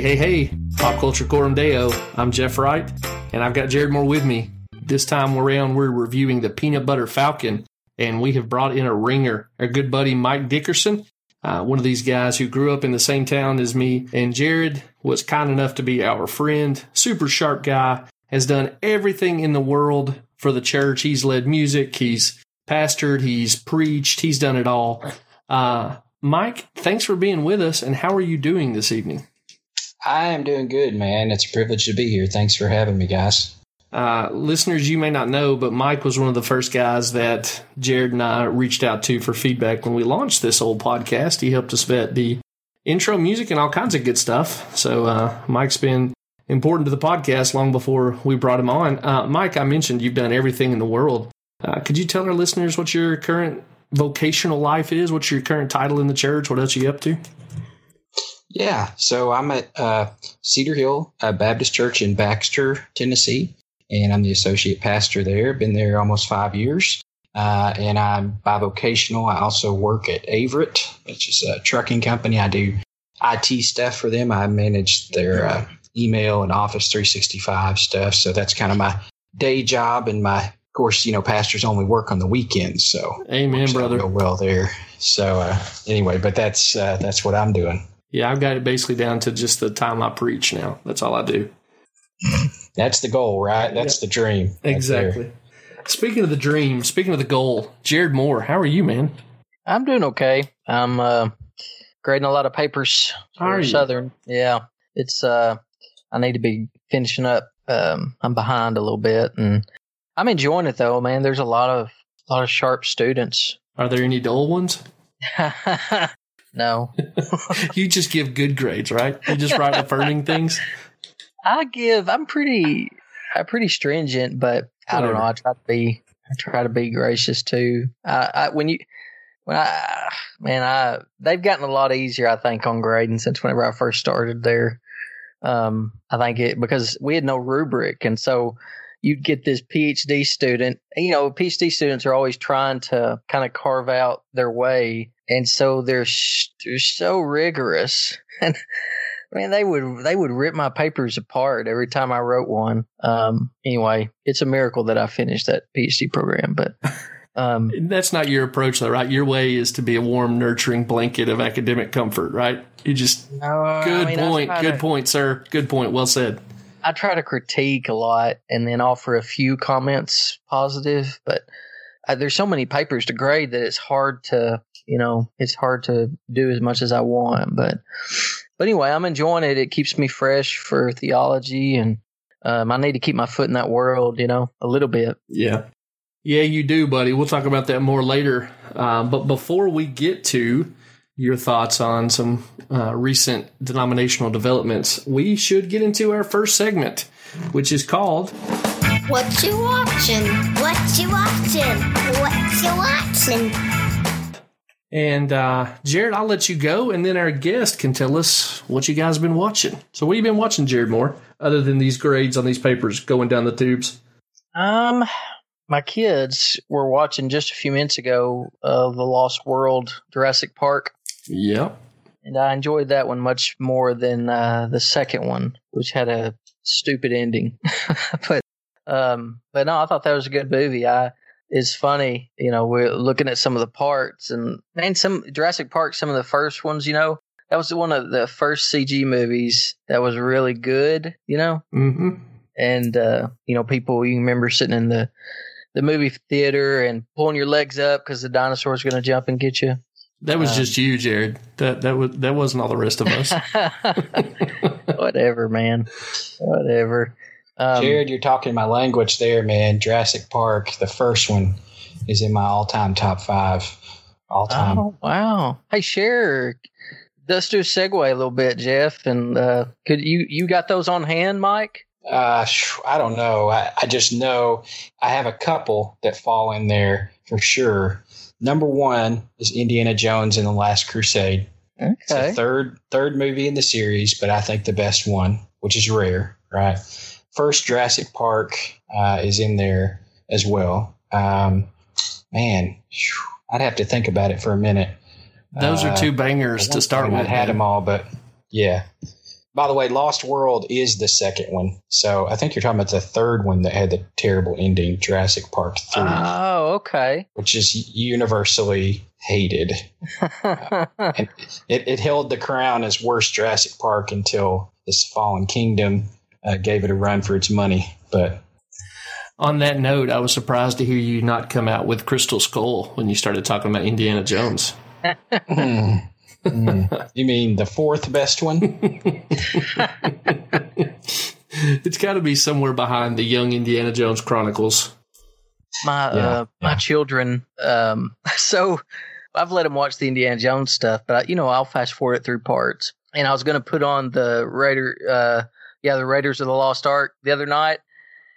Hey, hey, hey, Pop Culture Coram Deo. I'm Jeff Wright, and I've got Jared Moore with me. This time around, we're reviewing the Peanut Butter Falcon, and we have brought in a ringer, our good buddy Mike Dickerson, uh, one of these guys who grew up in the same town as me. And Jared was kind enough to be our friend, super sharp guy, has done everything in the world for the church. He's led music, he's pastored, he's preached, he's done it all. Uh, Mike, thanks for being with us, and how are you doing this evening? I am doing good, man. It's a privilege to be here. Thanks for having me, guys. Uh, listeners, you may not know, but Mike was one of the first guys that Jared and I reached out to for feedback when we launched this old podcast. He helped us vet the intro music and all kinds of good stuff. So uh, Mike's been important to the podcast long before we brought him on. Uh, Mike, I mentioned you've done everything in the world. Uh, could you tell our listeners what your current vocational life is? What's your current title in the church? What else are you up to? Yeah, so I'm at uh, Cedar Hill uh, Baptist Church in Baxter, Tennessee, and I'm the associate pastor there. Been there almost five years, uh, and I'm bivocational. I also work at Averitt, which is a trucking company. I do IT stuff for them. I manage their uh, email and Office 365 stuff. So that's kind of my day job, and my of course, you know, pastors only work on the weekends. So amen, brother. Go well there. So uh, anyway, but that's uh, that's what I'm doing. Yeah, I've got it basically down to just the time I preach now. That's all I do. That's the goal, right? That's the dream. Right exactly. There. Speaking of the dream, speaking of the goal, Jared Moore, how are you, man? I'm doing okay. I'm uh, grading a lot of papers for Southern. Yeah, it's. uh I need to be finishing up. Um, I'm behind a little bit, and I'm enjoying it though, man. There's a lot of a lot of sharp students. Are there any dull ones? No. you just give good grades, right? You just write affirming things. I give. I'm pretty. I'm pretty stringent, but I don't know. I try to be. I try to be gracious too. I, I when you when I man, I they've gotten a lot easier. I think on grading since whenever I first started there. Um, I think it because we had no rubric, and so you'd get this PhD student. You know, PhD students are always trying to kind of carve out their way and so they're they're so rigorous. And man they would they would rip my papers apart every time i wrote one. Um, anyway it's a miracle that i finished that phd program but um, that's not your approach though right? Your way is to be a warm nurturing blanket of academic comfort right? You just no, good I mean, point good to, point sir. Good point. Well said. I try to critique a lot and then offer a few comments positive but uh, there's so many papers to grade that it's hard to you know, it's hard to do as much as I want. But but anyway, I'm enjoying it. It keeps me fresh for theology, and um, I need to keep my foot in that world, you know, a little bit. Yeah. Yeah, you do, buddy. We'll talk about that more later. Um, but before we get to your thoughts on some uh, recent denominational developments, we should get into our first segment, which is called What You Watching? What You Watching? What You Watching? And uh, Jared, I'll let you go, and then our guest can tell us what you guys have been watching. So, what have you been watching, Jared Moore, other than these grades on these papers going down the tubes? Um, my kids were watching just a few minutes ago uh, the Lost World Jurassic Park. Yep. And I enjoyed that one much more than uh, the second one, which had a stupid ending. but um, but no, I thought that was a good movie. I is funny. You know, we're looking at some of the parts and and some Jurassic Park, some of the first ones. You know, that was one of the first CG movies that was really good. You know, mm-hmm. and uh, you know, people you remember sitting in the the movie theater and pulling your legs up because the dinosaur's going to jump and get you. That was um, just you, Jared. That that was that wasn't all the rest of us. Whatever, man. Whatever. Um, Jared, you're talking my language there, man. Jurassic Park, the first one, is in my all-time top five. All time. Oh wow! Hey, share. Let's do a segue a little bit, Jeff. And uh, could you you got those on hand, Mike? Uh, I don't know. I, I just know I have a couple that fall in there for sure. Number one is Indiana Jones and the Last Crusade. Okay. It's the third third movie in the series, but I think the best one, which is rare, right? First Jurassic Park uh, is in there as well. Um, man, I'd have to think about it for a minute. Those are two uh, bangers to start with. I had them all, but yeah. by the way, Lost World is the second one. So I think you're talking about the third one that had the terrible ending, Jurassic Park 3, Oh, okay. which is universally hated. and it, it held the crown as worst Jurassic Park until this Fallen Kingdom uh, gave it a run for its money. But On that note, I was surprised to hear you not come out with Crystal Skull when you started talking about Indiana Jones. Hmm. you mean the fourth best one? it's got to be somewhere behind the Young Indiana Jones Chronicles. my Yeah, uh, my children um so i've let them watch the indiana jones stuff but I, you know i'll fast forward it through parts and i was going to put on the raider uh yeah the raiders of the lost ark the other night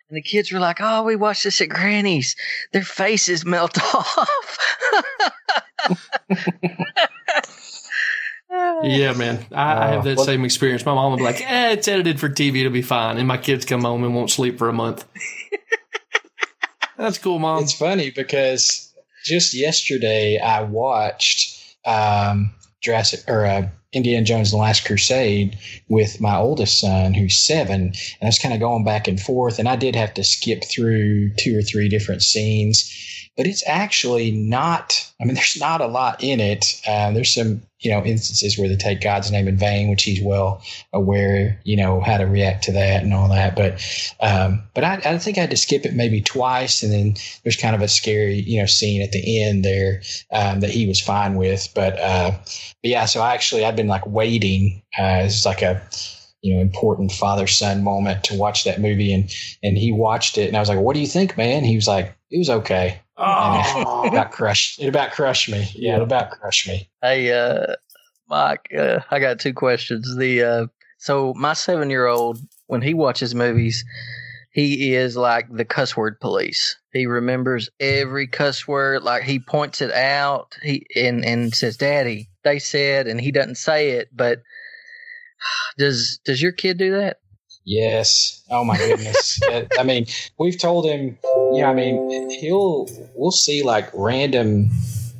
and the kids were like oh we watched this at granny's their faces melt off Yeah, man. I, I have that same experience. My mom would be like, eh, it's edited for TV. It'll be fine. And my kids come home and won't sleep for a month. That's cool, mom. It's funny because just yesterday I watched um, Jurassic or uh, Indiana Jones: The Last Crusade with my oldest son, who's seven, and I was kind of going back and forth, and I did have to skip through two or three different scenes. But it's actually not. I mean, there's not a lot in it. Uh, there's some, you know, instances where they take God's name in vain, which he's well aware, you know, how to react to that and all that. But, um, but I, I think I had to skip it maybe twice, and then there's kind of a scary, you know, scene at the end there um, that he was fine with. But, uh, but yeah, so I actually I've been like waiting. Uh, it's like a you know important father son moment to watch that movie, and and he watched it, and I was like, "What do you think, man?" He was like, "It was okay." And it Oh. about crushed. It about crushed me. Yeah, it about crushed me. Hey, uh, Mike, uh, I got two questions. The uh, so my seven year old, when he watches movies, he is like the cuss word police. He remembers every cuss word, like he points it out. He and and says, "Daddy, they said," and he doesn't say it. But does does your kid do that? Yes. Oh my goodness. I mean, we've told him. Yeah. I mean, he'll. We'll see like random.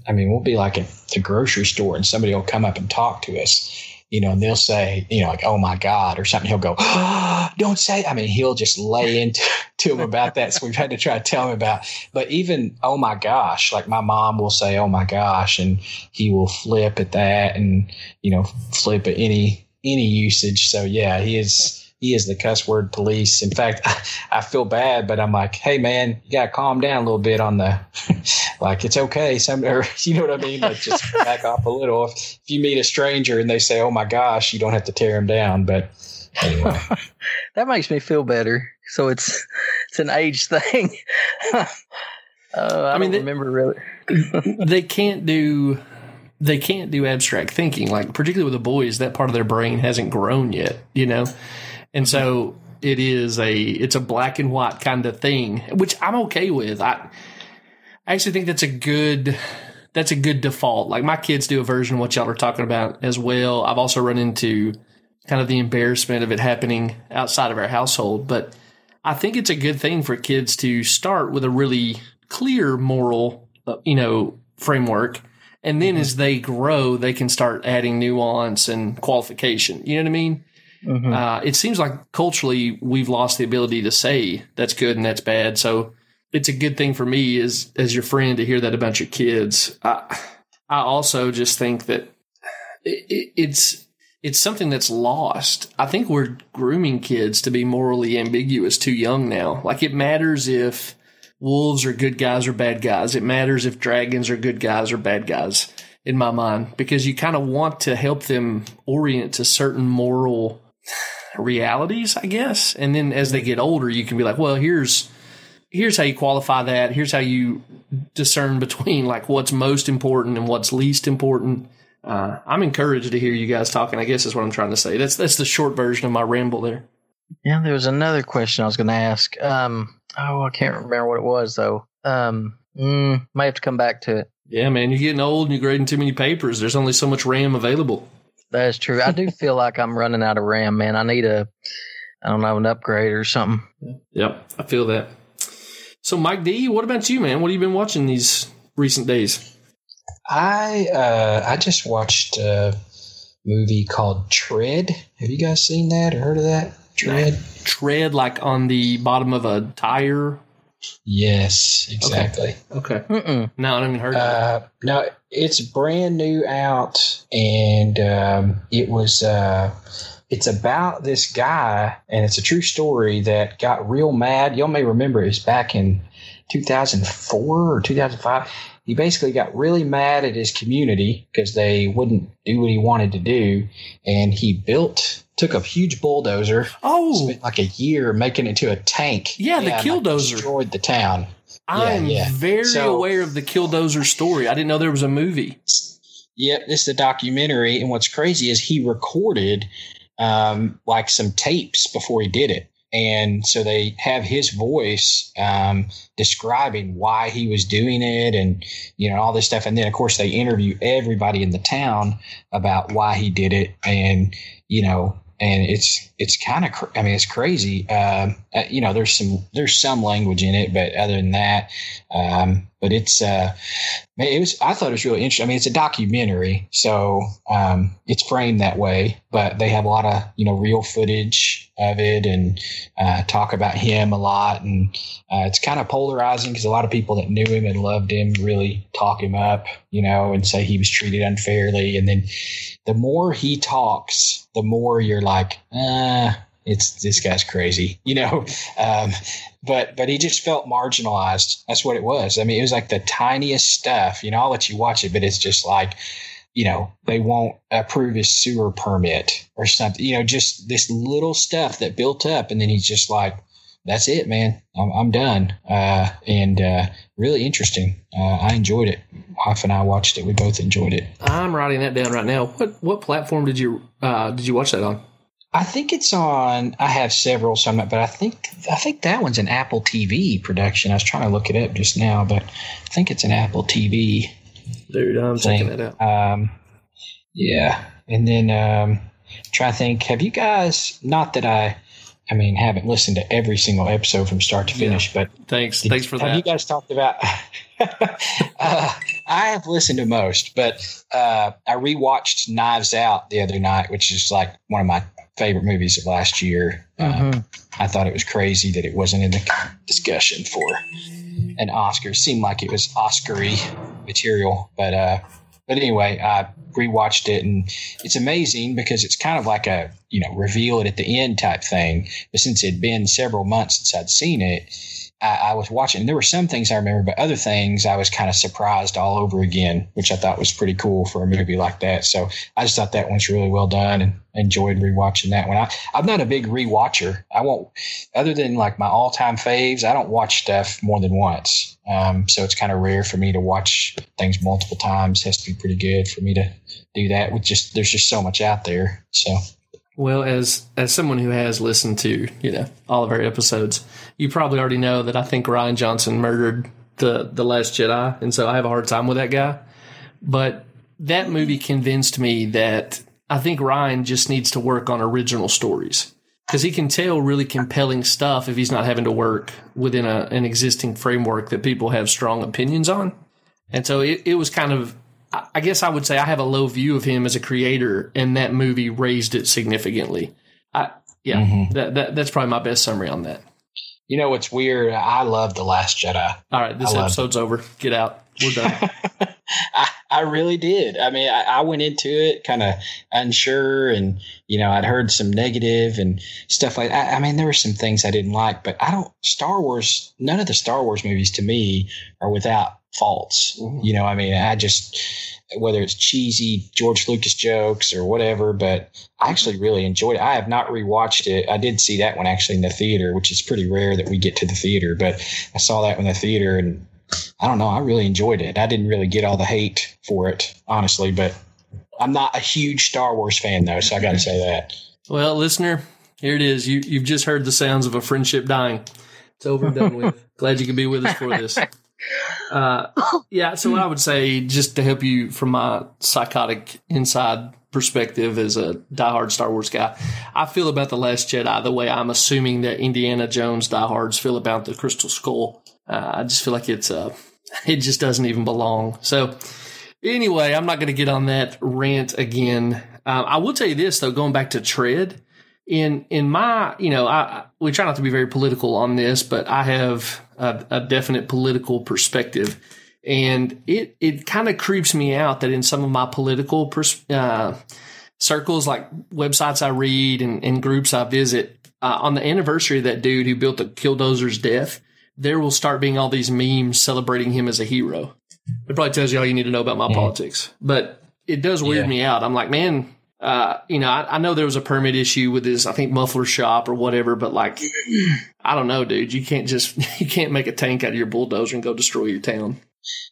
I mean, we'll be like at the grocery store, and somebody will come up and talk to us. You know, and they'll say, you know, like, "Oh my God," or something. He'll go, oh, "Don't say." I mean, he'll just lay into to him about that. So we've had to try to tell him about. But even, "Oh my gosh," like my mom will say, "Oh my gosh," and he will flip at that, and you know, flip at any any usage. So yeah, he is he is the cuss word police. In fact, I, I feel bad, but I'm like, hey man, you gotta calm down a little bit on the like it's okay. Some or you know what I mean? Like just back off a little. If, if you meet a stranger and they say, Oh my gosh, you don't have to tear them down. But anyway. That makes me feel better. So it's it's an age thing. uh, I, I mean, don't they- remember really. they can't do they can't do abstract thinking like particularly with the boys that part of their brain hasn't grown yet you know and so it is a it's a black and white kind of thing which i'm okay with. I i actually think that's a good that's a good default. Like my kids do a version of what y'all are talking about as well. I've also run into kind of the embarrassment of it happening outside of our household but i think it's a good thing for kids to start with a really clear moral uh, you know framework. And then as they grow they can start adding nuance and qualification. You know what i mean Mhm. uh, it seems like culturally we've lost the ability to say that's good and that's bad so it's a good thing for me as as your friend to hear that about your kids i i also just think that it, it, it's it's something that's lost. I think we're grooming kids to be morally ambiguous too young now. Like it matters if wolves are good guys or bad guys. It matters if dragons are good guys or bad guys in my mind because you kind of want to help them orient to certain moral realities, I guess. And then as they get older, you can be like, well, here's here's how you qualify that. Here's how you discern between like what's most important and what's least important. Uh, I'm encouraged to hear you guys talking. I guess is what I'm trying to say. That's that's the short version of my ramble there. Yeah, there was another question I was going to ask. Um, oh, I can't remember what it was though. Um, mm, might have to come back to it. Yeah, man, you're getting old and you're grading too many papers. There's only so much RAM available. That is true. I do feel like I'm running out of RAM, man. I need a, I don't know, an upgrade or something. Yep, I feel that. So, Mike D, what about you, man? What have you been watching these recent days? I uh, I just watched a movie called Tread. Have you guys seen that or heard of that? Tread. Tread like on the bottom of a tire. Yes, exactly. Okay. Mm-mm. No, I haven't heard of it. Uh, no, it's brand new out, and um, it was. Uh, it's about this guy, and it's a true story that got real mad. Y'all may remember it was back in 2004 or 2005. He basically got really mad at his community because they wouldn't do what he wanted to do, and he built, took a huge bulldozer, Oh, spent like a year making it to a tank. Yeah, the and, like, killdozer. destroyed the town. I'm yeah. very So- aware of the Killdozer story. I didn't know there was a movie. Yep, this is a documentary, and what's crazy is he recorded um, like some tapes before he did it, and so they have his voice um, describing why he was doing it, and you know all this stuff, and then of course they interview everybody in the town about why he did it, and you know, and it's it's kind of cr- I mean it's crazy. Um, uh, you know, there's some there's some language in it, but other than that, um, but it's uh, it was. I thought it was really interesting. I mean, it's a documentary, so um, it's framed that way. But they have a lot of you know real footage of it and uh, talk about him a lot, and uh, it's kind of polarizing because a lot of people that knew him and loved him really talk him up, you know, and say he was treated unfairly. And then the more he talks, the more you're like, uh, it's this guy's crazy, you know. Um, but but he just felt marginalized. That's what it was. I mean, it was like the tiniest stuff. You know, I'll let you watch it, but it's just like, you know, they won't approve his sewer permit or something. You know, just this little stuff that built up, and then he's just like, "That's it, man. I'm, I'm done." Uh, and uh, really interesting. Uh, I enjoyed it. Wife and I watched it. We both enjoyed it. I'm writing that down right now. What what platform did you uh, did you watch that on? I think it's on. I have several, so I'm not, but I think I think that one's an Apple TV production. I was trying to look it up just now, but I think it's an Apple TV Dude, I'm checking thing. that out. Um, yeah, and then um, try to think. Have you guys? Not that I, I mean, haven't listened to every single episode from start to finish, but Thanks, did- thanks for have you guys talked about? uh, I have listened to most, but uh, I rewatched Knives Out the other night, which is like one of my favorite movies of last year. Uh, Mhm. I thought it was crazy that it wasn't in the discussion for an Oscar. It seemed like it was Oscary material, but uh, but anyway, I rewatched it and it's amazing because it's kind of like a you know reveal it at the end type thing. But since it had been several months since I'd seen it, I, I was watching. There were some things I remember, but other things I was kind of surprised all over again, which I thought was pretty cool for a movie like that. So I just thought that one's really well done and enjoyed rewatching that one. I, I'm not a big rewatcher. I won't, other than like my all time faves, I don't watch stuff more than once. Um, so it's kind of rare for me to watch things multiple times. It has to be pretty good for me to do that. With just there's just so much out there. So Well, as as someone who has listened to you know all of our episodes, you probably already know that I think Rian Johnson murdered the the Last Jedi, and so I have a hard time with that guy. But that movie convinced me that I think Rian just needs to work on original stories because he can tell really compelling stuff if he's not having to work within a, an existing framework that people have strong opinions on. And so it, it was kind of, I I guess I would say I have a low view of him as a creator, and that movie raised it significantly. I, yeah, Mhm. that, that that's probably my best summary on that. you know what's weird? I love the Last Jedi. All right, this I episode's over. Get out. We're done. I, I really did. I mean, I, I went into it kind of unsure, and you know, I'd heard some negative and stuff like. I, I mean, there were some things I didn't like, but I don't. Star Wars. None of the Star Wars movies to me are without faults. Mm-hmm. You know, I mean, I just whether it's cheesy George Lucas jokes or whatever, but I actually really enjoyed it. I have not rewatched it. I did see that one actually in the theater, which is pretty rare that we get to the theater, but I saw that in the theater and I don't know. I really enjoyed it. I didn't really get all the hate for it, honestly, but I'm not a huge Star Wars fan though, so I got to say that. well, listener, here it is. You you've just heard the sounds of a friendship dying. It's over and done with. Glad you could be with us for this. Uh, yeah, so what I would say just to help you from my psychotic inside perspective as a diehard Star Wars guy, I feel about the Last Jedi the way I'm assuming that Indiana Jones diehards feel about the Crystal Skull. Uh, I just feel like it's uh, it just doesn't even belong. So anyway, I'm not going to get on that rant again. Um, I will tell you this though, going back to tread in in my you know I we try not to be very political on this, but I have a, a definite political perspective, and it it kind of creeps me out that in some of my political pers- uh, circles, like websites I read and, and groups I visit, uh, on the anniversary of that dude who built the Killdozer's death, there will start being all these memes celebrating him as a hero. It probably tells you all you need to know about my politics, but it does weird Yeah. me out. I'm like, man, uh, you know, I, I know there was a permit issue with this, I think muffler shop or whatever, but like, I don't know, dude. You can't just you can't make a tank out of your bulldozer and go destroy your town.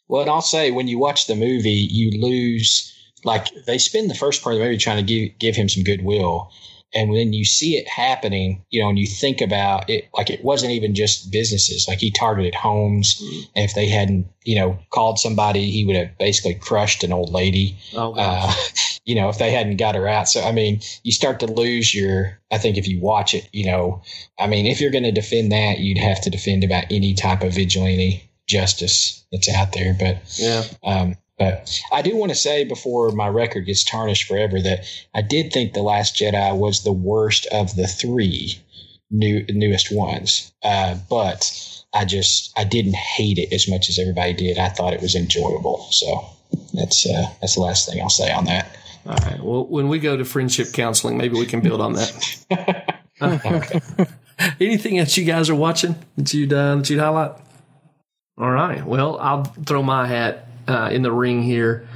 Well, and I'll say when you watch the movie, you lose like they spend the first part of the movie trying to give give him some goodwill, and when you see it happening, you know, and you think about it, like it wasn't even just businesses. Like he targeted homes, and if they hadn't, you know, called somebody, he would have basically crushed an old lady. Oh, Uh, you know, if they hadn't got her out. So, I mean, you start to lose your, I think if you watch it, you know, I mean, if you're going to defend that, you'd have to defend about any type of vigilante justice that's out there. But, yeah. um, but I do want to say before my record gets tarnished forever that I did think The Last Jedi was the worst of the three new newest ones. Uh, but I just I didn't hate it as much as everybody did. I thought it was enjoyable. So that's uh, that's the last thing I'll say on that. All right. Well, when we go to friendship counseling, maybe we can build on that. Anything else you guys are watching that you'd uh, that you'd highlight? All right. Well, I'll throw my hat uh, in the ring here.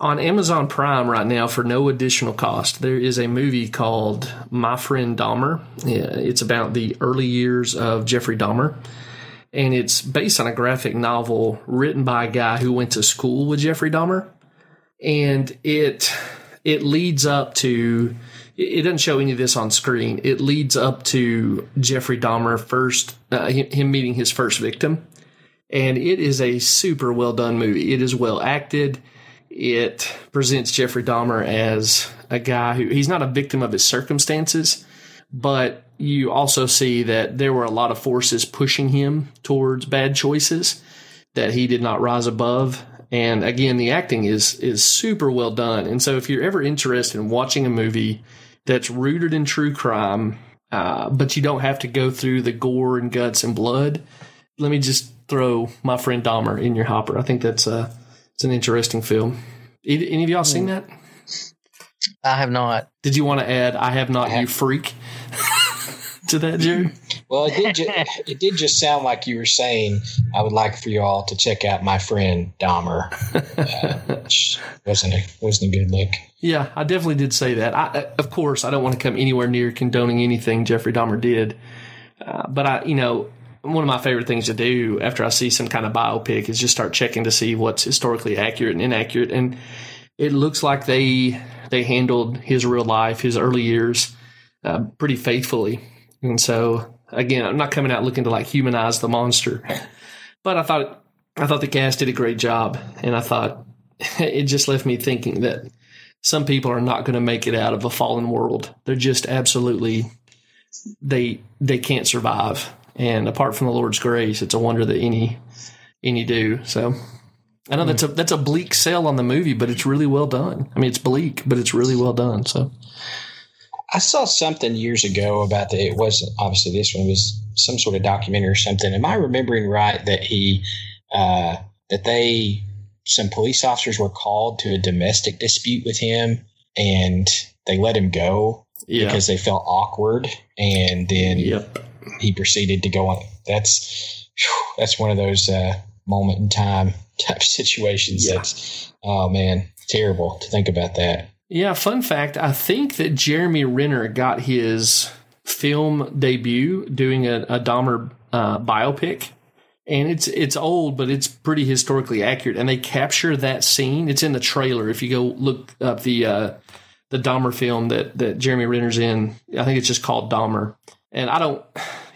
On Amazon Prime right now, for no additional cost, there is a movie called My Friend Dahmer. Yeah, It's about the early years of Jeffrey Dahmer, and it's based on a graphic novel written by a guy who went to school with Jeffrey Dahmer and it it leads up to it doesn't show any of this on screen. It leads up to Jeffrey Dahmer first uh, him, meeting his first victim, and it is a super well done movie. It is well acted. It presents Jeffrey Dahmer as a guy who he's not a victim of his circumstances, but you also see that there were a lot of forces pushing him towards bad choices that he did not rise above. And again, the acting is is super well done. And so, if you're ever interested in watching a movie that's rooted in true crime, uh, but you don't have to go through the gore and guts and blood, let me just throw my friend Dahmer in your hopper. I think that's a it's an interesting film. Any any of y'all seen that? I have not. Did you want to add "I have not, you freak" to that, Jerry? Well, it did. Ju- it did just sound like you were saying, "I would like for you all to check out my friend Dahmer." Uh, which wasn't a wasn't a good look. Yeah, I definitely did say that. I, of course, I don't want to come anywhere near condoning anything Jeffrey Dahmer did, uh, but I, you know, one of my favorite things to do after I see some kind of biopic is just start checking to see what's historically accurate and inaccurate, and it looks like they they handled his real life, his early years, uh, pretty faithfully, and so again, I'm not coming out looking to like humanize the monster, but I thought I thought the cast did a great job, and I thought it just left me thinking that some people are not going to make it out of a fallen world. They're just absolutely they they can't survive. And apart from the Lord's grace, it's a wonder that any any do. So I know that's a that's a bleak sell on the movie, but it's really well done. I mean, it's bleak, but it's really well done. So I saw something years ago about that. It was obviously this one was some sort of documentary or something. Am I remembering right that he uh, that they some police officers were called to a domestic dispute with him and they let him go yeah, because they felt awkward and then yep, he proceeded to go on. That's that's one of those uh, moment in time type situations. Yeah. That's oh man, terrible to think about that. Yeah. Fun fact: I think that Jeremy Renner got his film debut doing a, a Dahmer uh, biopic. and it's it's old, but it's pretty historically accurate. And they capture that scene. It's in the trailer. If you go look up the uh, the Dahmer film that that Jeremy Renner's in, I think it's just called Dahmer. And I don't,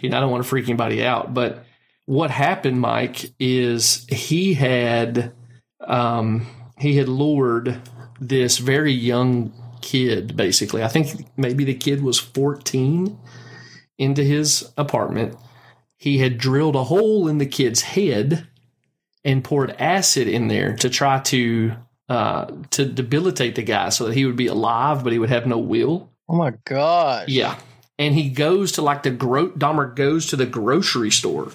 you know, I don't want to freak anybody out, but what happened, Mike, is he had um, he had lured this very young kid. Basically, I think maybe the kid was fourteen into his apartment he had drilled a hole in the kid's head and poured acid in there to try to uh, to debilitate the guy so that he would be alive, but he would have no will. Oh my gosh. Yeah. And he goes to like the gro- Dahmer goes to the grocery store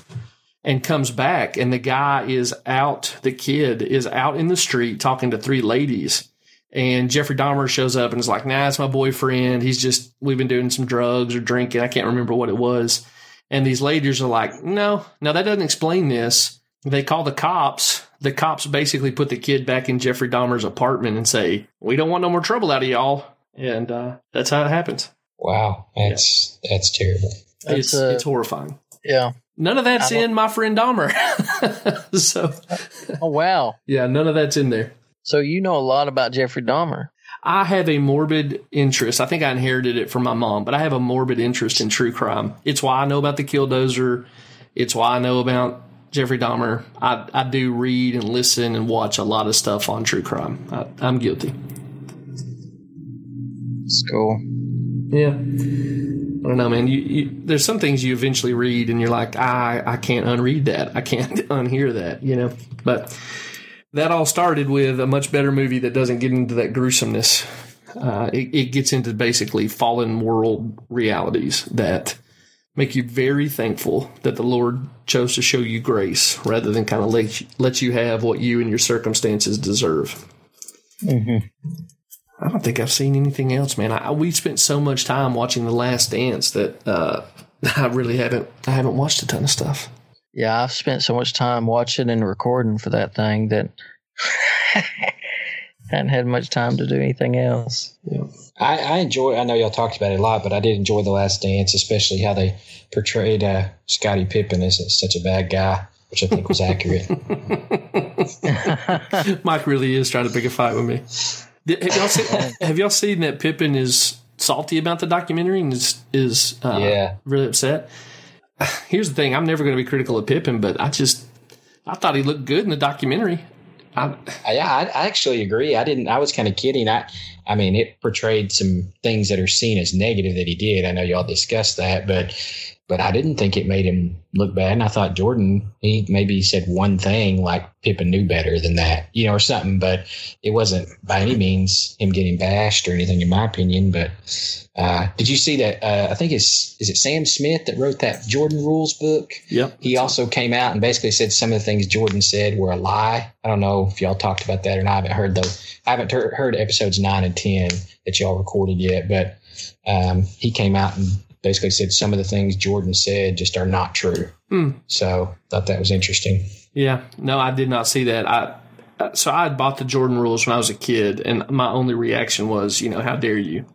and comes back, and the guy is out. The kid is out in the street talking to three ladies. And Jeffrey Dahmer shows up and is like, "Nah, it's my boyfriend. He's just we've been doing some drugs or drinking. I can't remember what it was." And these ladies are like, "No, no, that doesn't explain this." They call the cops. The cops basically put the kid back in Jeffrey Dahmer's apartment and say, "We don't want no more trouble out of y'all." And uh, that's how it happens. Wow, that's yeah. that's terrible. That's, it's uh, it's horrifying. Yeah. None of that's in my friend Dahmer. so, oh wow, yeah, none of that's in there. So you know a lot about Jeffrey Dahmer. I have a morbid interest. I think I inherited it from my mom, but I have a morbid interest in true crime. It's why I know about the Killdozer. It's why I know about Jeffrey Dahmer. I, I do read and listen and watch a lot of stuff on true crime. I, I'm guilty. It's cool. Yeah. I don't know, man. You, you, there's some things you eventually read, and you're like, I, I can't unread that. I can't unhear that, you know. But that all started with a much better movie that doesn't get into that gruesomeness. Uh, it, it gets into basically fallen world realities that make you very thankful that the Lord chose to show you grace rather than kind of let you, let you have what you and your circumstances deserve. Mm-hmm. I don't think I've seen anything else, man. I, we spent so much time watching The Last Dance that uh, I really haven't. I haven't watched a ton of stuff. Yeah, I've spent so much time watching and recording for that thing that I hadn't had much time to do anything else. Yeah. I, I, enjoy. I know y'all talked about it a lot, but I did enjoy The Last Dance, especially how they portrayed uh, Scottie Pippen as such a bad guy, which I think was accurate. Mike really is trying to pick a fight with me. Have y'all seen, have y'all seen that Pippen is salty about the documentary and is is uh, yeah. really upset? Here's the thing: I'm never going to be critical of Pippen, but I just I thought he looked good in the documentary. I, uh, yeah, I, I actually agree. I didn't. I was kind of kidding. I I mean, it portrayed some things that are seen as negative that he did. I know y'all discussed that, but but I didn't think it made him look bad. And I thought Jordan, he maybe said one thing like Pippen knew better than that, you know, or something, but it wasn't by any means him getting bashed or anything, in my opinion. But uh, did you see that? Uh, I think it's, is it Sam Smith that wrote that Jordan Rules book? Yep. He also came out and basically said some of the things Jordan said were a lie. I don't know if y'all talked about that or not. I haven't heard those. I haven't ter- heard episodes nine and 10 that y'all recorded yet, but um, he came out and basically said some of the things Jordan said just are not true. Hmm. So thought that was interesting. Yeah, no, I did not see that. I so I had bought the Jordan rules when I was a kid, and my only reaction was, you know, how dare you?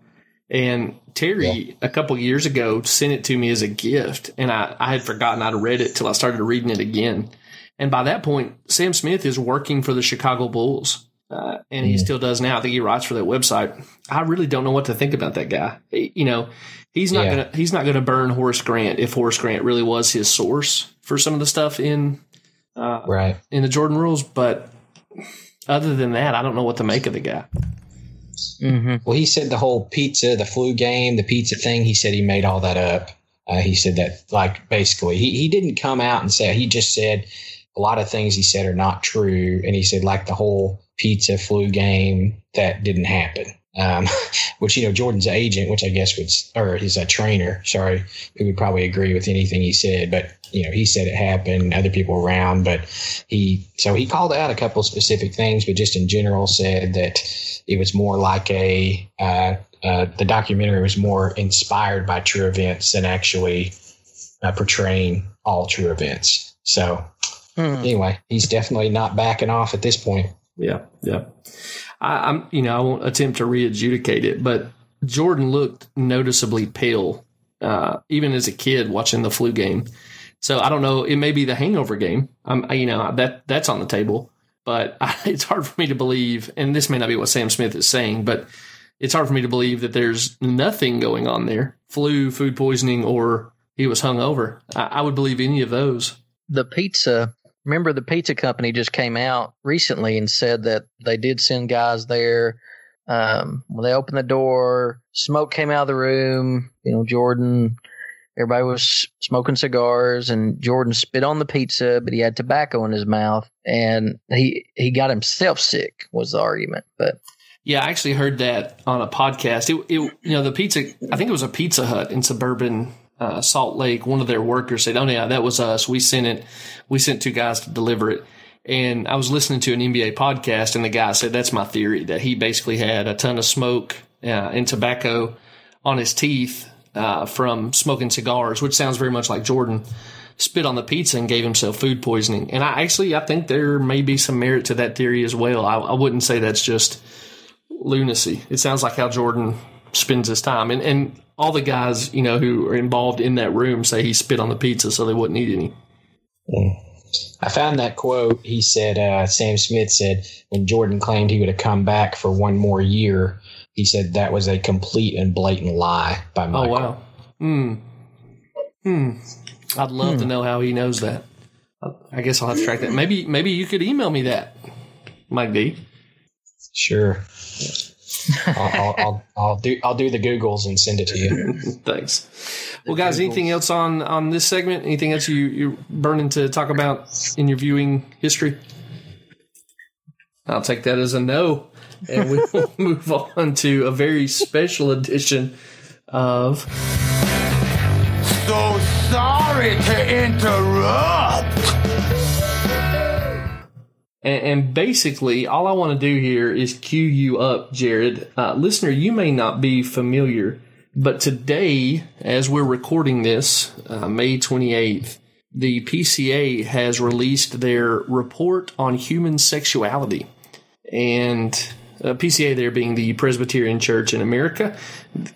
And Terry, yeah. a couple years ago, sent it to me as a gift, and I, I had forgotten I'd read it till I started reading it again. And by that point, Sam Smith is working for the Chicago Bulls, uh, and he still does now. I think he writes for that website. I really don't know what to think about that guy. You know, He's not yeah. gonna he's not gonna burn Horace Grant if Horace Grant really was his source for some of the stuff in uh, right in the Jordan rules. But other than that, I don't know what to make of the guy. Mm-hmm. Well, he said the whole pizza, the flu game, the pizza thing. He said he made all that up. Uh, he said that like basically he he didn't come out and say he just said a lot of things he said are not true, and he said like the whole pizza flu game that didn't happen um, which you know Jordan's agent, which I guess would, or he's a trainer, sorry, who would probably agree with anything he said. But you know, he said it happened, other people around, but he so he called out a couple specific things, but just in general said that it was more like a uh, uh, the documentary was more inspired by true events than actually uh, portraying all true events. So hmm. anyway, he's definitely not backing off at this point. Yeah, yeah. I, am you know, I won't attempt to re-adjudicate it, but Jordan looked noticeably pale, uh, even as a kid watching the flu game. So I don't know. It may be the hangover game. I'm, you know, that that's on the table, but I, it's hard for me to believe. And this may not be what Sam Smith is saying, but it's hard for me to believe that there's nothing going on there: flu, food poisoning, or he was hungover. I, I would believe any of those. The pizza remember the pizza company just came out recently and said that they did send guys there. Um, when they opened the door, smoke came out of the room. You know, Jordan everybody was smoking cigars, and Jordan spit on the pizza, but he had tobacco in his mouth, and he he got himself sick. Was the argument, but. Yeah, I actually heard that on a podcast. It, it you know, the pizza. I think it was a Pizza Hut in suburban uh, Salt Lake. One of their workers said, "Oh yeah, that was us. We sent it. We sent two guys to deliver it." And I was listening to an NBA podcast, and the guy said, "That's my theory that he basically had a ton of smoke uh, and tobacco on his teeth uh, from smoking cigars, which sounds very much like Jordan." Spit on the pizza and gave himself food poisoning. And I actually, I think there may be some merit to that theory as well. I, I wouldn't say that's just lunacy. It sounds like how Jordan spends his time. And and all the guys, you know, who are involved in that room say he spit on the pizza so they wouldn't eat any. I found that quote. He said, uh, Sam Smith said, when Jordan claimed he would have come back for one more year, he said that was a complete and blatant lie by Michael. Oh, wow. Hmm. Hmm. I'd love hmm. to know how he knows that. I guess I'll have to track that. Maybe, maybe you could email me that, Mike D. Sure. I'll, I'll, I'll, I'll, do I'll do the Googles and send it to you. Thanks. Well, guys, anything else on on this segment? Anything else you you're burning to talk about in your viewing history? I'll take that as a no, and we will move on to a very special edition of. So sorry to interrupt. And, and, basically, all I want to do here is cue you up, Jared. Uh, listener, you may not be familiar, but today, as we're recording this, uh, May 28th, the PCA has released their report on human sexuality. And uh, PCA there being the Presbyterian Church in America,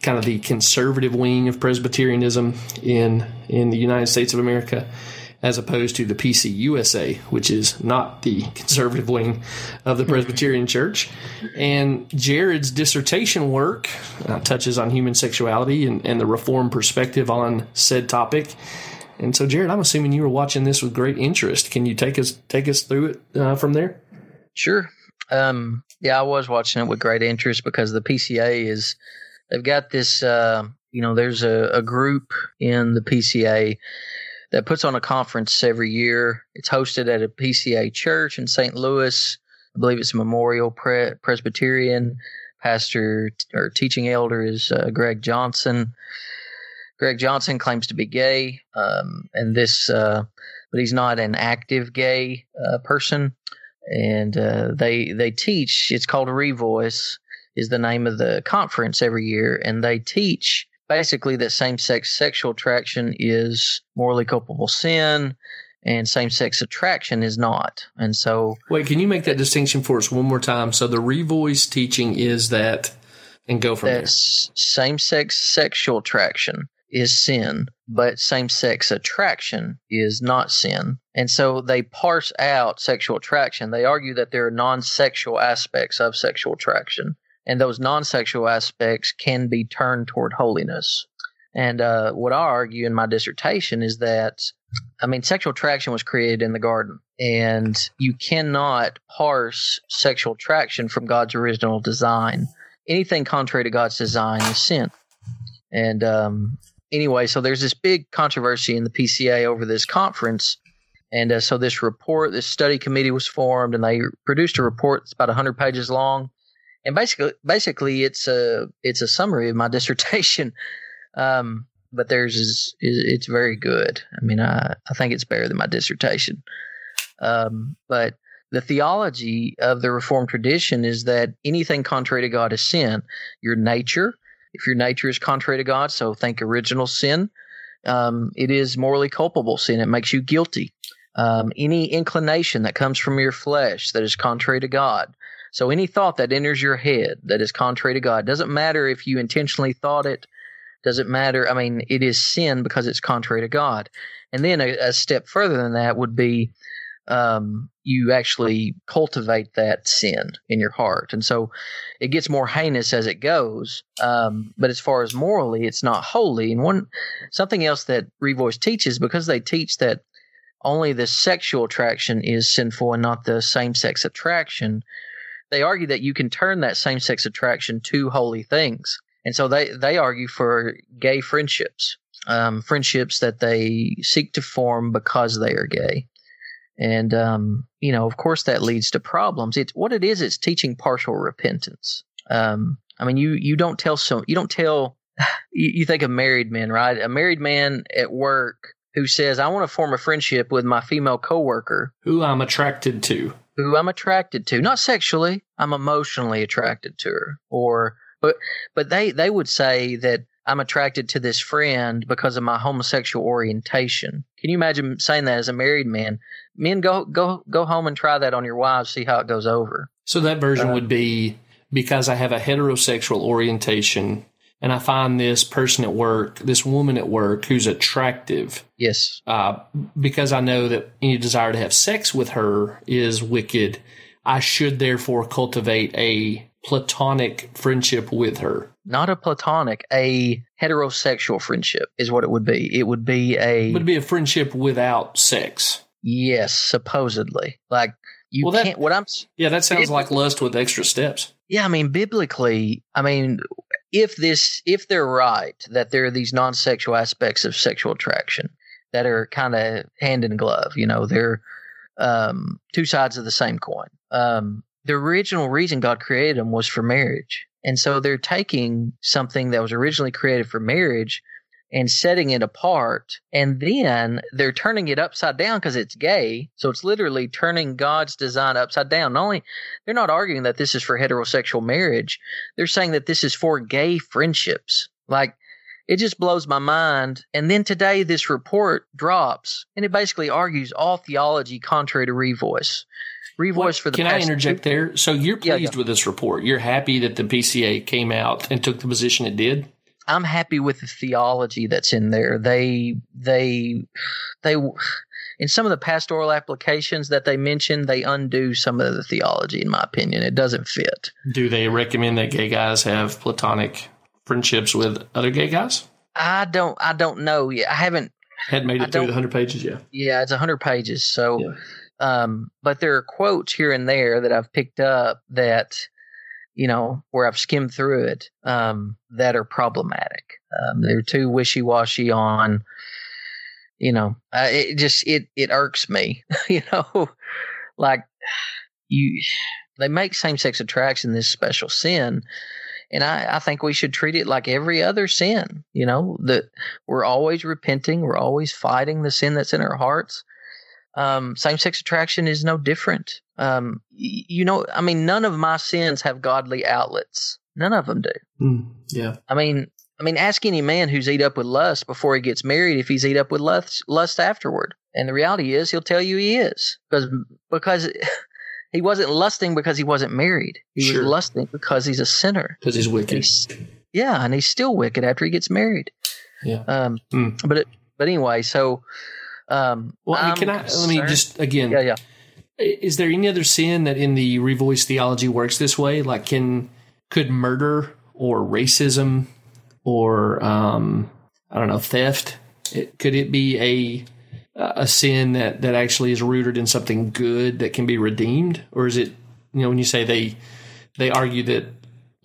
kind of the conservative wing of Presbyterianism in in the United States of America as opposed to the PCUSA, which is not the conservative wing of the Presbyterian Church. And Jared's dissertation work uh, touches on human sexuality and, and the reform perspective on said topic. And so, Jared, I'm assuming you were watching this with great interest. Can you take us take us through it uh, from there? Sure. Um, yeah, I was watching it with great interest because the PCA is they've got this. Uh, you know, there's a, a group in the PCA that puts on a conference every year. It's hosted at a PCA church in St. Louis. I believe it's Memorial Pre- Presbyterian. Pastor or teaching elder is uh, Greg Johnson. Greg Johnson claims to be gay, um, and this, uh, but he's not an active gay uh, person. And uh, they they teach. It's called Revoice. Is the name of the conference every year, and they teach basically that same sex sexual attraction is morally culpable sin and same sex attraction is not. And so Wait, can you make that distinction for us one more time? So the revoice teaching is that and go from there. Same sex sexual attraction is sin, but same sex attraction is not sin. And so they parse out sexual attraction. They argue that there are non sexual aspects of sexual attraction and those non-sexual aspects can be turned toward holiness. And uh, what I argue in my dissertation is that, I mean, sexual attraction was created in the garden, and you cannot parse sexual attraction from God's original design. Anything contrary to God's design is sin. And um, anyway, so there's this big controversy in the PCA over this conference. And uh, so this report, this study committee was formed, and they produced a report that's about 100 pages long and basically, basically, it's a it's a summary of my dissertation. Um, but theirs is, is, it's very good. I mean, I I think it's better than my dissertation. Um, but the theology of the Reformed tradition is that anything contrary to God is sin. Your nature, if your nature is contrary to God, so think original sin, um, it is morally culpable sin. It makes you guilty. Um, any inclination that comes from your flesh that is contrary to God, so any thought that enters your head that is contrary to God doesn't matter if you intentionally thought it. Doesn't matter. I mean, it is sin because it's contrary to God. And then a, a step further than that would be um, you actually cultivate that sin in your heart. And so it gets more heinous as it goes. Um, but as far as morally, it's not holy. And one something else that Revoice teaches, because they teach that only the sexual attraction is sinful and not the same sex attraction, they argue that you can turn that same sex attraction to holy things. And so they, they argue for gay friendships. um, friendships that they seek to form because they are gay. And, um, you know, of course, that leads to problems. It's what it is. It's teaching partial repentance. Um, I mean, you, you don't tell so, you don't tell, you, you think of married men, right? A married man at work who says, I want to form a friendship with my female coworker Who I'm attracted to. Who I'm attracted to, not sexually, I'm emotionally attracted to her. Or, but, but they, they would say that I'm attracted to this friend because of my homosexual orientation. Can you imagine saying that as a married man? Men, go, go, go home and try that on your wives, see how it goes over. So that version Uh, would be because I have a heterosexual orientation and I find this person at work, this woman at work who's attractive, Yes. uh, because I know that any desire to have sex with her is wicked. I should therefore cultivate a platonic friendship with her. Not a platonic, a heterosexual friendship is what it would be. It would be a, Would be a friendship without sex. yes, supposedly. Like, you Well, that- can't, what I'm, Yeah, that sounds It- like lust with extra steps. Yeah, I mean, biblically, I mean, if this, if they're right that there are these non-sexual aspects of sexual attraction that are kind of hand in glove, you know, they're um, two sides of the same coin. Um, the original reason God created them was for marriage, and so they're taking something that was originally created for marriage and setting it apart, and then they're turning it upside down because it's gay. So it's literally turning God's design upside down. Not only they're not arguing that this is for heterosexual marriage. They're saying that this is for gay friendships. Like, it just blows my mind. And then today, this report drops, and it basically argues all theology contrary to Revoice. Revoice for the Can I interject two- there? So you're Yeah, pleased yeah. with this report. You're happy that the PCA came out and took the position it did? I'm happy with the theology that's in there. They, they, they, in some of the pastoral applications that they mention, they undo some of the theology, in my opinion. It doesn't fit. Do they recommend that gay guys have platonic friendships with other gay guys? I don't, I don't know yet. I haven't Hadn't made I it through the 100 pages yet. Yeah, it's 100 pages. So, Yeah. um, but there are quotes here and there that I've picked up that, you know, where I've skimmed through it, um, that are problematic. Um, they're too wishy washy on, you know, uh, it just, it, it irks me, you know, like you, they make same sex attraction this special sin. And I, I think we should treat it like every other sin, you know, that we're always repenting. We're always fighting the sin that's in our hearts. Um, same sex attraction is no different. Um, y- you know, I mean, none of my sins have godly outlets. None of them do. Mm, yeah. I mean, I mean, ask any man who's eat up with lust before he gets married if he's eat up with lust, lust afterward. And the reality is, he'll tell you he is because because he wasn't lusting because he wasn't married. He Sure. was lusting because he's a sinner. Because he's wicked. He's, yeah, and he's still wicked after he gets married. Yeah. Um, Mm. but it, but anyway, so um, Well, I mean, can I, let me just, again, yeah, yeah. is there any other sin that in the revoice theology works this way? Like, can, could murder or racism or, um, I don't know, theft, it, could it be a, a sin that, that actually is rooted in something good that can be redeemed? Or is it, you know, when you say they, they argue that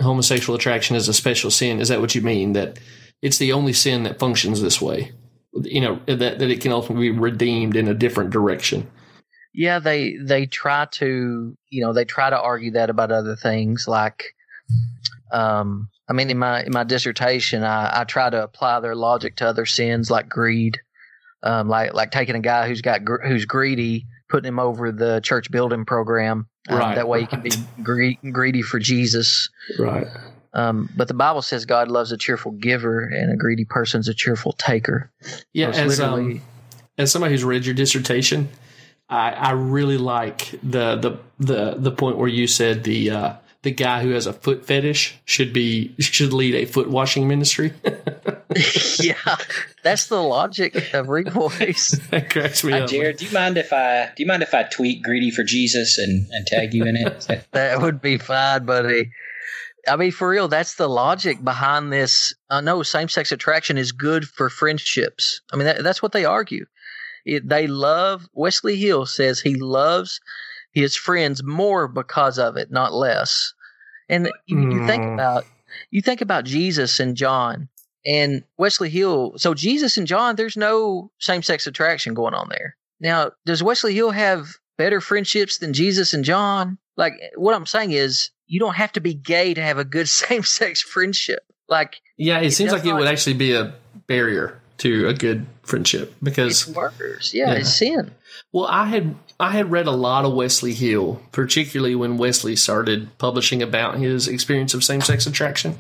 homosexual attraction is a special sin, is that what you mean? That it's the only sin that functions this way? You know, that, that it can ultimately be redeemed in a different direction. Yeah, they they try to you know they try to argue that about other things like, um, I mean in my in my dissertation I, I try to apply their logic to other sins like greed, um, like like taking a guy who's got gr- who's greedy, putting him over the church building program, um, Right, that way he can be gre- greedy for Jesus. Right. Um, but the Bible says God loves a cheerful giver, and a greedy person's a cheerful taker. Yeah, So it's as um, as somebody who's read your dissertation, I, I really like the, the the the point where you said the uh, the guy who has a foot fetish should be should lead a foot washing ministry. yeah, that's the logic of revoice. that cracks me Hi, up. Jared, do you mind if I do you mind if I tweet greedy for Jesus and, and tag you in it? That would be fine, buddy. I mean, for real, that's the logic behind this. I know same sex attraction is good for friendships. I mean, that, that's what they argue. It, they love, Wesley Hill says he loves his friends more because of it, not less. And you, you think Mm. about, you think about Jesus and John. And Wesley Hill, so Jesus and John, there's no same sex attraction going on there. Now, does Wesley Hill have better friendships than Jesus and John? Like, what I'm saying is, you don't have to be gay to have a good same sex friendship. Like, Yeah, it, It seems like it would actually be a barrier to a good friendship because it's worse. Yeah, Yeah. it's sin. Well, I had I had read a lot of Wesley Hill, particularly when Wesley started publishing about his experience of same sex attraction.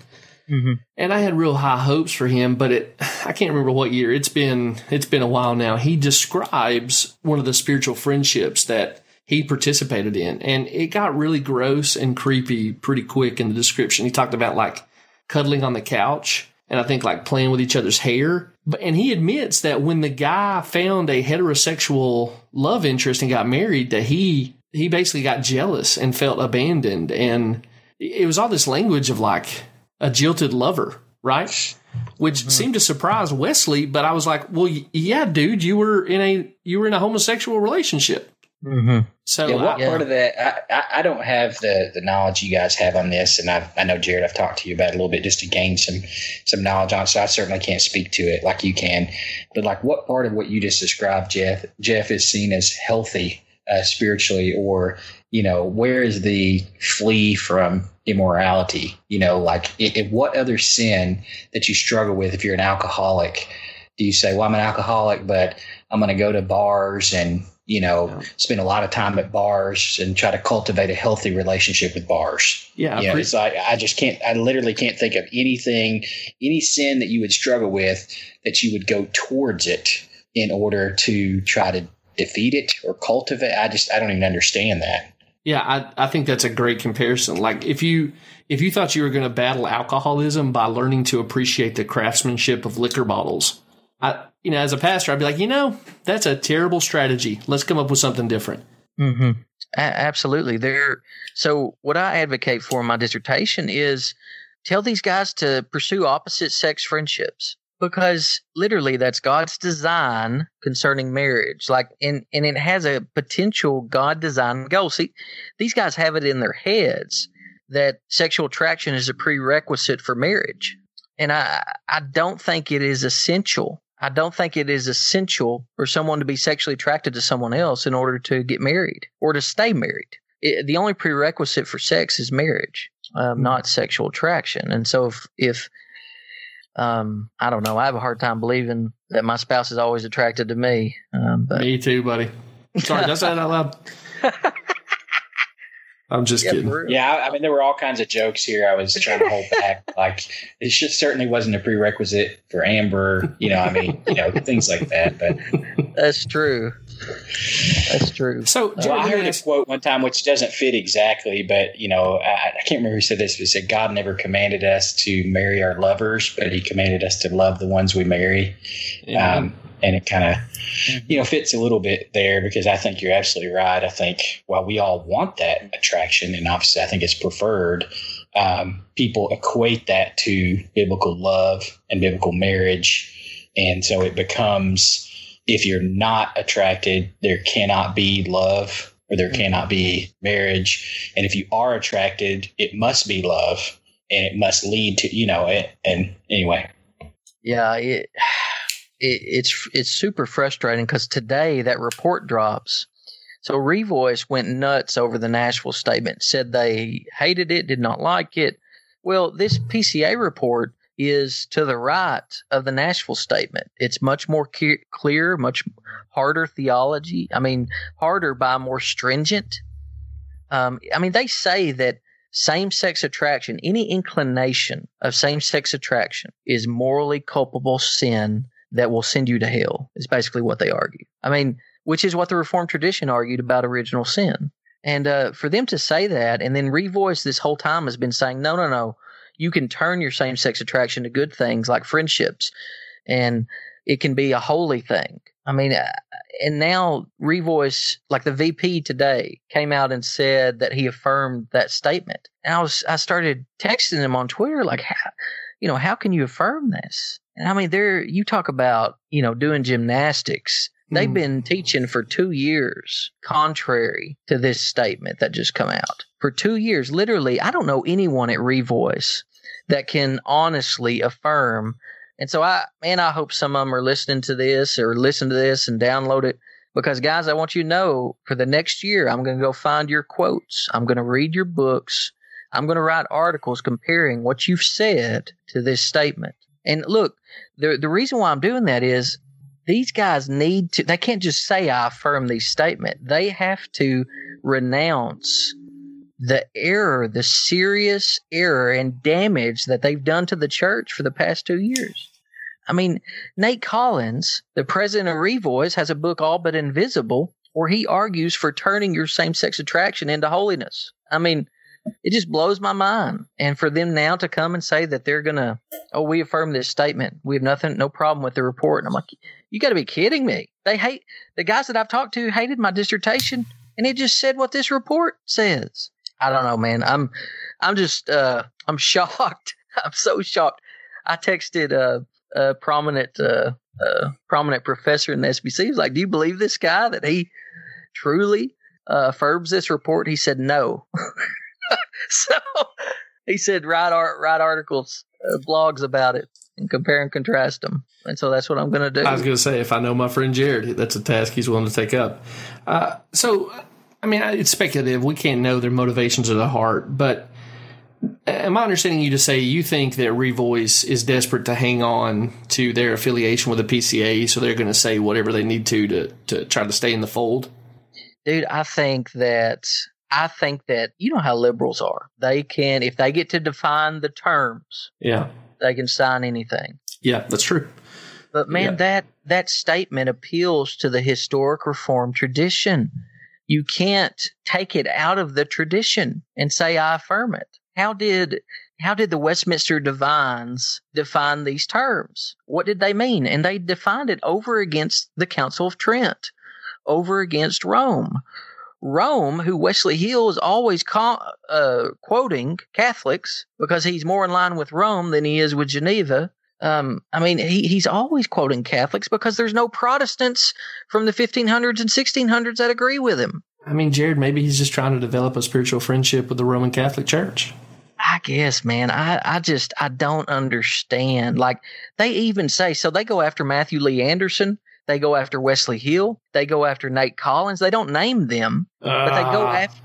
Mm-hmm. And I had real high hopes for him, but it I can't remember what year. It's been it's been a while now. He describes one of the spiritual friendships that he participated in, and it got really gross and creepy pretty quick in the description. He talked about like cuddling on the couch and I think like playing with each other's hair. But and he admits that when the guy found a heterosexual love interest and got married, that he he basically got jealous and felt abandoned, and it was all this language of like a jilted lover, right? Which mm-hmm. seemed to surprise Wesley, but I was like, well, yeah, dude, you were in a you were in a homosexual relationship. Mm-hmm. So yeah, what I- part of that? I, I, I don't have the, the knowledge you guys have on this, and I I know Jared. I've talked to you about it a little bit just to gain some some knowledge on. it, So I certainly can't speak to it like you can. But like, what part of what you just described, Jeff? Jeff is seen as healthy uh, spiritually, or you know, where is the flee from immorality? You know, like i i what other sin that you struggle with if you're an alcoholic? Do you say, well, I'm an alcoholic, but I'm going to go to bars and you know spend a lot of time at bars and try to cultivate a healthy relationship with bars. yeah, I you know, it's like I just can't. I literally can't think of anything, any sin that you would struggle with that you would go towards it in order to try to defeat it or cultivate. I just I don't even understand that. Yeah, I, I think that's a great comparison. Like if you if you thought you were going to battle alcoholism by learning to appreciate the craftsmanship of liquor bottles, I you know as a pastor I'd be like, you know, that's a terrible strategy. Let's come up with something different. Mm-hmm. A- absolutely. There. So, what I advocate for in my dissertation is tell these guys to pursue opposite sex friendships because literally that's God's design concerning marriage. Like, and and it has a potential God design goal. See, these guys have it in their heads that sexual attraction is a prerequisite for marriage, and I I don't think it is essential. I don't think it is essential for someone to be sexually attracted to someone else in order to get married or to stay married. It, the only prerequisite for sex is marriage, um, not sexual attraction. And so, if, if um, I don't know, I have a hard time believing that my spouse is always attracted to me. Um, but Me too, buddy. Sorry, I that's that out loud. I'm just Yeah, kidding. real. Yeah, I, I mean there were all kinds of jokes here. I was trying to hold back. Like it just certainly wasn't a prerequisite for Amber. You know, I mean, you know, things like that. But that's true. That's true. So, Well, Jared, I let me heard a quote one time which doesn't fit exactly, but you know, I, I can't remember who said this, but it said God never commanded us to marry our lovers, but He commanded us to love the ones we marry. Yeah. Um, and it kind of, you know, fits a little bit there because I think you're absolutely right. I think while we all want that attraction, and obviously I think it's preferred, um, people equate that to biblical love and biblical marriage, and so it becomes if you're not attracted, there cannot be love or there cannot be marriage. And if you are attracted, it must be love and it must lead to, you know, it. And anyway, Yeah, it, it it's it's super frustrating because today that report drops. So Revoice went nuts over the Nashville statement, said they hated it, did not like it. Well, this PCA report is to the right of the Nashville statement. It's much more ke- clear, much harder theology. I mean, harder by more stringent. Um, I mean, they say that same sex attraction, any inclination of same sex attraction is morally culpable sin that will send you to hell, is basically what they argue. I mean, which is what the Reformed tradition argued about original sin. And uh, for them to say that and then revoice this whole time has been saying, no, no, no, you can turn your same sex attraction to good things like friendships and it can be a holy thing. I mean, uh, and now Revoice, like the VP today, came out and said that he affirmed that statement. And I was, I started texting him on Twitter, like, how, you know, how can you affirm this? And I mean, there, you talk about, you know, doing gymnastics. They've Mhm. been teaching for two years, contrary to this statement that just come out. For two years, literally, I don't know anyone at Revoice that can honestly affirm And so I, man, I hope some of them are listening to this or listen to this and download it because guys, I want you to know for the next year, I'm going to go find your quotes. I'm going to read your books. I'm going to write articles comparing what you've said to this statement. And look, the the reason why I'm doing that is these guys need to they can't just say I affirm these statement. They have to renounce the error, the serious error and damage that they've done to the church for the past 2 years. I mean, Nate Collins, the president of Revoice, has a book all but invisible where he argues for turning your same sex attraction into holiness. I mean, it just blows my mind. And for them now to come and say that they're gonna, oh, we affirm this statement. We have nothing, no problem with the report. And I'm like, you got to be kidding me. They hate the guys that I've talked to hated my dissertation, and it just said what this report says. I don't know, man. I'm, I'm just, uh, I'm shocked. I'm so shocked. I texted a prominent, uh, uh, prominent professor in the SBC. He's like, "Do you believe this guy that he truly uh, affirms this report?" He said, "No." so he said, "Write art, write articles, uh, blogs about it, and compare and contrast them." And so that's what I'm going to do. I was going to say, if I know my friend Jared, that's a task he's willing to take up. Uh, so, I mean, it's speculative. We can't know their motivations of the heart, but am I understanding you to say you think that Revoice is desperate to hang on to their affiliation with the PCA, so they're going to say whatever they need to to to try to stay in the fold? Dude, I think that I think that you know how liberals are. They can if they get to define the terms, Yeah, they can sign anything. yeah, that's true. But man, Yeah. that that statement appeals to the historic reform tradition. You can't take it out of the tradition and say I affirm it. How did how did the Westminster divines define these terms? What did they mean? And they defined it over against the Council of Trent, over against Rome. Rome, who Wesley Hill is always ca- uh, quoting Catholics because he's more in line with Rome than he is with Geneva. Um, I mean, he, he's always quoting Catholics because there's no Protestants from the 1500s and 1600s that agree with him. I mean, Jared, maybe he's just trying to develop a spiritual friendship with the Roman Catholic Church. I guess, man. I, I just I don't understand. Like they even say so they go after Matthew Lee Anderson, they go after Wesley Hill, they go after Nate Collins. They don't name them, but they go Ah, after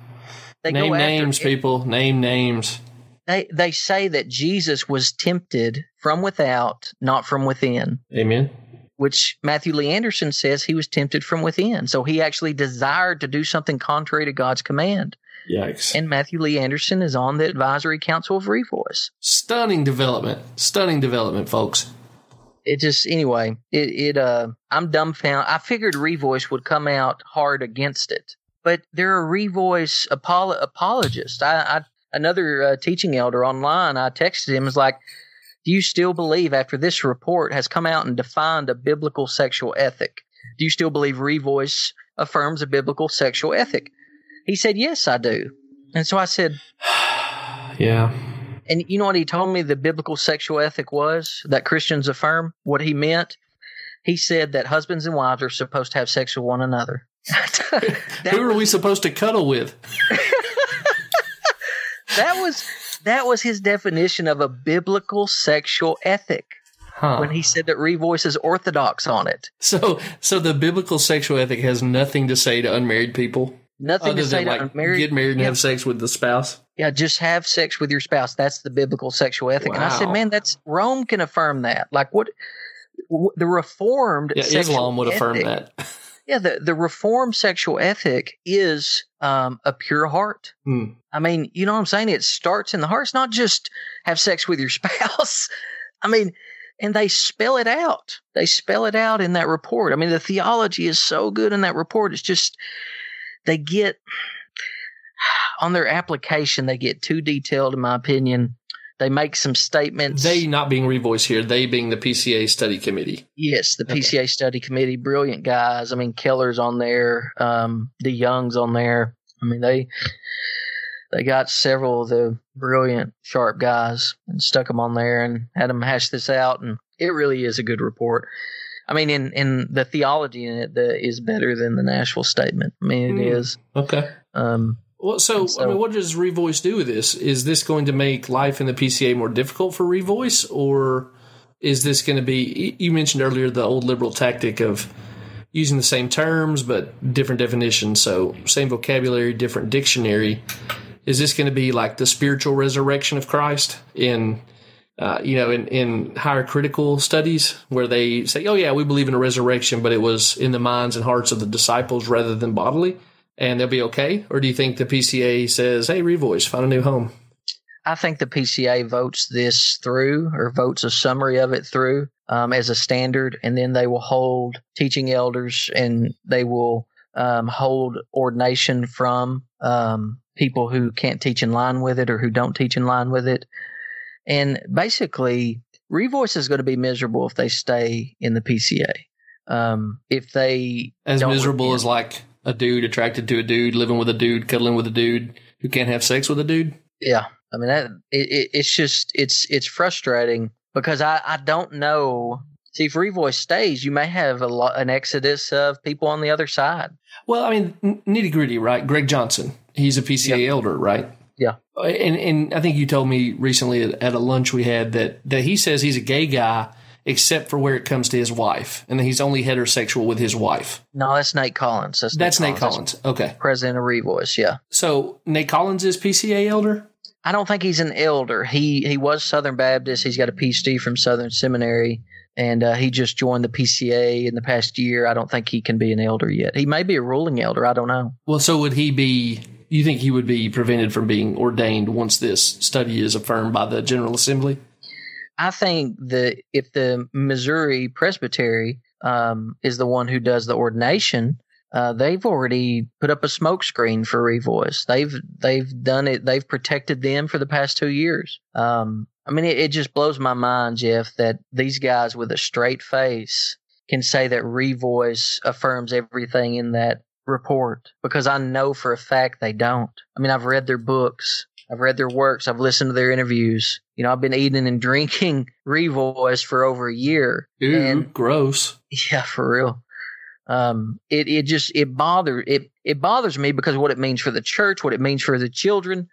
they name go names, after people. Name names. they they say that Jesus was tempted from without, not from within. Amen. Which Matthew Lee Anderson says he was tempted from within. So he actually desired to do something contrary to God's command. Yikes. And Matthew Lee Anderson is on the advisory council of Revoice. Stunning development. Stunning development, folks. It just anyway it it uh i'm dumbfounded i figured revoice would come out hard against it but there are revoice apolo- apologists. I, I another uh, teaching elder online i texted him was like do you still believe after this report has come out and defined a biblical sexual ethic? Do you still believe revoice affirms a biblical sexual ethic? He said yes i do. And so i said Yeah. And you know what he told me the biblical sexual ethic was that Christians affirm? What he meant? He said that husbands and wives are supposed to have sex with one another. Who are we supposed to cuddle with? that was that was his definition of a biblical sexual ethic Huh. when he said that Revoice is orthodox on it. so, so the biblical sexual ethic has nothing to say to unmarried people, Nothing to say to like unmarried. get married and yeah, have sex with the spouse. Yeah, just have sex with your spouse. That's the biblical sexual ethic. And I said, man, that's Rome can affirm that. Like what? w- The reformed Yeah, sexual Islam would affirm that. Yeah, the, the reformed sexual ethic is um, a pure heart. Hmm. I mean, you know what I'm saying? It starts in the heart. It's not just have sex with your spouse. I mean, and they spell it out. They spell it out in that report. I mean, the theology is so good in that report. It's just they get on their application, they get too detailed, in my opinion. They make some statements. They not being revoiced here, they being the PCA study committee. Yes, the Okay. PCA study committee, brilliant guys. I mean, Keller's on there, um, DeYoung's on there. I mean, they they got several of the brilliant, sharp guys and stuck them on there and had them hash this out. And it really is a good report. I mean, in in the theology in it that is better than the Nashville statement. I mean, it Hmm. is. Okay. Um, Well, so, so- I mean, what does Revoice do with this? Is this going to make life in the PCA more difficult for Revoice, or is this going to be? You mentioned earlier the old liberal tactic of using the same terms but different definitions. So same vocabulary, different dictionary. Is this going to be like the spiritual resurrection of Christ in? Uh, you know, in, in higher critical studies where they say, oh, yeah, we believe in a resurrection, but it was in the minds and hearts of the disciples rather than bodily, and they'll be okay? Or do you think the PCA says, hey, Revoice, find a new home? I think the PCA votes this through or votes a summary of it through um, as a standard, and then they will hold teaching elders and they will um, hold ordination from um, people who can't teach in line with it or who don't teach in line with it. And basically, Revoice is going to be miserable if they stay in the PCA. Um, if they as miserable as like a dude attracted to a dude, living with a dude, cuddling with a dude who can't have sex with a dude. Yeah, I mean that it, it, it's just it's it's frustrating because I I don't know. See, if Revoice stays, you may have a lot, an exodus of people on the other side. Well, I mean, nitty gritty, right? Greg Johnson, he's a PCA yep. elder, right? Yeah. And and I think you told me recently at a lunch we had that that he says he's a gay guy except for where it comes to his wife, and that he's only heterosexual with his wife. No, that's Nate Collins. That's, that's Nate, Nate Collins. Collins. Okay. President of Revoice, yeah. So Nate Collins is PCA elder. I don't think he's an elder. He he was Southern Baptist. He's got a PhD from Southern Seminary, and uh, he just joined the PCA in the past year. I don't think he can be an elder yet. He may be a ruling elder. I don't know. Well, so would he be you think he would be prevented from being ordained once this study is affirmed by the General Assembly? I think that if the Missouri Presbytery um, is the one who does the ordination, uh, they've already put up a smokescreen for Revoice. They've they've done it. They've protected them for the past two years. Um, I mean, it, it just blows my mind, Jeff, that these guys with a straight face can say that Revoice affirms everything in that report because I know for a fact they don't. I mean, I've read their books, I've read their works, I've listened to their interviews. You know, I've been eating and drinking Revoice for over a year. Ew, and, gross. Yeah, for real. Um, it it just it bothers it it bothers me because what it means for the church, what it means for the children.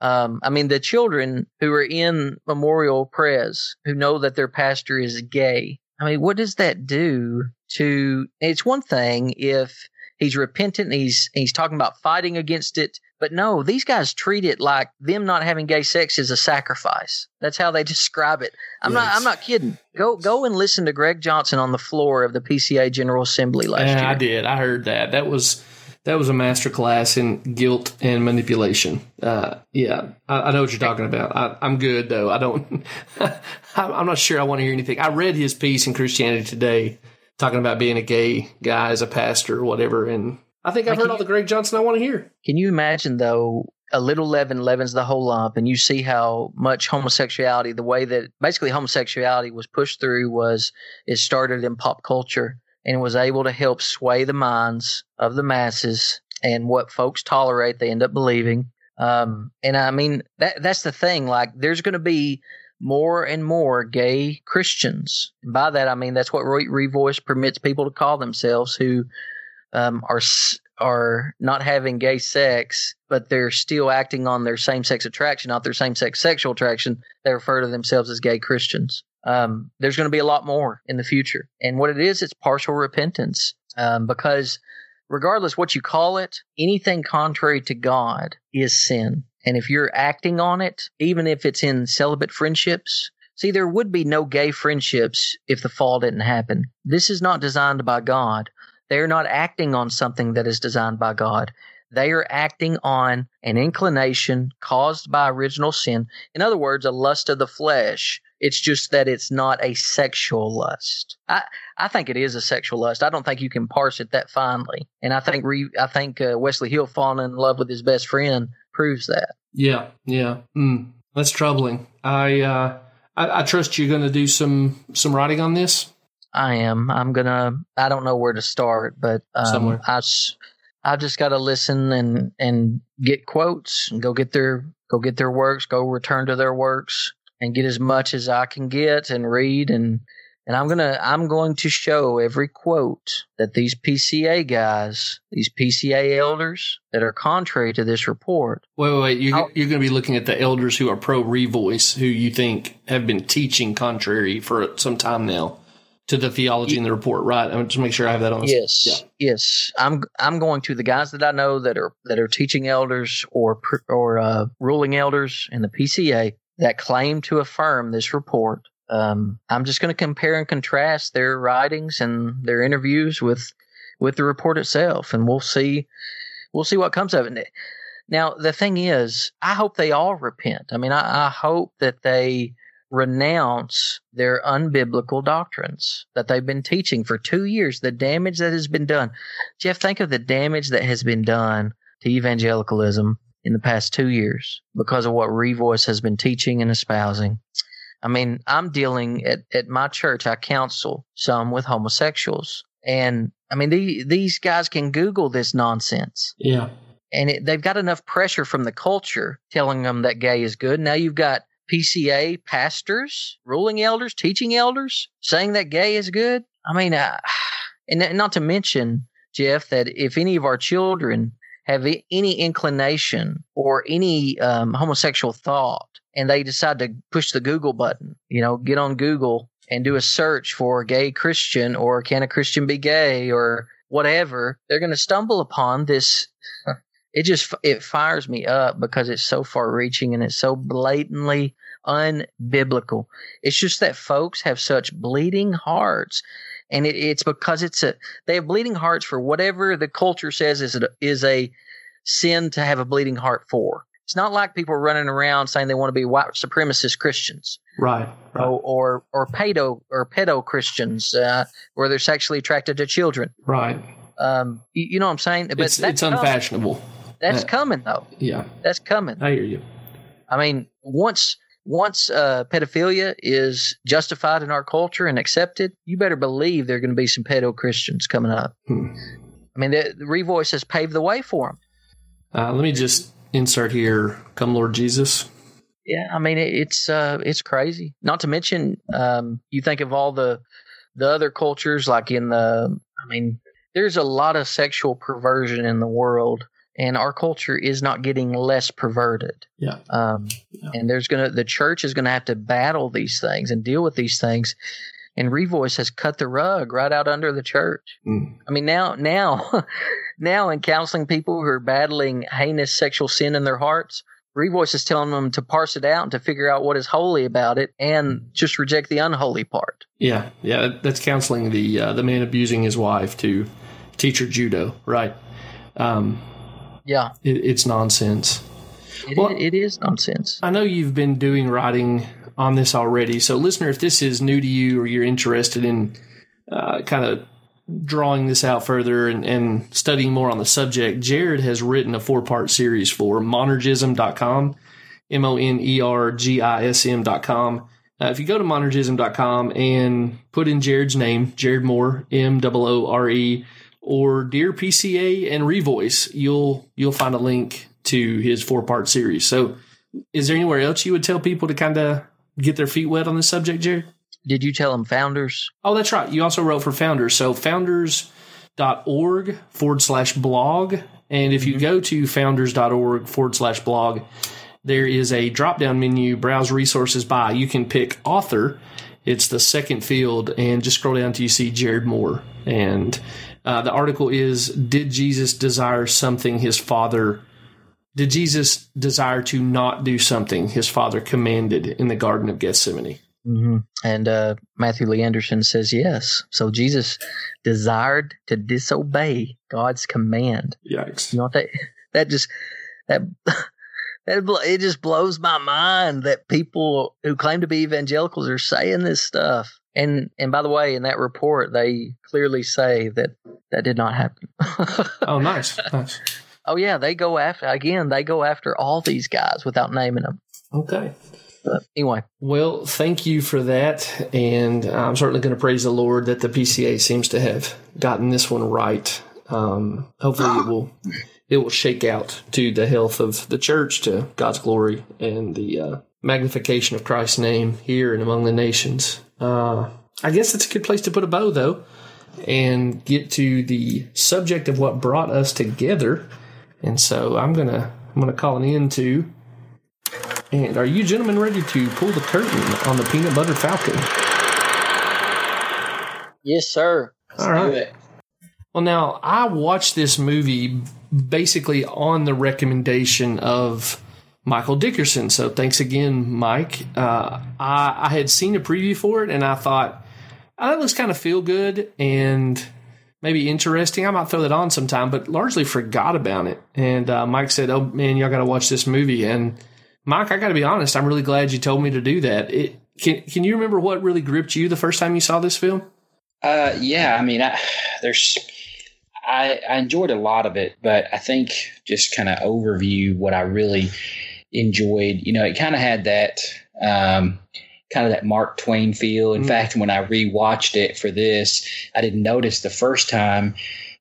Um, I mean, the children who are in Memorial Pres who know that their pastor is gay. I mean, what does that do to? It's one thing if he's repentant and he's he's talking about fighting against it. But no, these guys treat it like them not having gay sex is a sacrifice. That's how they describe it. I'm yes. not I'm not kidding. Go go and listen to Greg Johnson on the floor of the PCA General Assembly last yeah, year. I did. I heard that. That was that was a master class in guilt and manipulation. Uh, yeah, I, I, know what you're talking about. I, am good though. I don't. I'm not sure I want to hear anything. I read his piece in Christianity Today talking about being a gay guy as a pastor or whatever. And I think I've heard all the Greg Johnson I want to hear. Can you imagine though? A little leaven leavens the whole lump, and you see how much homosexuality, the way that basically homosexuality was pushed through, was it started in pop culture and was able to help sway the minds of the masses and what folks tolerate, they end up believing. Um, and I mean that that's the thing. Like, there's going to be more and more gay Christians. By that, I mean that's what Revoice permits people to call themselves who um, are are not having gay sex, but they're still acting on their same sex attraction, not their same sex sexual attraction. They refer to themselves as gay Christians. Um, there's going to be a lot more in the future, and what it is, it's partial repentance um, because regardless what you call it, anything contrary to God is sin. And if you're acting on it, even if it's in celibate friendships, see, there would be no gay friendships if the fall didn't happen. This is not designed by God. They're not acting on something that is designed by God. They are acting on an inclination caused by original sin. In other words, a lust of the flesh. It's just that it's not a sexual lust. I, I think it is a sexual lust. I don't think you can parse it that finely. And I think re, I think uh, Wesley Hill falling in love with his best friend proves that. Yeah, yeah, mm, that's troubling. I, uh, I, I trust you're going to do some some writing on this. I am. I'm gonna. I don't know where to start, but um, somewhere. I, I just got to listen and and get quotes and go get their go get their works, go return to their works, and get as much as I can get and read and and I'm gonna I'm going to show every quote that these PCA guys, these PCA elders that are contrary to this report. Wait, wait, wait. You're, you're going to be looking at the elders who are pro revoice, who you think have been teaching contrary for some time now to the theology in the report, right? I'm just make sure I have that on. Yes, Yeah. yes. I'm I'm going to the guys that I know that are that are teaching elders or or uh, ruling elders in the PCA that claim to affirm this report. Um, I'm just going to compare and contrast their writings and their interviews with with the report itself, and we'll see we'll see what comes of it. Now, the thing is, I hope they all repent. I mean, I, I hope that they renounce their unbiblical doctrines that they've been teaching for two years, the damage that has been done. Jeff, think of the damage that has been done to evangelicalism in the past two years because of what Revoice has been teaching and espousing. I mean, I'm dealing at, at my church, I counsel some with homosexuals. And I mean, the, these guys can Google this nonsense Yeah. and it, they've got enough pressure from the culture telling them that gay is good. Now you've got PCA pastors, ruling elders, teaching elders saying that gay is good. I mean, uh, and not to mention, Jeff, that if any of our children have any inclination or any um, homosexual thought and they decide to push the Google button, you know, get on Google and do a search for gay Christian or can a Christian be gay or whatever, they're going to stumble upon this it just it fires me up because it's so far reaching and it's so blatantly unbiblical. It's just that folks have such bleeding hearts, and it, it's because it's a they have bleeding hearts for whatever the culture says is a, is a sin to have a bleeding heart for. It's not like people running around saying they want to be white supremacist Christians Right. Right. or or, or pedo or pedo Christians uh, where they're sexually attracted to children. Right. Um, you, you know what I'm saying? But It's, it's unfashionable. That's Uh, coming though. Yeah. That's coming. I hear you. I mean, once once uh, pedophilia is justified in our culture and accepted, you better believe there are going to be some pedo Christians coming up. Hmm. I mean, the, the Revoice has paved the way for them. Uh, let me just insert here, come Lord Jesus. Yeah, I mean, it, it's uh, it's crazy. Not to mention, um, you think of all the the other cultures, like in the, I mean, there's a lot of sexual perversion in the world, and our culture is not getting less perverted. Yeah. Um, Yeah. And there's gonna the church is gonna have to battle these things and deal with these things. And Revoice has cut the rug right out under the church. Mm. I mean, now, now, now, in counseling people who are battling heinous sexual sin in their hearts, Revoice is telling them to parse it out and to figure out what is holy about it, and just reject the unholy part. Yeah. Yeah. That's counseling the uh, the man abusing his wife to teach her judo. Right. Um, Yeah, it, it's nonsense. it, Well- it is nonsense. I know you've been doing writing on this already. So, listener, if this is new to you or you're interested in uh, kind of drawing this out further and, and studying more on the subject, Jared has written a four part series for monergism.com, M O N E R G I S M.com. Uh, if you go to monergism.com and put in Jared's name, Jared Moore, M O O R E, or Dear PCA and Revoice, you'll you'll find a link to his four part series. So, is there anywhere else you would tell people to kind of get their feet wet on this subject, Jared? Did you tell them founders? Oh, that's right. You also wrote for Founders. So founders.org forward slash blog. And if you mm-hmm. go to founders.org forward slash blog, there is a drop down menu, browse resources by. You can pick author. It's the second field, and just scroll down till you see Jared Moore. And uh, the article is Did Jesus desire something his father? Did Jesus desire to not do something his father commanded in the Garden of Gethsemane? Mm-hmm. And uh, Matthew Lee Anderson says yes. So Jesus desired to disobey God's command. Yikes. You know what that that just that that it just blows my mind that people who claim to be evangelicals are saying this stuff. And and by the way, in that report, they clearly say that that did not happen. Oh, nice. Nice. oh yeah, they go after again. They go after all these guys without naming them. Okay. But anyway, Well, thank you for that. And I'm certainly going to praise the Lord that the PCA seems to have gotten this one right. Um, hopefully it will, it will shake out to the health of the church, to God's glory and the uh, magnification of Christ's name here and among the nations. Uh, I guess it's a good place to put a bow, though, and get to the subject of what brought us together. And so I'm gonna I'm gonna call an end to. And are you gentlemen ready to pull the curtain on the peanut butter falcon? Yes, sir. All right. Well, now I watched this movie basically on the recommendation of Michael Dickerson. So thanks again, Mike. Uh, I, I had seen a preview for it and I thought, oh, that looks kind of feel good and maybe interesting. I might throw that on sometime, but largely forgot about it. And uh, Mike said, "Oh man, y'all got to watch this movie." And Mike, I got to be honest, I'm really glad you told me to do that. It, can Can you remember what really gripped you the first time you saw this film? Uh, yeah, I mean, I, there's, I, I enjoyed a lot of it, but I think just kind of overview what I really enjoyed. You know, it kind of had that, um, kind of that Mark Twain feel. In mm fact, when I rewatched it for this, I didn't notice the first time,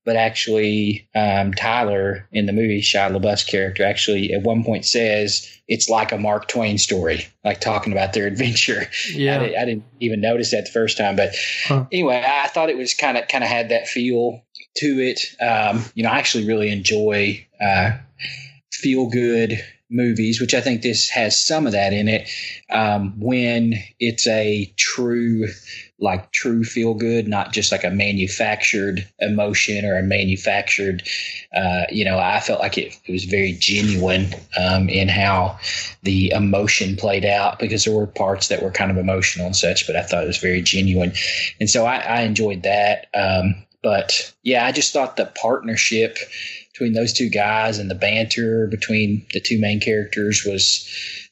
but actually, um, Tyler in the movie, Shia LaBeouf's character, actually at one point says it's like a Mark Twain story, like talking about their adventure. Yeah, I, did, I didn't even notice that the first time, but huh. anyway, I thought it was kind of kind of had that feel to it. Um, you know, I actually really enjoy uh, feel good movies, which I think this has some of that in it. Um, when it's a true, like true feel good, not just like a manufactured emotion or a manufactured, uh, you know, I felt like it, it was very genuine um, in how the emotion played out because there were parts that were kind of emotional and such, but I thought it was very genuine. And so I, I enjoyed that. Um, but yeah, I just thought the partnership between those two guys and the banter between the two main characters was,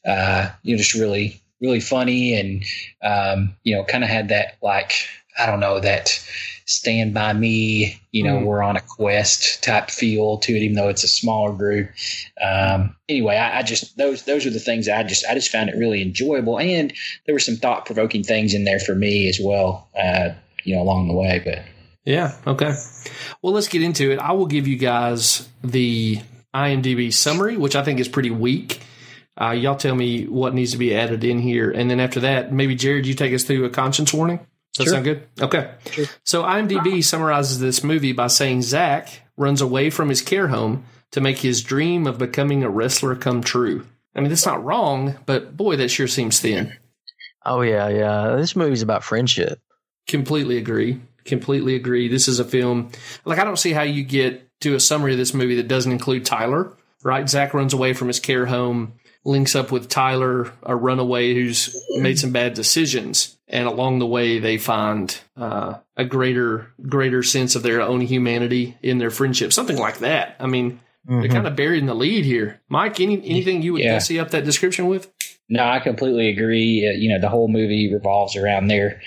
uh, you know, just really, really funny and, um, you know, kind of had that like, I don't know, that stand by me, you know, mm. we're on a quest type feel to it, even though it's a smaller group. Um, anyway, I, I, just, those, those are the things I just, I just found it really enjoyable. And there were some thought provoking things in there for me as well, uh, you know, along the way, but. Yeah. Okay. Well, let's get into it. I will give you guys the IMDb summary, which I think is pretty weak. Uh, y'all tell me what needs to be added in here, and then after that, maybe Jared, you take us through a conscience warning. Does that sure. sound good? Okay. Sure. So IMDb summarizes this movie by saying Zach runs away from his care home to make his dream of becoming a wrestler come true. I mean, that's not wrong, but boy, that sure seems thin. Oh yeah, yeah. This movie's about friendship. Completely agree completely agree. This is a film like I don't see how you get to a summary of this movie that doesn't include Tyler. Right, Zach runs away from his care home, links up with Tyler, a runaway who's made some bad decisions, and along the way they find uh, a greater greater sense of their own humanity in their friendship, something like that. I mean, mm-hmm. they're kind of buried in the lead here. Mike, any anything you would yeah. see up that description with? No, I completely agree. Uh, you know, the whole movie revolves around their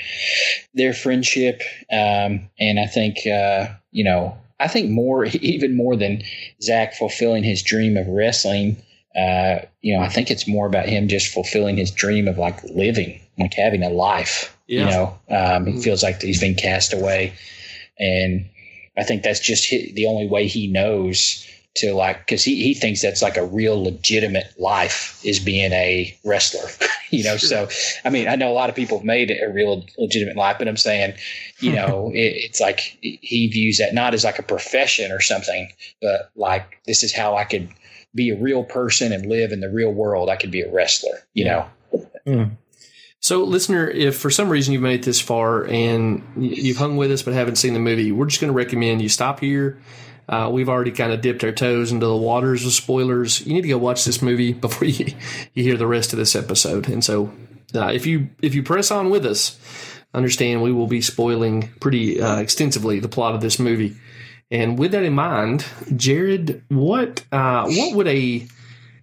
their friendship, um, and I think uh, you know, I think more even more than Zach fulfilling his dream of wrestling. Uh, you know, I think it's more about him just fulfilling his dream of like living, like having a life. Yeah. You know, um, he mm-hmm. feels like he's been cast away, and I think that's just the only way he knows to like because he, he thinks that's like a real legitimate life is being a wrestler you know? So i mean i know a lot of people have made a real legitimate life but i'm saying you know it, it's like he views that not as like a profession or something but like this is how i could be a real person and live in the real world. I could be a wrestler you know? Mm. So, listener, if for some reason you've made it this far and you've hung with us but haven't seen the movie, we're just going to recommend you stop here, uh, we've already kind of dipped our toes into the waters of spoilers. You need to go watch this movie before you, you hear the rest of this episode. And so, uh, if you if you press on with us, understand we will be spoiling pretty uh, extensively the plot of this movie. And with that in mind, Jared, what uh, what would a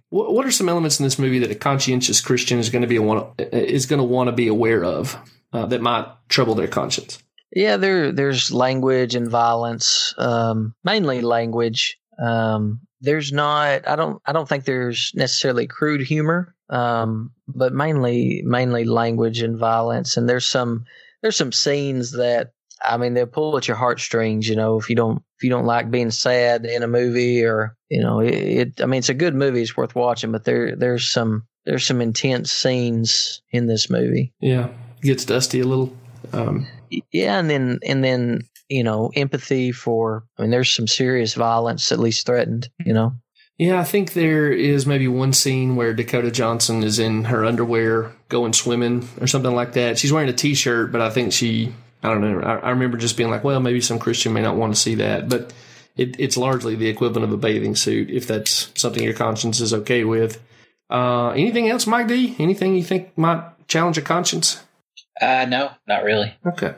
what, what are some elements in this movie that a conscientious Christian is going to be a, is going to want to be aware of uh, that might trouble their conscience? Yeah, there there's language and violence, um, mainly language. Um, there's not. I don't. I don't think there's necessarily crude humor, um, but mainly mainly language and violence. And there's some there's some scenes that I mean they'll pull at your heartstrings. You know, if you don't if you don't like being sad in a movie, or you know, it, it I mean it's a good movie. It's worth watching, but there there's some there's some intense scenes in this movie. Yeah, it gets dusty a little. Um, yeah, and then and then you know empathy for. I mean, there's some serious violence at least threatened. You know. Yeah, I think there is maybe one scene where Dakota Johnson is in her underwear going swimming or something like that. She's wearing a t-shirt, but I think she, I don't know. I, I remember just being like, well, maybe some Christian may not want to see that, but it, it's largely the equivalent of a bathing suit if that's something your conscience is okay with. Uh, anything else, Mike D? Anything you think might challenge a conscience? Uh, no, not really. Okay.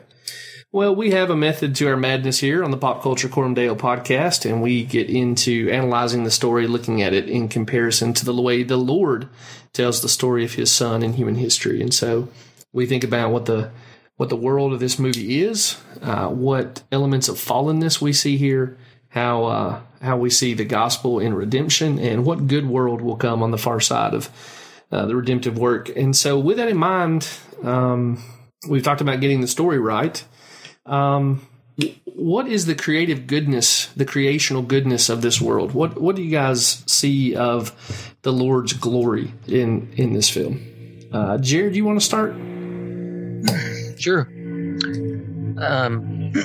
Well, we have a method to our madness here on the Pop Culture Coram Deo podcast, and we get into analyzing the story, looking at it in comparison to the way the Lord tells the story of His Son in human history. And so we think about what the what the world of this movie is, uh, what elements of fallenness we see here, how uh, how we see the gospel in redemption, and what good world will come on the far side of uh, the redemptive work. And so, with that in mind, um, we've talked about getting the story right. Um, what is the creative goodness, the creational goodness of this world? What what do you guys see of the Lord's glory in in this film? Uh, Jared, do you want to start? Sure. Um. you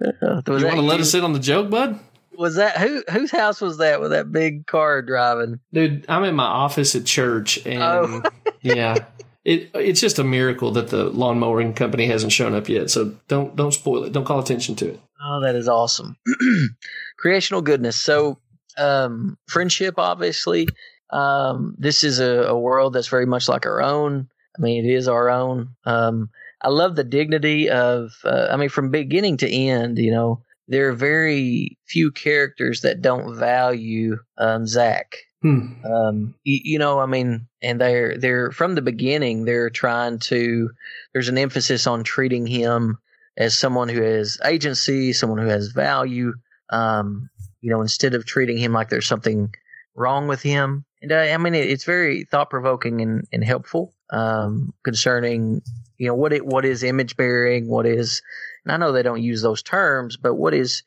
want to let us in on the joke, bud? Was that who whose house was that with that big car driving? Dude, I'm in my office at church, and Oh. yeah, it it's just a miracle that the lawn mowing company hasn't shown up yet. So don't don't spoil it. Don't call attention to it. Oh, that is awesome. Creational goodness. So, um, friendship, obviously. Um, this is a, a world that's very much like our own. I mean, it is our own. Um, I love the dignity of, uh, I mean, from beginning to end, you know, there are very few characters that don't value um, Zach. Hmm. Um, you, you know, I mean, and they're they're from the beginning. They're trying to. There's an emphasis on treating him as someone who has agency, someone who has value. Um, you know, instead of treating him like there's something wrong with him. And uh, I mean, it, it's very thought provoking and, and helpful um, concerning you know what it what is image bearing, what is. And I know they don't use those terms, but what is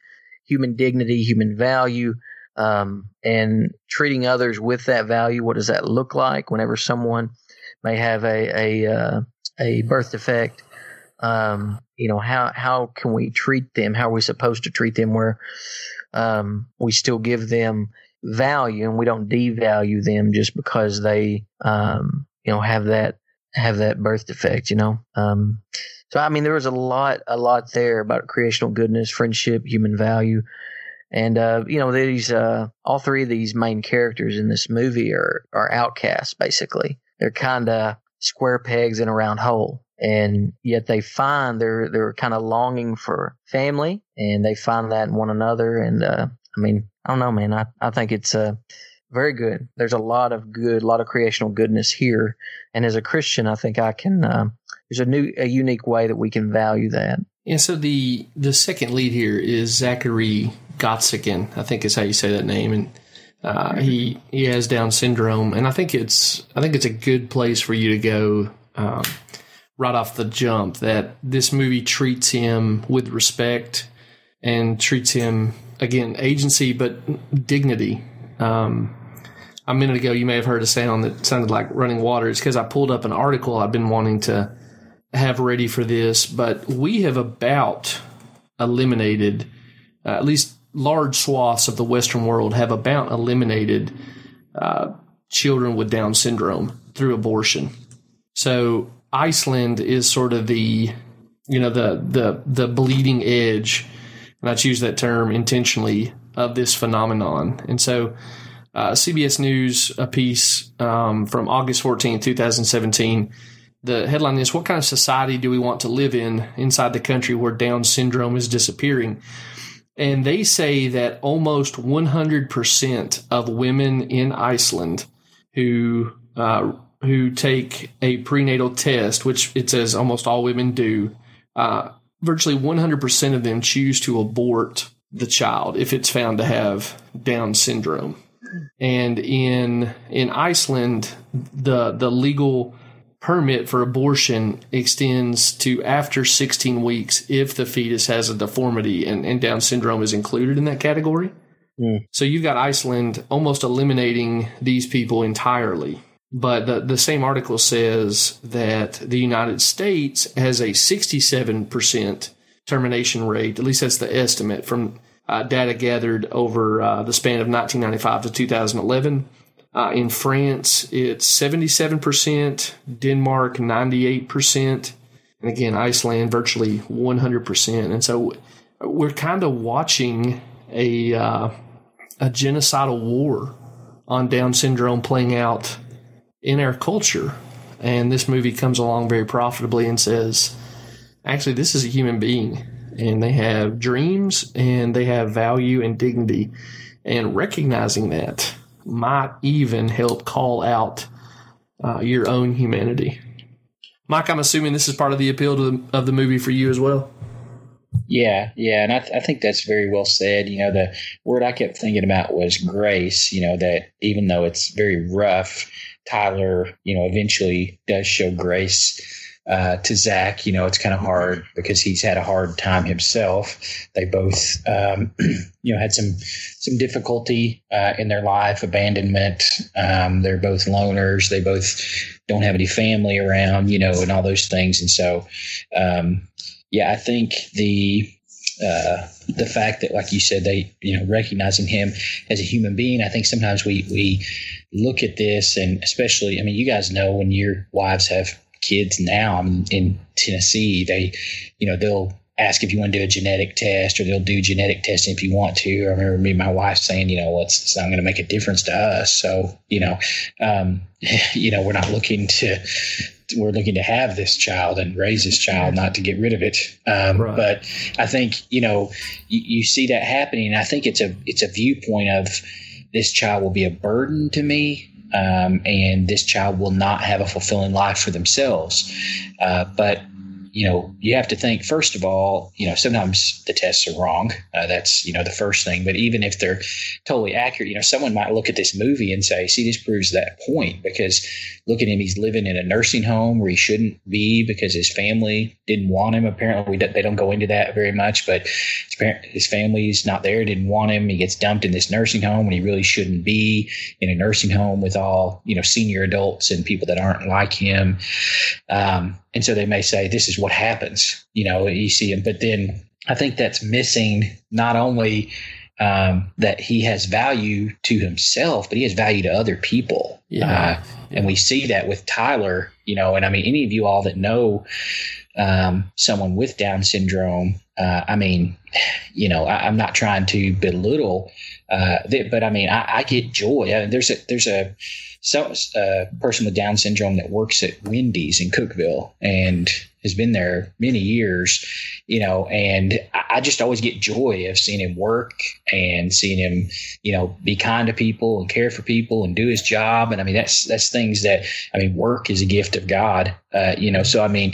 human dignity, human value, um, and treating others with that value? What does that look like whenever someone may have a a uh, a birth defect? Um, you know how how can we treat them? How are we supposed to treat them? Where um, we still give them value and we don't devalue them just because they um, you know have that have that birth defect. You know. Um, so I mean, there was a lot a lot there about creational goodness, friendship, human value. And uh, you know these uh, all three of these main characters in this movie are are outcasts basically. They're kind of square pegs in a round hole, and yet they find they're they're kind of longing for family, and they find that in one another. And uh, I mean, I don't know, man. I I think it's uh, very good. There's a lot of good, a lot of creational goodness here, and as a Christian, I think I can. Um, there's a new, a unique way that we can value that. Yeah. So the the second lead here is Zachary Gottsagen. I think is how you say that name, and uh, he he has Down syndrome, and I think it's I think it's a good place for you to go. Um, right off the jump, that this movie treats him with respect and treats him again agency, but dignity. Um, a minute ago, you may have heard a sound that sounded like running water. It's because I pulled up an article I've been wanting to have ready for this, but we have about eliminated, uh, at least large swaths of the Western world have about eliminated uh, children with Down syndrome through abortion. So Iceland is sort of the, you know, the the the bleeding edge, and I choose that term intentionally of this phenomenon. And so, uh, CBS News, a piece um, from August 14, 2017 the headline is What kind of society do we want to live in inside the country where Down syndrome is disappearing? And they say that almost 100% of women in Iceland who uh, who take a prenatal test, which it says almost all women do, uh, virtually 100% of them choose to abort the child if it's found to have Down syndrome. And in in Iceland, the the legal permit for abortion extends to after 16 weeks if the fetus has a deformity and, and Down syndrome is included in that category. Mm. So you've got Iceland almost eliminating these people entirely. but the, the same article says that the United States has a 67% termination rate. At least that's the estimate from uh, data gathered over uh, the span of 1995 to 2011. Uh, in France, it's 77%, Denmark, 98%, and again, Iceland, virtually 100%. And so we're kind of watching a, uh, a genocidal war on Down syndrome playing out in our culture. And this movie comes along very profitably and says, actually, this is a human being, and they have dreams and they have value and dignity. And recognizing that might even help call out uh, your own humanity. Mike, I'm assuming this is part of the appeal the, of the movie for you as well. Yeah, yeah, and I, th- I think that's very well said. You know, the word I kept thinking about was grace. You know, that even though it's very rough, Tyler, you know, eventually does show grace uh, to Zach. You know, it's kind of hard because he's had a hard time himself. They both, um, you know, had some some difficulty uh, in their life, abandonment. Um, they're both loners. They both don't have any family around, you know, and all those things. And so, um, yeah, I think the uh, the fact that, like you said, they you know recognizing him as a human being. I think sometimes we we look at this, and especially, I mean, you guys know when your wives have kids now I'm in Tennessee, they you know they'll ask if you want to do a genetic test or they'll do genetic testing if you want to. I remember me and my wife saying, you know, well, it's, it's not going to make a difference to us. So, you know, um, you know, we're not looking to, we're looking to have this child and raise this child, not to get rid of it. Um, right. But I think you know you, you, see that happening. I think it's a it's a viewpoint of this child will be a burden to me, um, and this child will not have a fulfilling life for themselves. Uh, but you know, you have to think first of all, you know, sometimes the tests are wrong. Uh, that's you know the first thing. But even if they're totally accurate, you know, someone might look at this movie and say, "See, this proves that point." Because look at him; he's living in a nursing home where he shouldn't be because his family didn't want him. Apparently, they don't go into that very much, but his, parent, his family's not there, didn't want him. He gets dumped in this nursing home when he really shouldn't be in a nursing home with all you know senior adults and people that aren't like him. Um, and so they may say, this is what happens, you know, you see him. But then I think that's missing not only um, that he has value to himself, but he has value to other people. Yeah. Uh, and we see that with Tyler, you know, and I mean, any of you all that know um, someone with Down syndrome, uh, I mean, you know, I, am not trying to belittle, uh, but I mean, I, I get joy. I mean, there's a, there's a, some person with Down syndrome that works at Wendy's in Cookeville and has been there many years, you know, and I just always get joy of seeing him work and seeing him, you know, be kind to people and care for people and do his job. And I mean, that's that's things that I mean, work is a gift of God, uh, you know. So I mean,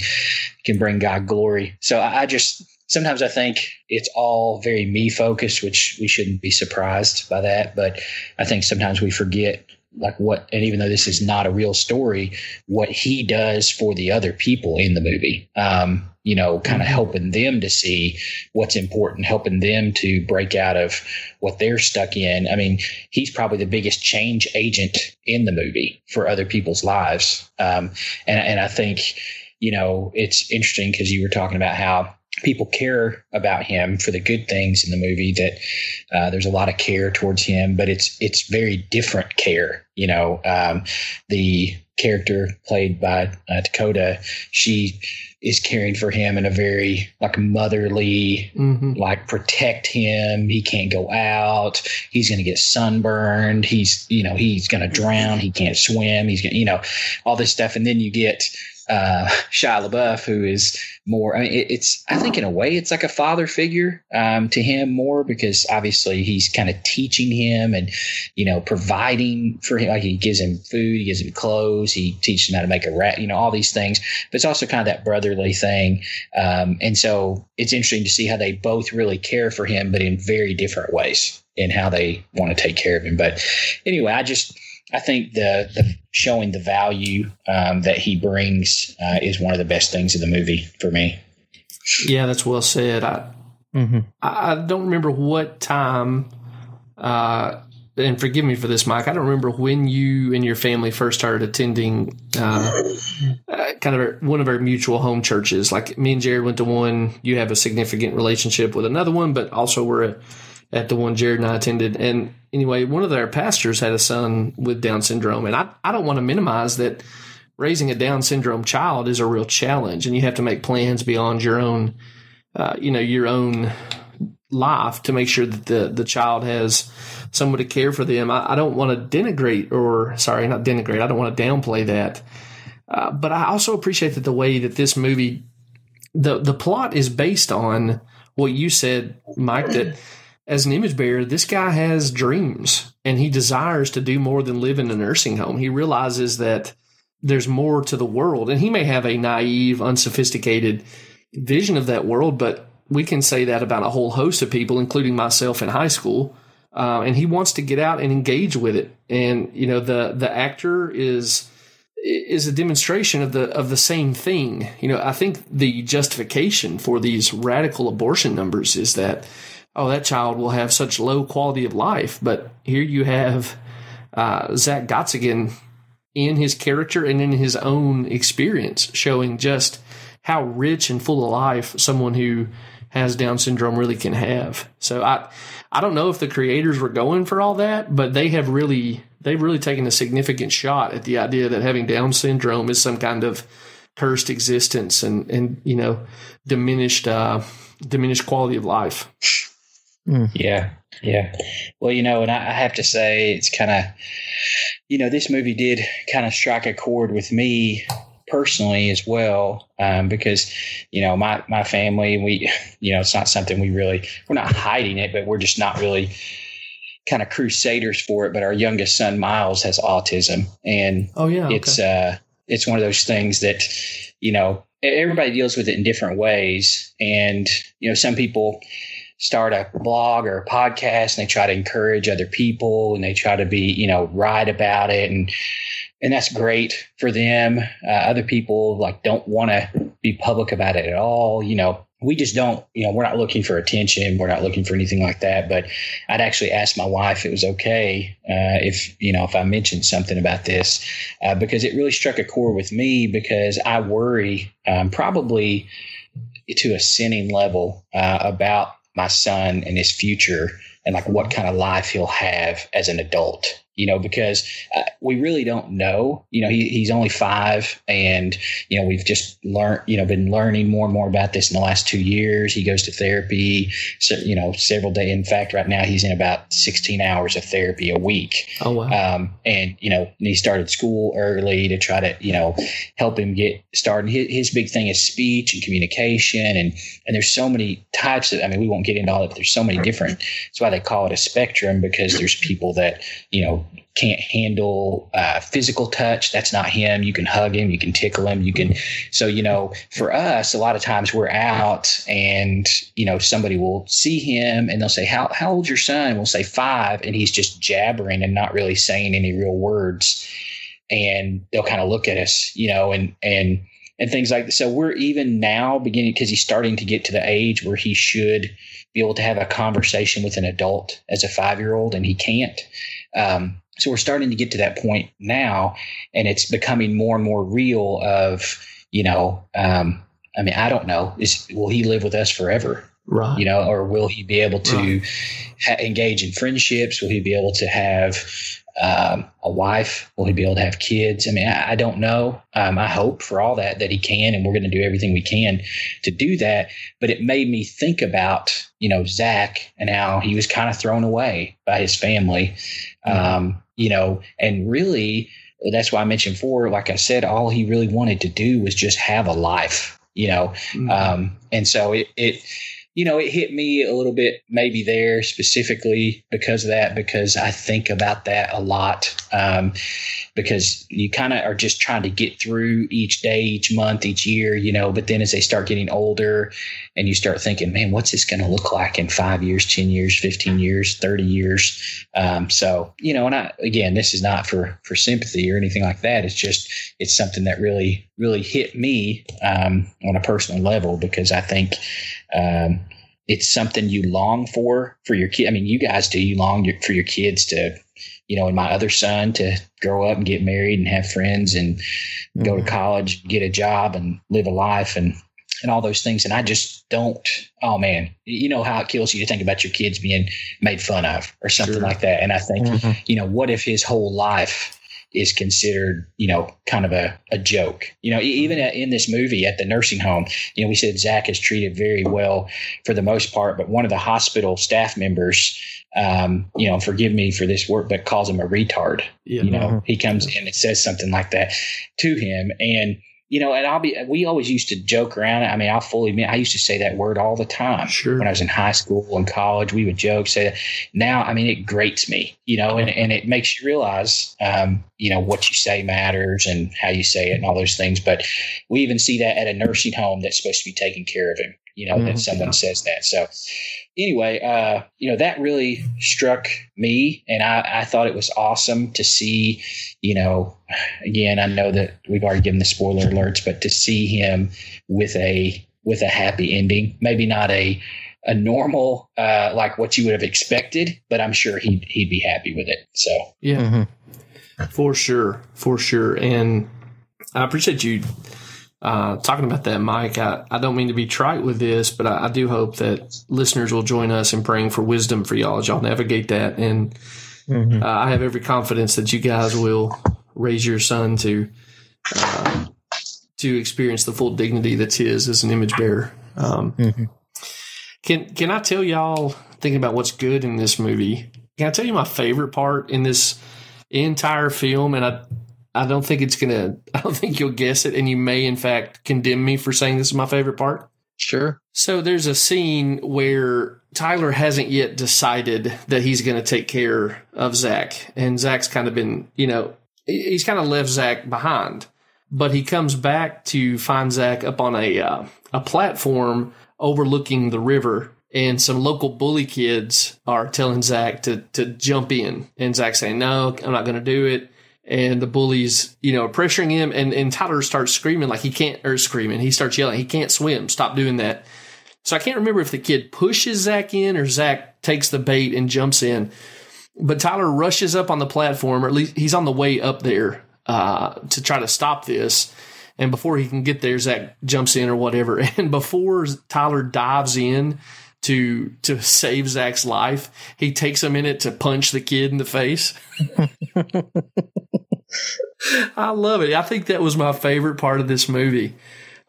can bring God glory. So I, I just sometimes I think it's all very me focused, which we shouldn't be surprised by that. But I think sometimes we forget like what and even though this is not a real story what he does for the other people in the movie um, you know kind of mm-hmm. helping them to see what's important helping them to break out of what they're stuck in i mean he's probably the biggest change agent in the movie for other people's lives um, and, and i think you know it's interesting because you were talking about how people care about him for the good things in the movie that uh, there's a lot of care towards him but it's it's very different care you know um, the character played by uh, dakota she is caring for him in a very like motherly mm-hmm. like protect him. He can't go out. He's going to get sunburned. He's you know he's going to drown. He can't swim. He's going you know all this stuff. And then you get uh, Shia LaBeouf, who is more. I mean, it, it's. I think in a way, it's like a father figure um, to him more because obviously he's kind of teaching him and you know providing for him. Like he gives him food, he gives him clothes, he teaches him how to make a rat. You know, all these things. But it's also kind of that brotherly thing. Um, and so it's interesting to see how they both really care for him, but in very different ways in how they want to take care of him. But anyway, I just I think the, the showing the value um, that he brings uh, is one of the best things of the movie for me. Yeah, that's well said. I mm-hmm. I, don't remember what time uh, and forgive me for this, Mike. I don't remember when you and your family first started attending uh, uh, kind of our, one of our mutual home churches. Like me and Jared went to one. You have a significant relationship with another one, but also we're at, at the one Jared and I attended. And anyway, one of our pastors had a son with Down syndrome, and I I don't want to minimize that. Raising a Down syndrome child is a real challenge, and you have to make plans beyond your own, uh, you know, your own life to make sure that the the child has someone to care for them. I, I don't want to denigrate or sorry, not denigrate. I don't want to downplay that. Uh, but I also appreciate that the way that this movie, the the plot is based on what you said, Mike. That as an image bearer, this guy has dreams and he desires to do more than live in a nursing home. He realizes that there's more to the world, and he may have a naive, unsophisticated vision of that world, but we can say that about a whole host of people, including myself in high school. Uh, and he wants to get out and engage with it. And you know, the the actor is is a demonstration of the of the same thing. You know, I think the justification for these radical abortion numbers is that oh, that child will have such low quality of life. But here you have uh, Zach Gottsagen in his character and in his own experience, showing just how rich and full of life someone who has Down syndrome really can have. So I I don't know if the creators were going for all that, but they have really they've really taken a significant shot at the idea that having Down syndrome is some kind of cursed existence and and you know diminished uh, diminished quality of life. Mm. Yeah, yeah. Well, you know, and I, I have to say, it's kind of, you know, this movie did kind of strike a chord with me personally as well um, because you know my my family we you know it's not something we really we're not hiding it but we're just not really kind of crusaders for it but our youngest son miles has autism and oh yeah okay. it's uh it's one of those things that you know everybody deals with it in different ways and you know some people start a blog or a podcast and they try to encourage other people and they try to be you know right about it and and that's great for them. Uh, other people like don't want to be public about it at all. You know, we just don't. You know, we're not looking for attention. We're not looking for anything like that. But I'd actually ask my wife if it was okay uh, if you know if I mentioned something about this uh, because it really struck a chord with me because I worry um, probably to a sinning level uh, about my son and his future and like what kind of life he'll have as an adult you know, because uh, we really don't know. You know, he, he's only five, and you know, we've just learned, you know, been learning more and more about this in the last two years. He goes to therapy, so, you know, several days. In fact, right now he's in about 16 hours of therapy a week. Oh wow! Um, and you know, he started school early to try to, you know, help him get started. His, his big thing is speech and communication, and and there's so many types of. I mean, we won't get into all of it. But there's so many different. That's why they call it a spectrum because there's people that you know can't handle uh, physical touch. That's not him. You can hug him, you can tickle him, you can. So, you know, for us, a lot of times we're out and, you know, somebody will see him and they'll say, How, how old's your son? We'll say five. And he's just jabbering and not really saying any real words. And they'll kind of look at us, you know, and, and, and things like that. So we're even now beginning because he's starting to get to the age where he should be able to have a conversation with an adult as a five year old and he can't. Um, so we're starting to get to that point now, and it's becoming more and more real. Of you know, um, I mean, I don't know. Is will he live with us forever? Right. You know, or will he be able to right. ha- engage in friendships? Will he be able to have um, a wife? Will he be able to have kids? I mean, I, I don't know. Um, I hope for all that that he can, and we're going to do everything we can to do that. But it made me think about you know Zach and how he was kind of thrown away by his family, um, you know, and really that's why I mentioned before. Like I said, all he really wanted to do was just have a life, you know, mm-hmm. um, and so it it you know, it hit me a little bit maybe there specifically because of that, because I think about that a lot. Um, because you kind of are just trying to get through each day, each month, each year, you know, but then as they start getting older and you start thinking, man, what's this going to look like in five years, 10 years, 15 years, 30 years? Um, so, you know, and I, again, this is not for, for sympathy or anything like that. It's just, it's something that really, really hit me, um, on a personal level because I think, um, it's something you long for for your kid. I mean, you guys do. You long for your kids to, you know, and my other son to grow up and get married and have friends and mm-hmm. go to mm-hmm. college, get a job and live a life and and all those things. And I just don't. Oh man, you know how it kills you to think about your kids being made fun of or something sure. like that. And I think, mm-hmm. you know, what if his whole life is considered, you know, kind of a, a joke. You know, even in this movie at the nursing home, you know, we said Zach is treated very well for the most part, but one of the hospital staff members, um, you know, forgive me for this word, but calls him a retard. Yeah. You know, mm-hmm. he comes in and says something like that to him. And, you know, and I'll be, we always used to joke around. I mean, I'll fully admit, I used to say that word all the time. Sure. When I was in high school and college, we would joke, say that. Now, I mean, it grates me, you know, and, and it makes you realize, um, you know, what you say matters and how you say it and all those things. But we even see that at a nursing home that's supposed to be taking care of him, you know, mm-hmm. that someone says that. So, anyway, uh, you know, that really struck me. And I, I thought it was awesome to see, you know, again, I know that we've already given the spoiler alerts, but to see him with a, with a happy ending, maybe not a, a normal, uh, like what you would have expected, but I'm sure he'd, he'd be happy with it. So, yeah, mm-hmm. for sure. For sure. And I appreciate you uh, talking about that, Mike, I, I don't mean to be trite with this, but I, I, do hope that listeners will join us in praying for wisdom for y'all as y'all navigate that. And mm-hmm. uh, I have every confidence that you guys will raise your son to uh, to experience the full dignity that's his as an image bearer. Um, mm-hmm. Can can I tell y'all thinking about what's good in this movie? Can I tell you my favorite part in this entire film? And I I don't think it's gonna. I don't think you'll guess it, and you may, in fact, condemn me for saying this is my favorite part. Sure. So there's a scene where Tyler hasn't yet decided that he's going to take care of Zach, and Zach's kind of been, you know, he's kind of left Zach behind, but he comes back to find Zach up on a uh, a platform overlooking the river. And some local bully kids are telling Zach to to jump in, and Zach saying, "No, I'm not going to do it." And the bullies, you know, pressuring him and, and Tyler starts screaming like he can't or screaming. He starts yelling, he can't swim. Stop doing that. So I can't remember if the kid pushes Zach in or Zach takes the bait and jumps in. But Tyler rushes up on the platform, or at least he's on the way up there uh, to try to stop this. And before he can get there, Zach jumps in or whatever. And before Tyler dives in to to save Zach's life, he takes a minute to punch the kid in the face. I love it. I think that was my favorite part of this movie.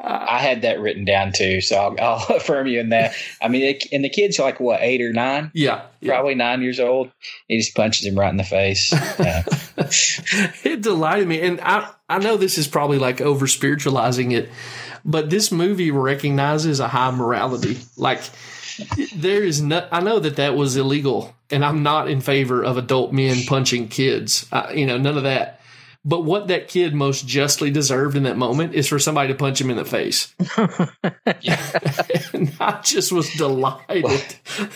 I had that written down too, so I'll, I'll affirm you in that. I mean, it, and the kid's like what eight or nine? Yeah, probably yeah. nine years old. He just punches him right in the face. Yeah. it delighted me, and I I know this is probably like over spiritualizing it, but this movie recognizes a high morality. Like there is no. I know that that was illegal, and I'm not in favor of adult men punching kids. I, you know, none of that. But what that kid most justly deserved in that moment is for somebody to punch him in the face. and I just was delighted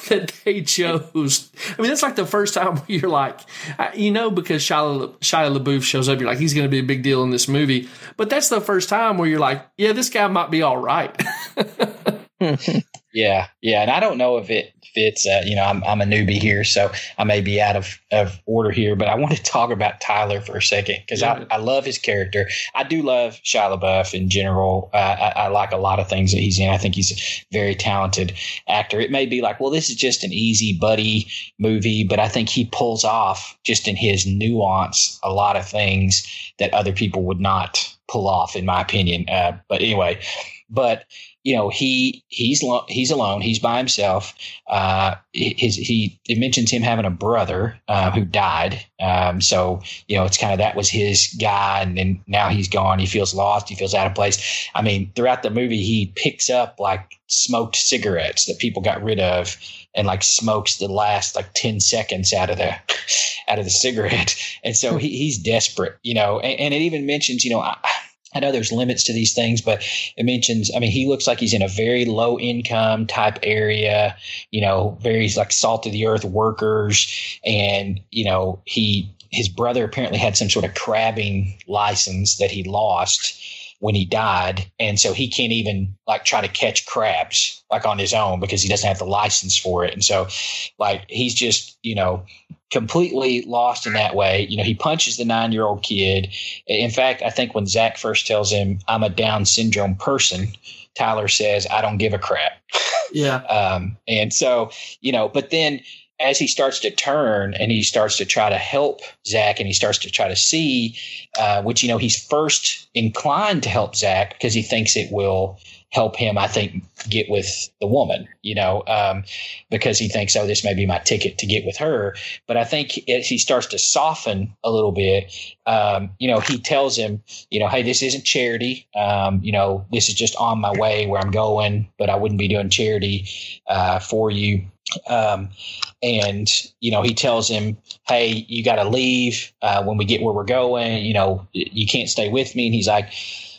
that they chose. I mean, that's like the first time you're like, you know, because Shia, Shia LaBeouf shows up, you're like, he's going to be a big deal in this movie. But that's the first time where you're like, yeah, this guy might be all right. yeah, yeah, and I don't know if it fits. Uh, you know, I'm, I'm a newbie here, so I may be out of, of order here, but I want to talk about Tyler for a second because yeah. I, I love his character. I do love Shia LaBeouf in general. Uh, I, I, like a lot of things that he's in. I think he's a very talented actor. It may be like, well, this is just an easy buddy movie, but I think he pulls off just in his nuance a lot of things that other people would not pull off, in my opinion. Uh, but anyway, but you know he he's lo- he's alone. He's by himself. Uh his he it mentions him having a brother uh, who died. Um so you know it's kind of that was his guy and then now he's gone. He feels lost. He feels out of place. I mean throughout the movie he picks up like smoked cigarettes that people got rid of and like smokes the last like 10 seconds out of the out of the cigarette. And so he, he's desperate you know and, and it even mentions you know I, I know there's limits to these things, but it mentions, I mean, he looks like he's in a very low income type area, you know, very like salt of the earth workers. And, you know, he, his brother apparently had some sort of crabbing license that he lost. When he died, and so he can't even like try to catch crabs like on his own because he doesn't have the license for it, and so like he's just you know completely lost in that way. You know, he punches the nine year old kid. In fact, I think when Zach first tells him, I'm a Down syndrome person, Tyler says, I don't give a crap. Yeah. um, and so, you know, but then as he starts to turn and he starts to try to help Zach and he starts to try to see, uh, which, you know, he's first inclined to help Zach because he thinks it will help him, I think, get with the woman, you know, um, because he thinks, oh, this may be my ticket to get with her. But I think as he starts to soften a little bit, um, you know, he tells him, you know, hey, this isn't charity. Um, you know, this is just on my way where I'm going, but I wouldn't be doing charity uh, for you. Um, and you know, he tells him, "Hey, you got to leave uh, when we get where we're going. You know, you can't stay with me." And he's like,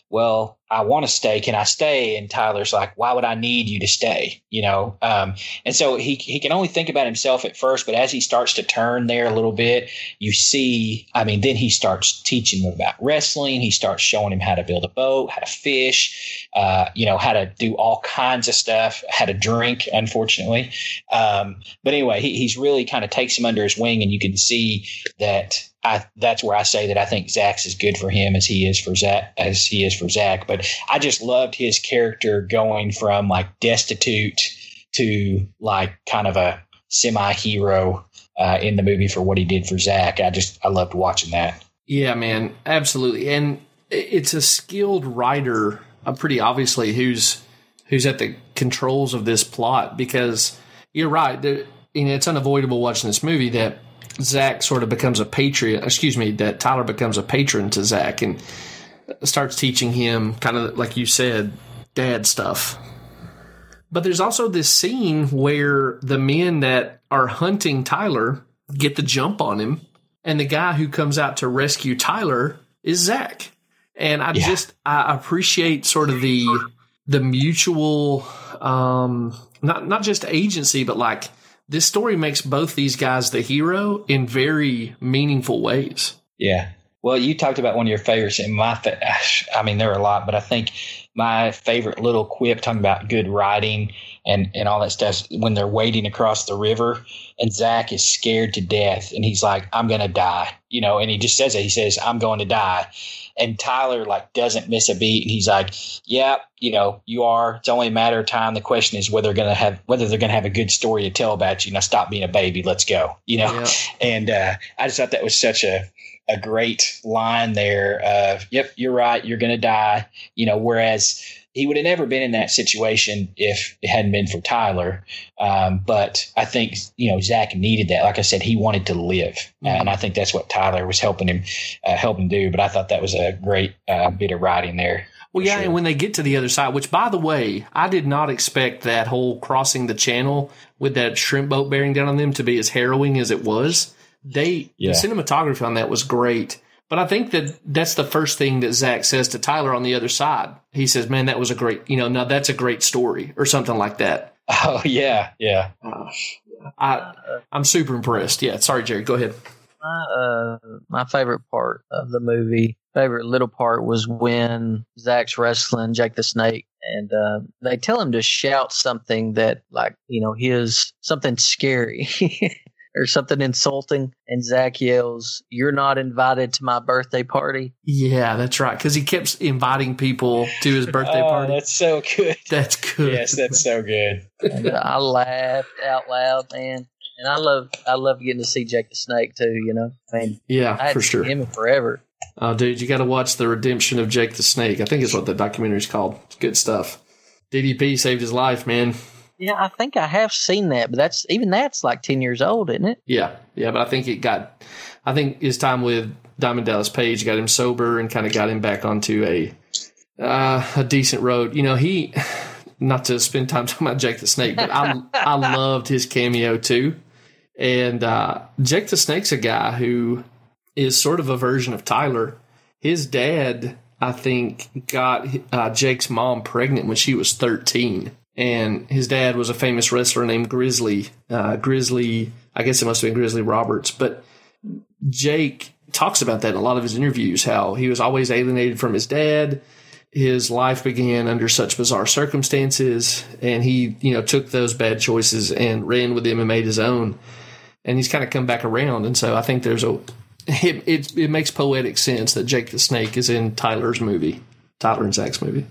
"Well, I want to stay. Can I stay? And Tyler's like, why would I need you to stay? You know? Um, and so he, he can only think about himself at first, but as he starts to turn there a little bit, you see, I mean, then he starts teaching him about wrestling. He starts showing him how to build a boat, how to fish, uh, you know, how to do all kinds of stuff, how to drink, unfortunately. Um, but anyway, he, he's really kind of takes him under his wing and you can see that I, that's where I say that I think Zach's as good for him as he is for Zach, as he is for Zach. But I just loved his character going from like destitute to like kind of a semi hero uh, in the movie for what he did for Zach. I just I loved watching that. Yeah, man, absolutely, and it's a skilled writer, uh, pretty obviously, who's who's at the controls of this plot because you're right. You know, it's unavoidable watching this movie that Zach sort of becomes a patriot. Excuse me, that Tyler becomes a patron to Zach and starts teaching him kind of like you said, dad stuff. But there's also this scene where the men that are hunting Tyler get the jump on him, and the guy who comes out to rescue Tyler is Zach. And I yeah. just I appreciate sort of the the mutual um not not just agency, but like this story makes both these guys the hero in very meaningful ways. Yeah. Well, you talked about one of your favorites, and my, I mean, there are a lot, but I think my favorite little quip talking about good writing and, and all that stuff when they're wading across the river and Zach is scared to death and he's like, I'm going to die, you know, and he just says it. He says, I'm going to die. And Tyler like doesn't miss a beat. And he's like, yeah, you know, you are, it's only a matter of time. The question is whether they're going to have, whether they're going to have a good story to tell about you. Now stop being a baby. Let's go, you know? Yeah. And, uh, I just thought that was such a, a great line there of, yep, you're right, you're going to die. You know, whereas he would have never been in that situation if it hadn't been for Tyler. Um, but I think, you know, Zach needed that. Like I said, he wanted to live. Mm-hmm. Uh, and I think that's what Tyler was helping him, uh, him do. But I thought that was a great uh, bit of writing there. Well, yeah, sure. and when they get to the other side, which by the way, I did not expect that whole crossing the channel with that shrimp boat bearing down on them to be as harrowing as it was. They yeah. the cinematography on that was great. But I think that that's the first thing that Zach says to Tyler on the other side. He says, "Man, that was a great, you know, now that's a great story," or something like that. Oh yeah, yeah. Uh, I I'm super impressed. Yeah, sorry, Jerry. Go ahead. My uh, my favorite part of the movie, favorite little part, was when Zach's wrestling Jake the Snake, and uh, they tell him to shout something that, like, you know, his something scary. or something insulting, and Zach yells, "You're not invited to my birthday party." Yeah, that's right. Because he keeps inviting people to his birthday oh, party. That's so good. That's good. Yes, that's so good. and, I laughed out loud, man. And I love, I love getting to see Jake the Snake too. You know, I mean, yeah, for sure. Him forever. Oh, dude, you got to watch the redemption of Jake the Snake. I think is what the documentary is called. It's good stuff. DDP saved his life, man. Yeah, I think I have seen that, but that's even that's like ten years old, isn't it? Yeah, yeah, but I think it got. I think his time with Diamond Dallas Page got him sober and kind of got him back onto a uh, a decent road. You know, he not to spend time talking about Jake the Snake, but I I loved his cameo too. And uh, Jake the Snake's a guy who is sort of a version of Tyler. His dad, I think, got uh, Jake's mom pregnant when she was thirteen and his dad was a famous wrestler named Grizzly. Uh, Grizzly, I guess it must have been Grizzly Roberts, but Jake talks about that in a lot of his interviews. How he was always alienated from his dad. his life began under such bizarre circumstances, and he, you know, took those bad choices and ran with them and made his own. And he's kind of come back around, and so I think there's a it, it, it makes poetic sense that Jake the Snake is in Tyler's movie, Tyler and Zach's movie.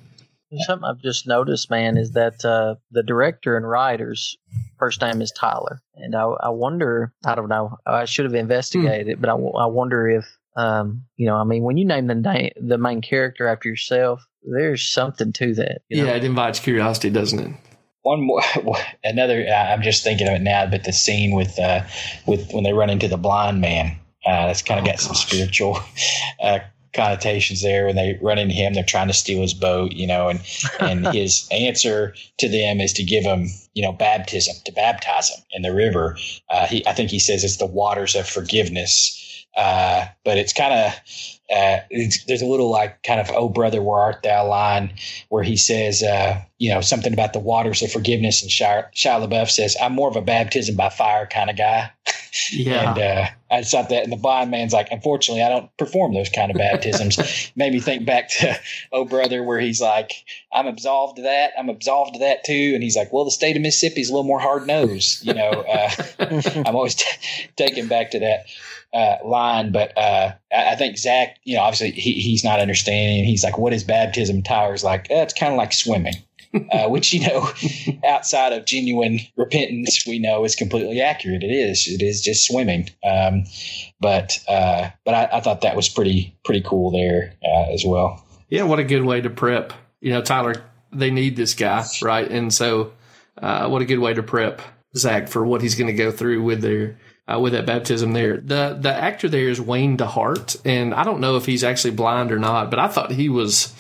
Something I've just noticed, man, is that uh, the director and writer's first name is Tyler, and I, I wonder. I don't know. I should have investigated it, but I, I wonder if um, you know. I mean, when you name the name, the main character after yourself, there's something to that. You know? Yeah, it invites curiosity, doesn't it? one more another i'm just thinking of it now but the scene with uh with when they run into the blind man uh that's kind of Oh, got some spiritual uh connotations there when they run into him they're trying to steal his boat you know and and his answer to them is to give him you know baptism to baptize him in the river. Uh he i think he says it's the waters of forgiveness. Uh but it's kind of uh, there's a little like kind of oh brother where art thou? line where he says uh, you know something about the waters of forgiveness and Shia, Shia LaBeouf says I'm more of a baptism by fire kind of guy Yeah. and uh, I thought that and the blind man's like unfortunately I don't perform those kind of baptisms made me think back to oh brother where he's like I'm absolved of that I'm absolved of that too and he's like well the state of Mississippi is a little more hard nosed you know uh, I'm always t- taken back to that uh, line, but uh, I, I think Zach, you know, obviously he, he's not understanding. He's like, "What is baptism?" Tyler's like, eh, "It's kind of like swimming," uh, which you know, outside of genuine repentance, we know is completely accurate. It is. It is just swimming. Um, but uh, but I, I thought that was pretty pretty cool there uh, as well. Yeah, what a good way to prep. You know, Tyler, they need this guy, right? And so, uh, what a good way to prep Zach for what he's going to go through with their uh, with that baptism there. The the actor there is Wayne DeHart, and I don't know if he's actually blind or not, but I thought he was,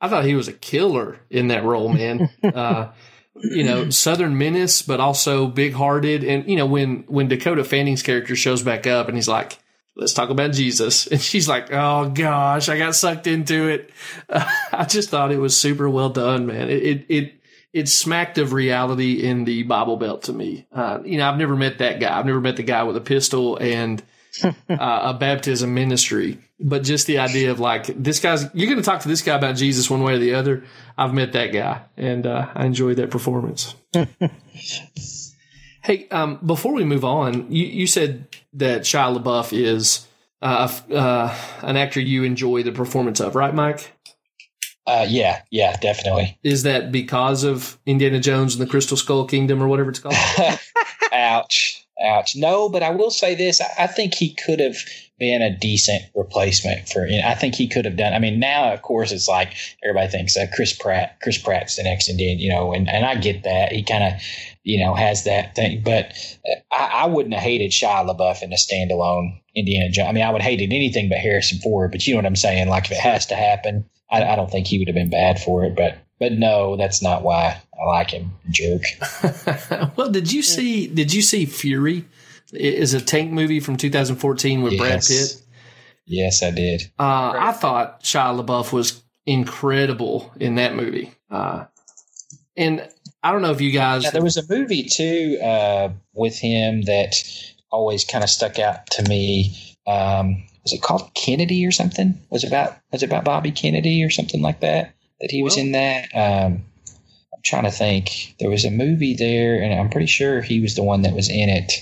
I thought he was a killer in that role, man. uh, you know, Southern menace, but also big hearted, and you know when when Dakota Fanning's character shows back up, and he's like. Let's talk about Jesus. And she's like, oh gosh, I got sucked into it. I just thought it was super well done, man. It, it, it, it smacked of reality in the Bible Belt to me. Uh, you know, I've never met that guy. I've never met the guy with a pistol and uh, a baptism ministry. But just the idea of like, this guy's, you're going to talk to this guy about Jesus one way or the other. I've met that guy and uh, I enjoyed that performance. hey, um, before we move on, you, you said that Shia LaBeouf is uh, uh, an actor you enjoy the performance of, right, Mike? Uh, yeah, yeah, definitely. Is that because of Indiana Jones and the Crystal Skull Kingdom or whatever it's called? ouch, ouch. No, but I will say this: I, I think he could have been a decent replacement for. You know, I think he could have done. I mean, now of course it's like everybody thinks uh, Chris Pratt. Chris Pratt's the next Indian, you know, and and I get that he kind of you know has that thing, but uh, I, I wouldn't have hated Shia LaBeouf in a standalone Indiana Jones. I mean, I would hated anything but Harrison Ford, but you know what I'm saying? Like if it has to happen, I, I don't think he would have been bad for it, but. But no, that's not why I like him, jerk. well, did you see? Did you see Fury? It is a tank movie from 2014 with Brad Pitt. Yes, I did. Uh, I thought Shia LaBeouf was incredible in that movie. Uh, and I don't know if you guys. Yeah, there was a movie too uh, with him that always kind of stuck out to me. Um, was it called Kennedy or something? Was it about was it about Bobby Kennedy or something like that? That he was Well- in that. Um, trying to think. There was a movie there, and I'm pretty sure he was the one that was in it.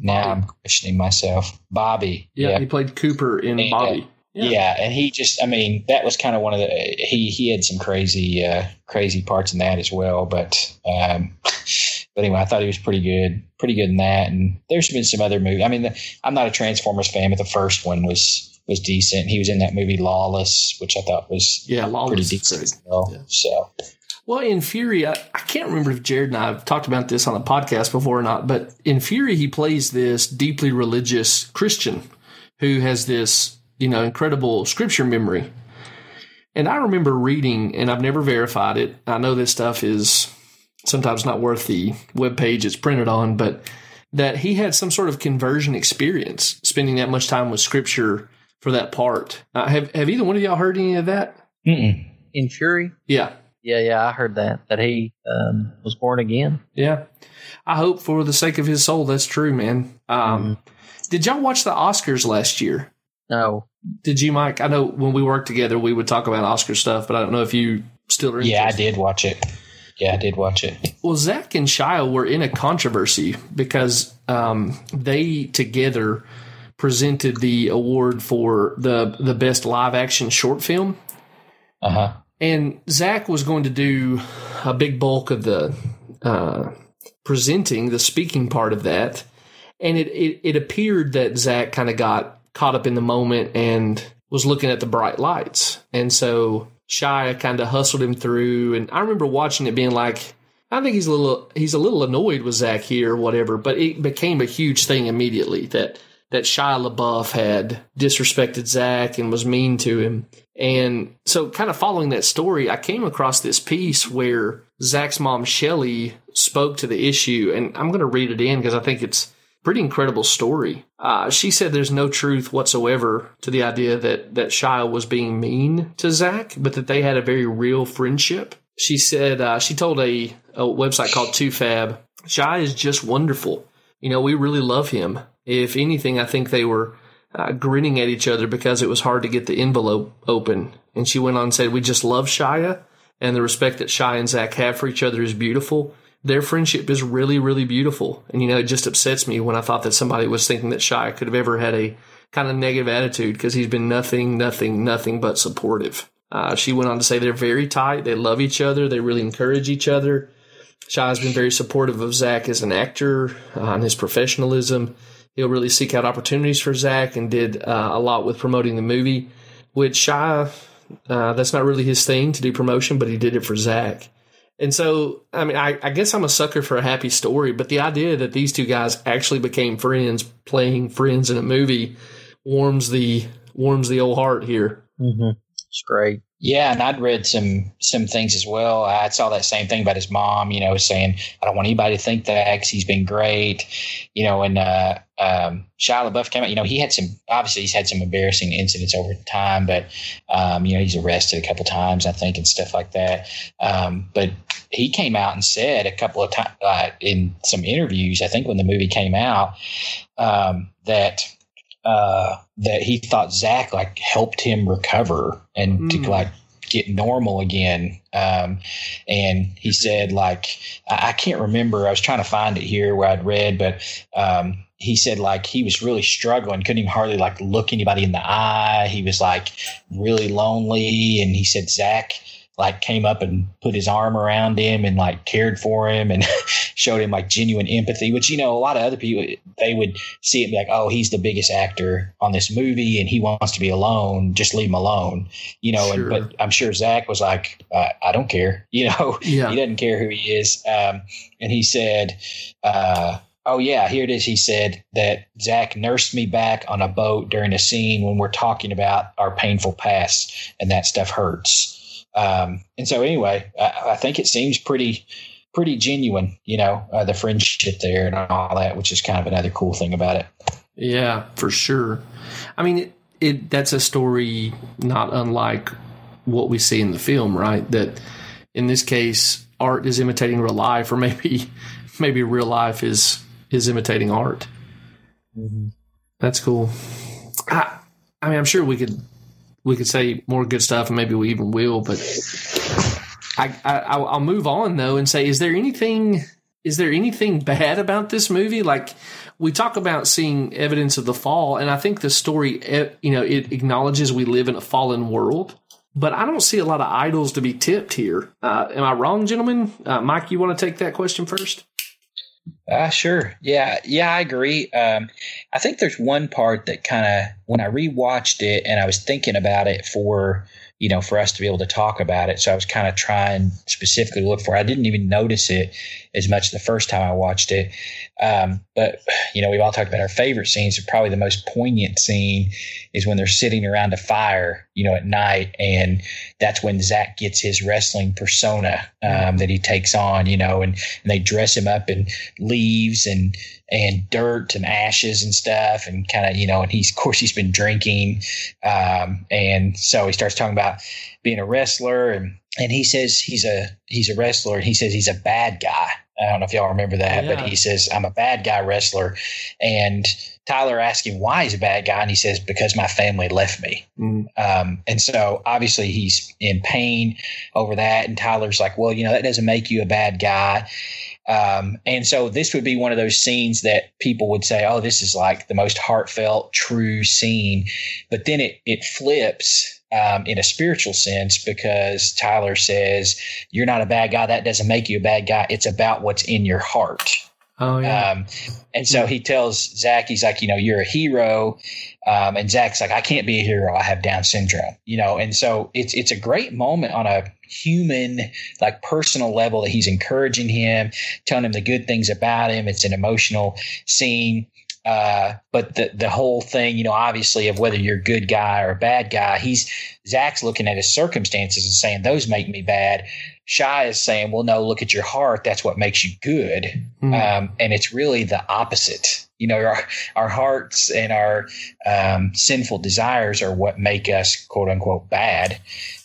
Now I'm questioning myself. Bobby. yeah, he played Cooper in Yeah. Bobby. Yeah. and he just, I mean, that was kind of one of the, he, he had some crazy, uh, crazy parts in that as well. But, um, but anyway, I thought he was pretty good, pretty good in that. And there's been some other movies. I mean, the, I'm not a Transformers fan, but the first one was, was decent. He was in that movie Lawless, which I thought was Yeah, pretty Lawless. is decent as well. Yeah. So, Well, in Fury, I, I can't remember if Jared and I have talked about this on the podcast before or not, but in Fury, he plays this deeply religious Christian who has this, you know, incredible scripture memory. And I remember reading, and I've never verified it. I know this stuff is sometimes not worth the web page it's printed on, but that he had some sort of conversion experience spending that much time with scripture for that part. Uh, have have either one of y'all heard any of that? mm-mm. In Fury? Yeah. Yeah, yeah, I heard that that he um, was born again. Yeah. I hope for the sake of his soul that's true, man. Um, Did y'all watch the Oscars last year? No. Did you, Mike? I know when we worked together, we would talk about Oscar stuff, but I don't know if you still are. Yeah, I did watch it. Yeah, I did watch it. Well, Zach and Shia were in a controversy because um, they together presented the award for the the best live action short film, Uh huh. And Zach was going to do a big bulk of the uh, presenting, the speaking part of that, and it it, it appeared that Zach kind of got caught up in the moment and was looking at the bright lights, and so Shia kind of hustled him through. And I remember watching it, being like, I think he's a little he's a little annoyed with Zach here or whatever, but it became a huge thing immediately that that Shia LaBeouf had disrespected Zach and was mean to him. And so kind of following that story, I came across this piece where Zach's mom Shelly spoke to the issue, and I'm gonna read it in because I think it's pretty incredible story. Uh, she said there's no truth whatsoever to the idea that that Shia was being mean to Zach, but that they had a very real friendship. She said uh, she told a, a website called TooFab, Shia is just wonderful. You know, we really love him. If anything, I think they were uh, grinning at each other because it was hard to get the envelope open. And she went on and said, We just love Shia, and the respect that Shia and Zach have for each other is beautiful. Their friendship is really, really beautiful. And, you know, it just upsets me when I thought that somebody was thinking that Shia could have ever had a kind of negative attitude because he's been nothing, nothing, nothing but supportive. Uh, she went on to say they're very tight. They love each other. They really encourage each other. Shia's been very supportive of Zach as an actor uh, and his professionalism. Really seek out opportunities for Zach and did uh, a lot with promoting the movie, which Shia, uh, that's not really his thing to do promotion, but he did it for Zach. And so, I mean, I, I guess I'm a sucker for a happy story, but the idea that these two guys actually became friends playing friends in a movie warms the warms the old heart here. Mm-hmm. It's great. Yeah, and I'd read some some things as well. I saw that same thing about his mom, you know, saying I don't want anybody to think that because he's been great, you know. And uh, um, Shia LaBeouf came out, you know, he had some obviously he's had some embarrassing incidents over time, but um, you know he's arrested a couple times, I think, and stuff like that. Um, but he came out and said a couple of times uh, in some interviews, I think when the movie came out, um, that uh, that he thought Zach like helped him recover and Mm. to like get normal again. Um, and he said like I, I can't remember. I was trying to find it here where I'd read, but um, he said like he was really struggling, couldn't even hardly like look anybody in the eye. He was like really lonely, and he said Zach like came up and put his arm around him and like cared for him and showed him like genuine empathy, which you know a lot of other people they would see it like, oh, he's the biggest actor on this movie and he wants to be alone, just leave him alone, you know. Sure. And but I'm sure Zach was like, I, I don't care, you know, Yeah. he doesn't care who he is. Um, and he said, uh, Oh yeah, here it is. He said that Zach nursed me back on a boat during a scene when we're talking about our painful past, and that stuff hurts. Um, and so anyway, I, I think it seems pretty, pretty genuine. You know, uh, the friendship there and all that, which is kind of another cool thing about it. Yeah, for sure. I mean, it, it that's a story not unlike what we see in the film, right? That in this case, art is imitating real life, or maybe maybe real life is is imitating art. That's cool. I, I mean, I'm sure we could we could say more good stuff, and maybe we even will. But I, I I'll move on though and say, is there anything is there anything bad about this movie? Like we talk about seeing evidence of the fall, and I think the story, eh, you know, it acknowledges we live in a fallen world. But I don't see a lot of idols to be tipped here. Uh, am I wrong, gentlemen? Uh, Mike, you want to take that question first? Uh, sure. Yeah. Yeah, I agree. Um, I think there's one part that kind of, when I rewatched it and I was thinking about it for, you know, for us to be able to talk about it. So I was kind of trying specifically to look for it. I didn't even notice it as much the first time I watched it. Um, but, you know, we've all talked about our favorite scenes. Probably the most poignant scene is when they're sitting around a fire, you know, at night. And that's when Zach gets his wrestling persona um, that he takes on, you know, and, and they dress him up in leaves and, and dirt and ashes and stuff and kind of, you know, and he's, of course, he's been drinking. Um, and so he starts talking about being a wrestler and, and he says he's a, he's a wrestler and he says he's a bad guy. I don't know if y'all remember that, Yeah. but he says, I'm a bad guy wrestler. And Tyler asks him why he's a bad guy. And he says, because my family left me. Mm. Um, and so obviously he's in pain over that. And Tyler's like, well, you know, that doesn't make you a bad guy. Um, and so this would be one of those scenes that people would say, oh, this is like the most heartfelt, true scene. But then it, it flips um, in a spiritual sense because Tyler says, you're not a bad guy. That doesn't make you a bad guy. It's about what's in your heart. Oh yeah. Um, and so he tells Zach, he's like, you know, you're a hero. Um, and Zach's like, I can't be a hero. I have Down syndrome, you know? And so it's, it's a great moment on a human, like personal level that he's encouraging him, telling him the good things about him. It's an emotional scene. Uh, but the, the whole thing, you know, obviously of whether you're a good guy or a bad guy, he's, Zach's looking at his circumstances and saying, those make me bad. Shia is saying, well, no, look at your heart. That's what makes you good. Mm. Um, and it's really the opposite. You know, our, our hearts and our um, sinful desires are what make us quote unquote bad.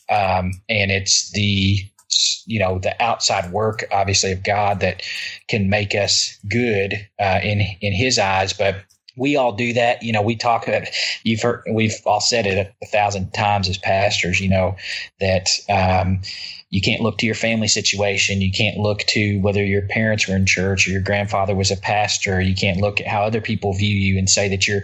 Um, and it's the, you know, the outside work, obviously, of God that can make us good uh, in in His eyes. But we all do that. You know, we talk about. You've heard. We've all said it a, a thousand times as pastors. You know that. Um, you can't look to your family situation. You can't look to whether your parents were in church or your grandfather was a pastor. You can't look at how other people view you and say that you're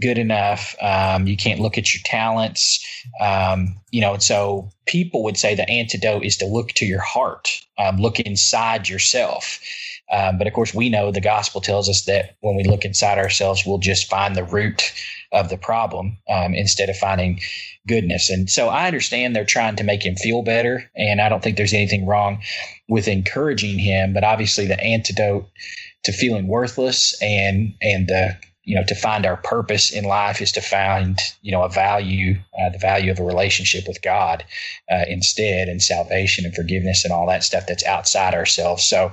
good enough. Um, you can't look at your talents. Um, you know, and so people would say the antidote is to look to your heart, um, look inside yourself. Um, but of course, we know the gospel tells us that when we look inside ourselves, we'll just find the root of the problem um, instead of finding goodness. And so I understand they're trying to make him feel better. And I don't think there's anything wrong with encouraging him. But obviously, the antidote to feeling worthless and, and the you know, to find our purpose in life is to find, you know, a value, uh, the value of a relationship with God uh, instead, and salvation and forgiveness and all that stuff that's outside ourselves. So,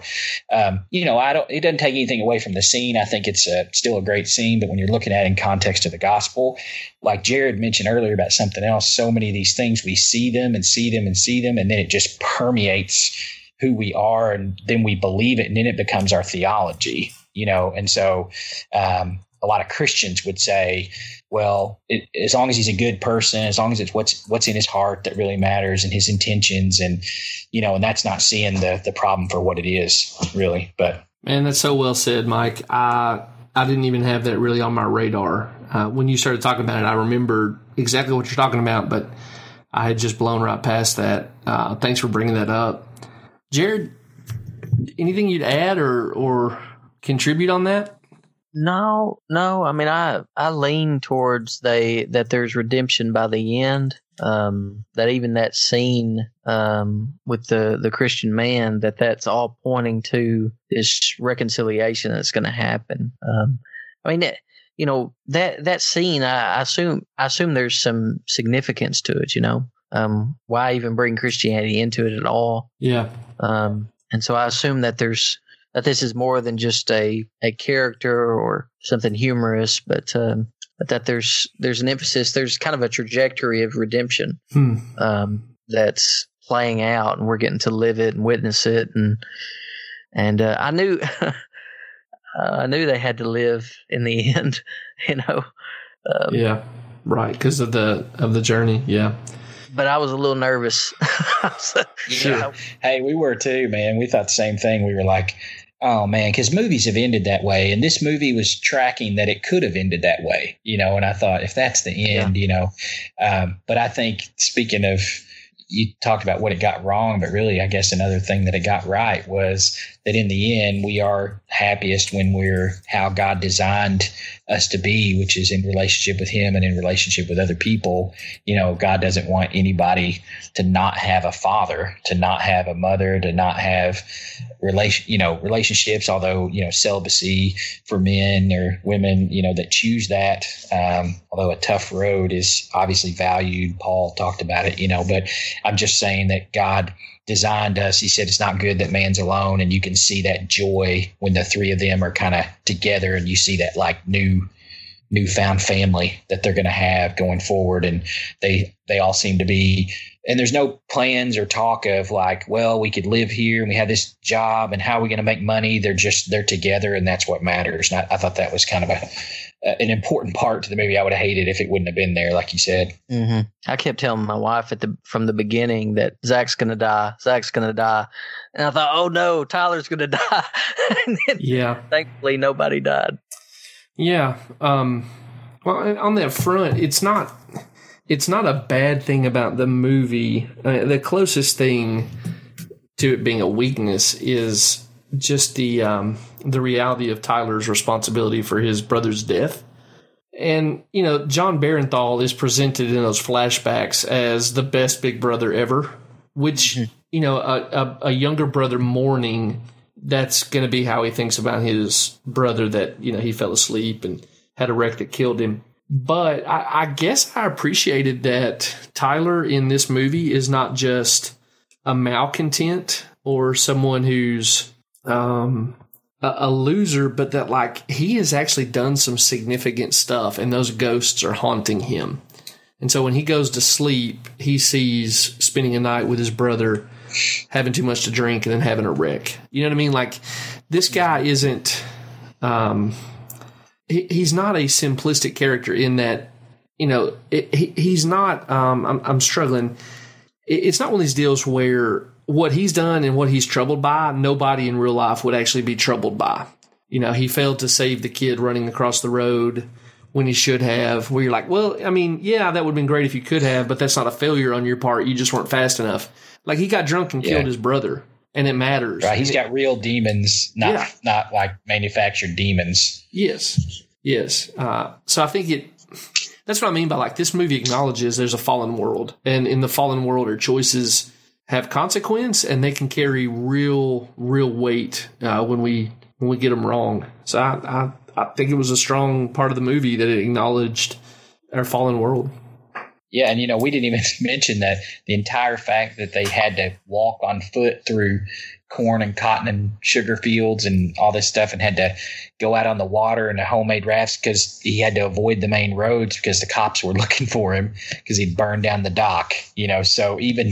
um, you know, I don't. It doesn't take anything away from the scene. I think it's a, still a great scene, but when you're looking at it in context of the gospel, like Jared mentioned earlier about something else, so many of these things we see them and see them and see them, and then it just permeates who we are, and then we believe it, and then it becomes our theology. You know, and so um, a lot of Christians would say, well, it, as long as he's a good person, as long as it's what's what's in his heart that really matters and his intentions, and you know, and that's not seeing the the problem for what it is, really. But Man, that's so well said, Mike. I I didn't even have that really on my radar. Uh, when you started talking about it, I remembered exactly what you're talking about, but I had just blown right past that. Uh, thanks for bringing that up, Jared. Anything you'd add or or contribute on that? No, no. I mean, I I lean towards they that there's redemption by the end. Um, that even that scene um, with the the Christian man that that's all pointing to this reconciliation that's going to happen. Um, I mean, that, you know that that scene. I, I assume I assume there's some significance to it. You know, um, why even bring Christianity into it at all? Yeah, Um, and so I assume that there's that this is more than just a, a character or something humorous, but um, but that there's there's an emphasis, there's kind of a trajectory of redemption hmm. um, that's playing out, and we're getting to live it and witness it, and and uh, I knew I knew they had to live in the end, you know. Um, yeah, right. Because of the of the journey. Yeah, But I was a little nervous. So, Sure. Hey, we were too, man. We thought the same thing. We were like, oh man, because movies have ended that way, and this movie was tracking that it could have ended that way, you know. And I thought, if that's the end, you know. Um, but I think speaking of, you talked about what it got wrong, but really, I guess another thing that it got right was that in the end, we are happiest when we're how God designed us to be, which is in relationship with Him and in relationship with other people. You know, God doesn't want anybody to not have a father, to not have a mother, to not have relation, you know, relationships. Although you know, celibacy for men or women, you know, that choose that. Um, although a tough road is obviously valued. Paul talked about it, you know, but I'm just saying that God designed us. He said it's not good that man's alone, and you can see that joy when the three of them are kind of together, and you see that like new newfound family that they're going to have going forward. And they they all seem to be and there's no plans or talk of like well we could live here and we have this job and how are we going to make money? They're just they're together and that's what matters. And I, I thought that was kind of a an important part to the movie i would have hated if it wouldn't have been there like you said mm-hmm. i kept telling my wife at the from the beginning that zach's going to die zach's going to die and i thought oh no tyler's going to die yeah thankfully nobody died yeah. Um, well, on that front, it's not it's not a bad thing about the movie. Uh, the closest thing to it being a weakness is just the um, the reality of Tyler's responsibility for his brother's death. And you know, Jon Bernthal is presented in those flashbacks as the best big brother ever, which mm-hmm. you know, a, a, a younger brother mourning that's going to be how he thinks about his brother that you know he fell asleep and had a wreck that killed him. But I, I guess I appreciated that Tyler in this movie is not just a malcontent or someone who's um, a, a loser, but that like he has actually done some significant stuff, and those ghosts are haunting him. And so when he goes to sleep, he sees spending a night with his brother having too much to drink and then having a wreck. You know what I mean? Like this guy isn't um he, he's not a simplistic character in that you know it, he, he's not um I'm, I'm struggling it, it's not one of these deals where what he's done and what he's troubled by nobody in real life would actually be troubled by you know he failed to save the kid running across the road when he should have where you're like well i mean yeah that would have been great if you could have but that's not a failure on your part you just weren't fast enough like he got drunk and killed his brother, and it matters. Right, he's got real demons, not yeah. not like manufactured demons. Yes, yes. Uh, so I think it. That's what I mean by like this movie acknowledges there's a fallen world, and in the fallen world, our choices have consequence, and they can carry real, real weight uh, when we when we get them wrong. So I, I I think it was a strong part of the movie that it acknowledged our fallen world. Yeah, and you know, we didn't even mention that the entire fact that they had to walk on foot through corn and cotton and sugar fields and all this stuff and had to go out on the water in a homemade rafts because he had to avoid the main roads because the cops were looking for him because he'd burned down the dock you know so even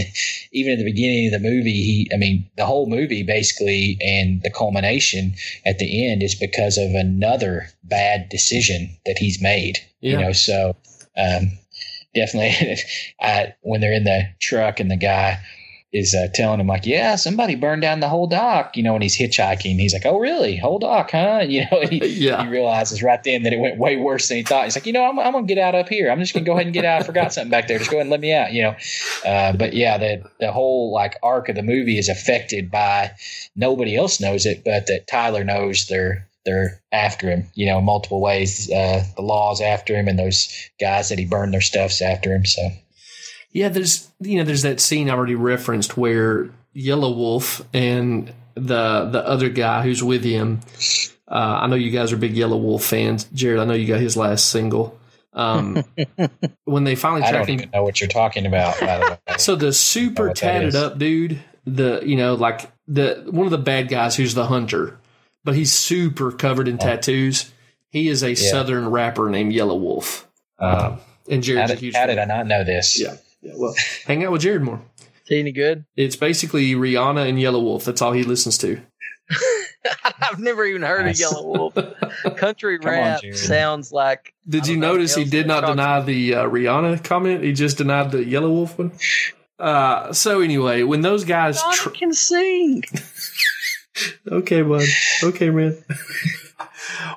even at the beginning of the movie he i mean the whole movie basically and the culmination at the end is because of another bad decision that he's made yeah. you know so um definitely uh, when they're in the truck and the guy is uh, telling him like, yeah, somebody burned down the whole dock, you know, when he's hitchhiking. He's like, oh, really? Whole dock, huh? You know, he, yeah. he realizes right then that it went way worse than he thought. He's like, you know, I'm, I'm going to get out up here. I'm just going to go ahead and get out. I forgot something back there. Just go ahead and let me out, you know. Uh, but yeah, the, the whole like arc of the movie is affected by nobody else knows it, but that Tyler knows they're they're after him, you know, in multiple ways. Uh, the law's after him, and those guys that he burned their stuffs after him. So, yeah, there's you know, there's that scene I already referenced where Yelawolf and the the other guy who's with him. Uh, I know you guys are big Yelawolf fans, Jared. I know you got his last single. Um, when they finally I don't him, even know what you're talking about. The so the super tatted up dude, the you know like the one of the bad guys who's the hunter but he's super covered in oh. tattoos. He is a yeah. southern rapper named Yelawolf. Um, and Jared's how did, how did I not know this? Yeah. Yeah. Well, hang out with Jared more. Is he any good? It's basically Rihanna and Yelawolf. That's all he listens to. I've never even heard nice. of Wolf. Country rap on, sounds like. Did you notice he did not deny the uh, Rihanna comment? He just denied the Yelawolf one. Uh, so anyway, when those guys tr- can sing. okay, bud. Okay, man.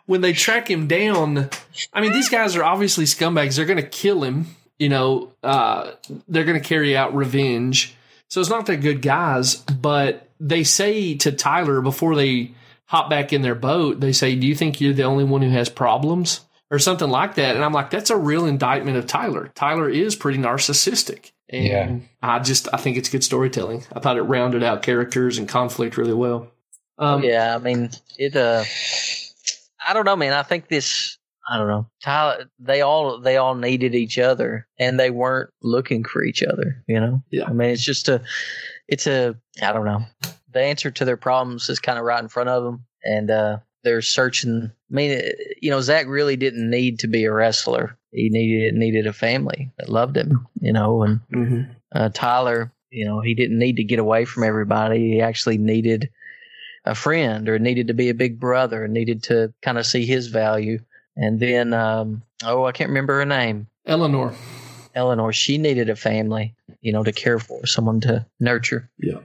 when they track him down, I mean, these guys are obviously scumbags. They're going to kill him. You know, uh, they're going to carry out revenge. So it's not that good guys, but they say to Tyler before they hop back in their boat, they say, Do you think you're the only one who has problems? Or something like that. And I'm like, that's a real indictment of Tyler. Tyler is pretty narcissistic. And yeah. I just, I think it's good storytelling. I thought it rounded out characters and conflict really well. Um, yeah, I mean it. Uh, I don't know, man. I think this. I don't know. Tyler, they all they all needed each other, and they weren't looking for each other. You know. Yeah. I mean, it's just a. It's a. I don't know. The answer to their problems is kind of right in front of them, and uh, they're searching. I mean, you know, Zach really didn't need to be a wrestler. He needed needed a family that loved him. You know, and Mm-hmm. uh, Tyler, you know, he didn't need to get away from everybody. He actually needed a friend or needed to be a big brother, and needed to kind of see his value. And then, um, oh, I can't remember her name. Eleanor. Eleanor, she needed a family, you know, to care for, someone to nurture. Yeah.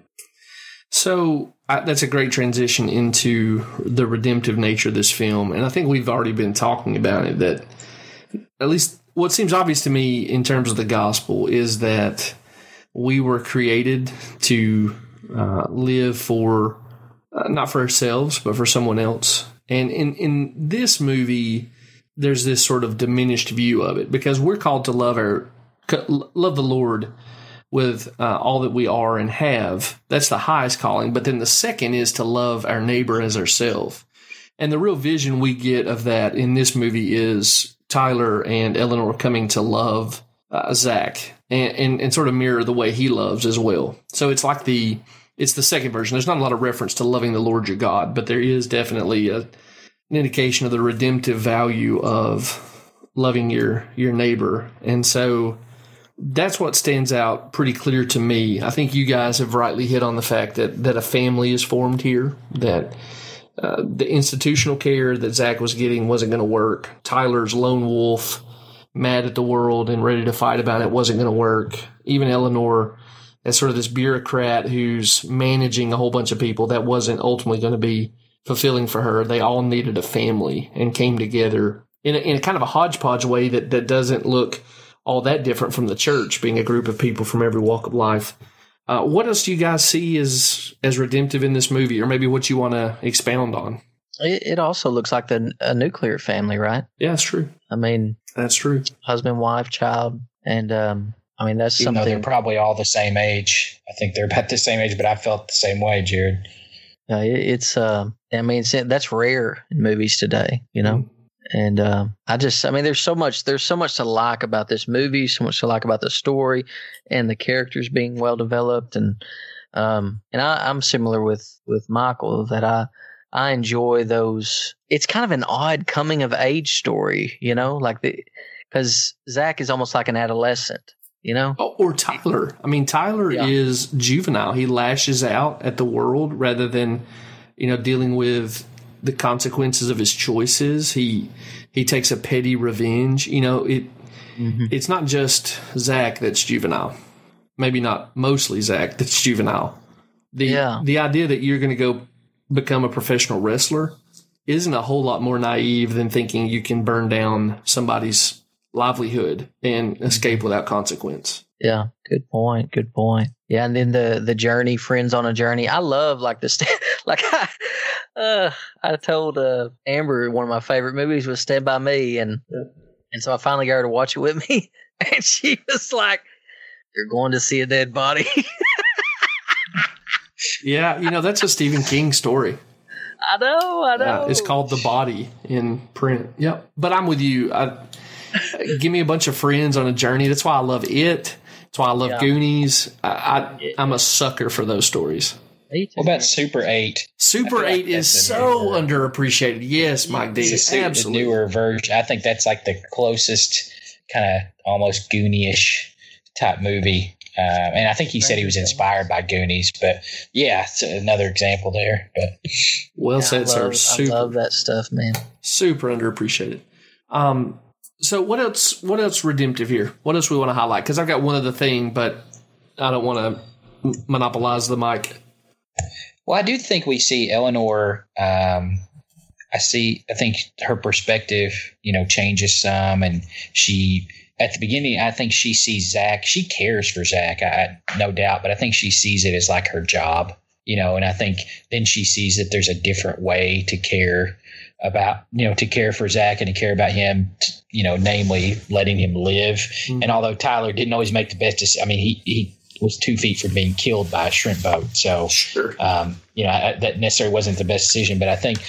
So I, that's a great transition into the redemptive nature of this film, and I think we've already been talking about it. That at least what seems obvious to me in terms of the gospel is that we were created to uh, live for uh, not for ourselves, but for someone else. And in in this movie, there's this sort of diminished view of it because we're called to love our love the Lord with uh, all that we are and have. That's the highest calling. But then the second is to love our neighbor as ourselves. And the real vision we get of that in this movie is Tyler and Eleanor coming to love uh, Zach and, and, and sort of mirror the way he loves as well. So it's like the it's the second version. There's not a lot of reference to loving the Lord your God, but there is definitely a, an indication of the redemptive value of loving your your neighbor. And so that's what stands out pretty clear to me. I think you guys have rightly hit on the fact that that a family is formed here. That uh, the institutional care that Zach was getting wasn't going to work. Tyler's lone wolf, mad at the world and ready to fight about it, wasn't going to work. Even Eleanor, as sort of this bureaucrat who's managing a whole bunch of people, that wasn't ultimately going to be fulfilling for her. They all needed a family and came together in a, in a kind of a hodgepodge way that that doesn't look all that different from the church, being a group of people from every walk of life. Uh, what else do you guys see as as redemptive in this movie, or maybe what you want to expound on? It, it also looks like the, a nuclear family, right? Yeah, that's true. I mean, That's true. husband, wife, child, and um, I mean that's Even though they're probably all the same age. I think they're about the same age, but I felt the same way, Jared. Uh, it, it's uh, I mean, that's rare in movies today, you know. And um, I just, I mean, there's so much, there's so much to like about this movie, so much to like about the story, and the characters being well developed, and um, and I, I'm similar with with Michael that I I enjoy those. It's kind of an odd coming of age story, you know, like the because Zach is almost like an adolescent, you know. Oh, or Tyler. I mean, Tyler Yeah. is juvenile. He lashes out at the world rather than, you know, dealing with the consequences of his choices. He he takes a petty revenge. You know, it mm-hmm. it's not just Zach that's juvenile. Maybe not mostly Zach that's juvenile. The Yeah. the idea that you're going to go become a professional wrestler isn't a whole lot more naive than thinking you can burn down somebody's livelihood and mm-hmm. escape without consequence. Yeah, good point. Good point. Yeah, and then the the journey, friends on a journey. I love like the st- like I, uh, I told uh, Amber one of my favorite movies was Stand by Me, and and so I finally got her to watch it with me, and she was like, "You're going to see a dead body." Yeah, you know that's a Stephen King story. I know, I know. Yeah, it's called The Body in print. Yep. But I'm with you. I, give me a bunch of friends on a journey. That's why I love it. That's why I love Yeah. Goonies. I, I I'm a sucker for those stories. Me too. What about Super 8? Super I feel like Eight is so newer- underappreciated. Yes, Mike D. It's a su- the Absolutely. newer version. I think that's like the closest kind of almost Goonie-ish type movie. Um, and I think he said he was inspired by Goonies, but yeah, it's another example there. But Well I said, sir. love, I Super, love that stuff, man. super underappreciated. Um, so what else? What else redemptive here? What else we want to highlight? Because I've got one other thing, but I don't want to monopolize the mic. Well, I do think we see Eleanor. Um, I see. I think her perspective, you know, changes some, and she at the beginning, I think she sees Zach. She cares for Zach, I, no doubt, but I think she sees it as like her job, you know. And I think then she sees that there's a different way to care about, you know, to care for Zach and to care about him, you know, namely letting him live. And although Tyler didn't always make the best decision, I mean, he he was two feet from being killed by a shrimp boat, so Sure. um, you know I, that necessarily wasn't the best decision but i think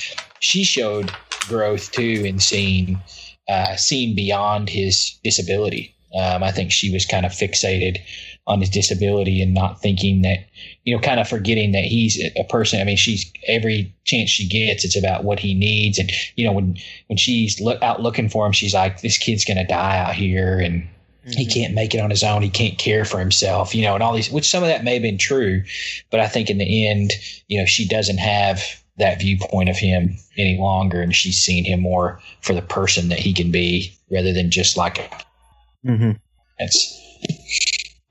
she showed growth too in seeing uh, seeing beyond his disability um, i think she was kind of fixated on his disability and not thinking that, you know, kind of forgetting that he's a person. I mean, she's every chance she gets, it's about what he needs. And, you know, when, when she's look, out looking for him, she's like, this kid's going to die out here. And, mm-hmm. he can't make it on his own. He can't care for himself, you know, and all these, which some of that may have been true, but I think in the end, you know, she doesn't have that viewpoint of him any longer, and she's seen him more for the person that he can be rather than just like. Mm-hmm. That's.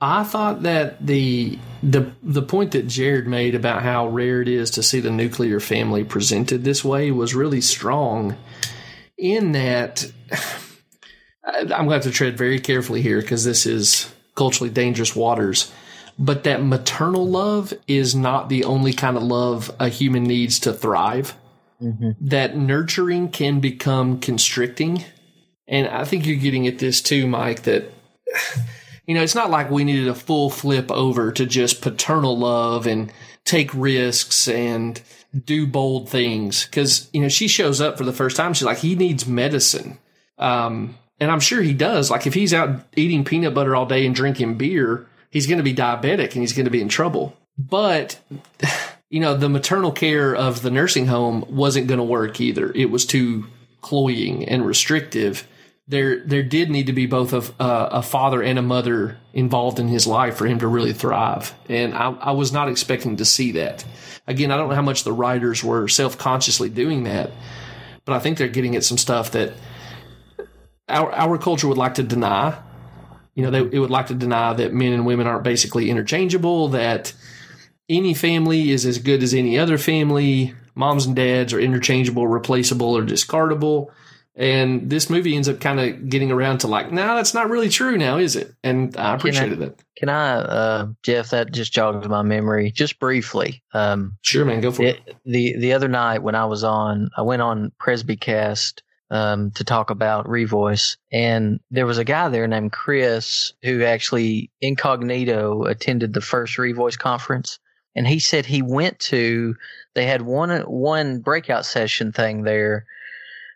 I thought that the the the point that Jared made about how rare it is to see the nuclear family presented this way was really strong. In that, I'm going to have to tread very carefully here because this is culturally dangerous waters but that maternal love is not the only kind of love a human needs to thrive. Mm-hmm. That nurturing can become constricting. And I think you're getting at this too, Mike, that, you know, it's not like we needed a full flip over to just paternal love and take risks and do bold things. Cause, you know, she shows up for the first time. She's like, he needs medicine. Um, and I'm sure he does. Like if he's out eating peanut butter all day and drinking beer, he's going to be diabetic and he's going to be in trouble. But, you know, the maternal care of the nursing home wasn't going to work either. It was too cloying and restrictive. There, there did need to be both a, uh, a father and a mother involved in his life for him to really thrive. And I, I was not expecting to see that. Again, I don't know how much the writers were self consciously doing that, but I think they're getting at some stuff that our, our culture would like to deny you know, they it would like to deny that men and women aren't basically interchangeable, that any family is as good as any other family. Moms and dads are interchangeable, replaceable, or discardable. And this movie ends up kind of getting around to like, no, nah, that's not really true now, is it? And I appreciated can I, that. Can I, uh, Jeff? That just jogs my memory, just briefly. Um, sure, man, go for it, it. The the other night when I was on, I went on Presbycast um, to talk about Revoice. And there was a guy there named Chris who actually incognito attended the first Revoice conference. And he said he went to, they had one, one breakout session thing there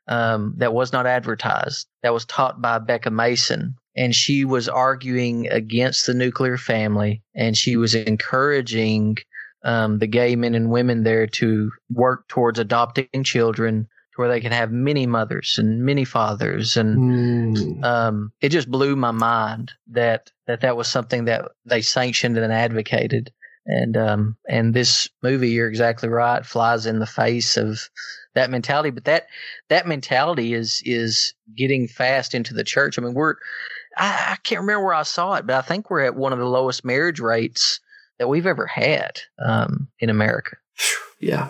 um, that was not advertised, that was taught by Becca Mason. And she was arguing against the nuclear family and she was encouraging um, the gay men and women there to work towards adopting children where they can have many mothers and many fathers. And mm. um, it just blew my mind that that that was something that they sanctioned and advocated. And um, and this movie you're exactly right flies in the face of that mentality. But that that mentality is is getting fast into the church. I mean we're I, I can't remember where i saw it but i think we're at one of the lowest marriage rates that we've ever had um, in america. Yeah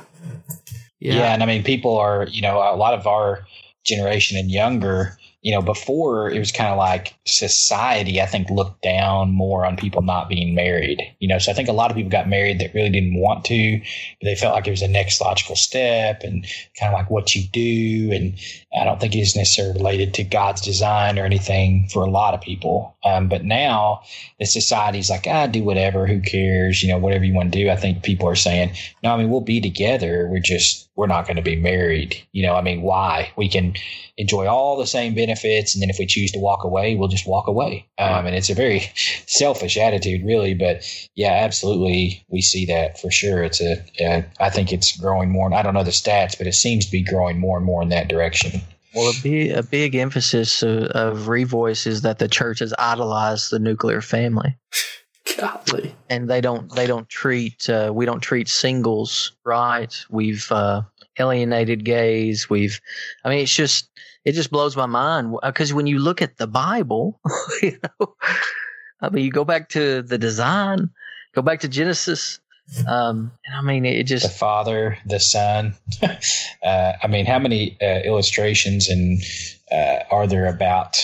yeah. yeah. And I mean, people are, you know, a lot of our generation and younger you know, before it was kind of like society, I think, looked down more on people not being married. You know, so I think a lot of people got married that really didn't want to, but they felt like it was the next logical step and kind of like what you do. And I don't think it is necessarily related to God's design or anything for a lot of people. Um, but now the society's like, ah, do whatever, who cares, you know, whatever you want to do. I think people are saying, no, I mean, we'll be together. We're just, we're not going to be married. You know, I mean, why? We can enjoy all the same benefits, and then if we choose to walk away, we'll just walk away. Um, and it's a very selfish attitude, really. But yeah, absolutely, we see that for sure. It's a, uh, I think it's growing more. I don't know the stats, but it seems to be growing more and more in that direction. Well, a big, a big emphasis of, of Revoice is that the church has idolized the nuclear family. Godly. And they don't they don't treat uh, we don't treat singles right. We've uh, alienated gays. We've I mean it's just it just blows my mind because when you look at the Bible, you know, I mean you go back to the design, go back to Genesis. Um, and I mean, it just the father, the son. uh, I mean, how many uh, illustrations and uh, are there about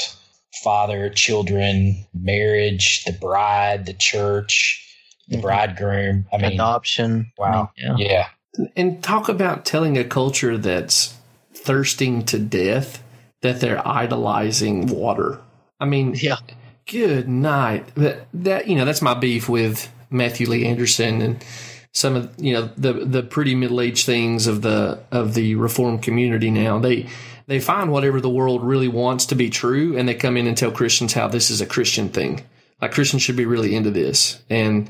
father, children, marriage, the bride, the church, the mm-hmm. bridegroom. I mean, adoption. Wow. I mean, yeah. yeah. And talk about telling a culture that's thirsting to death that they're idolizing water. I mean, yeah. Good night. That, that you know, that's my beef with Matthew Lee Anderson and some of you know the the pretty middle aged things of the of the reform community now. They they find whatever the world really wants to be true and they come in and tell Christians how this is a Christian thing. Like Christians should be really into this. And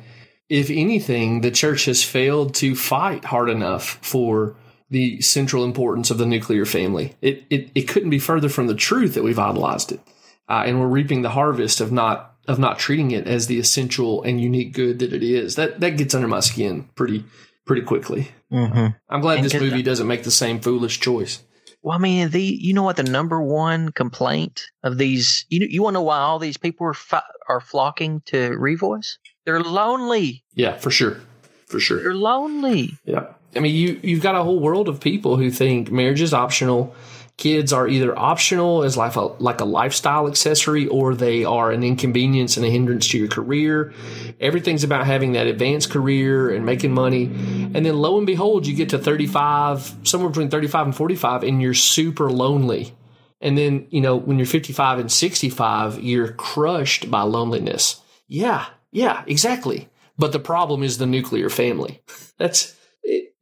if anything, the church has failed to fight hard enough for the central importance of the nuclear family. It, it, it couldn't be further from the truth that we've idolized it. Uh, and we're reaping the harvest of not of not treating it as the essential and unique good that it is. That that gets under my skin pretty pretty quickly. Mm-hmm. I'm glad And this could- movie doesn't make the same foolish choice. Well, I mean, the you know what the number one complaint of these you you want to know why all these people are fi- are flocking to Revoice? They're lonely. Yeah, for sure, for sure. They're lonely. Yeah. I mean, you you've got a whole world of people who think marriage is optional. Kids are either optional as like a like a lifestyle accessory, or they are an inconvenience and a hindrance to your career. Everything's about having that advanced career and making money, and then lo and behold, you get to thirty five, somewhere between thirty five and forty five, and you're super lonely. And then you know when you're fifty five and sixty five, you're crushed by loneliness. Yeah, yeah, exactly. But the problem is the nuclear family. That's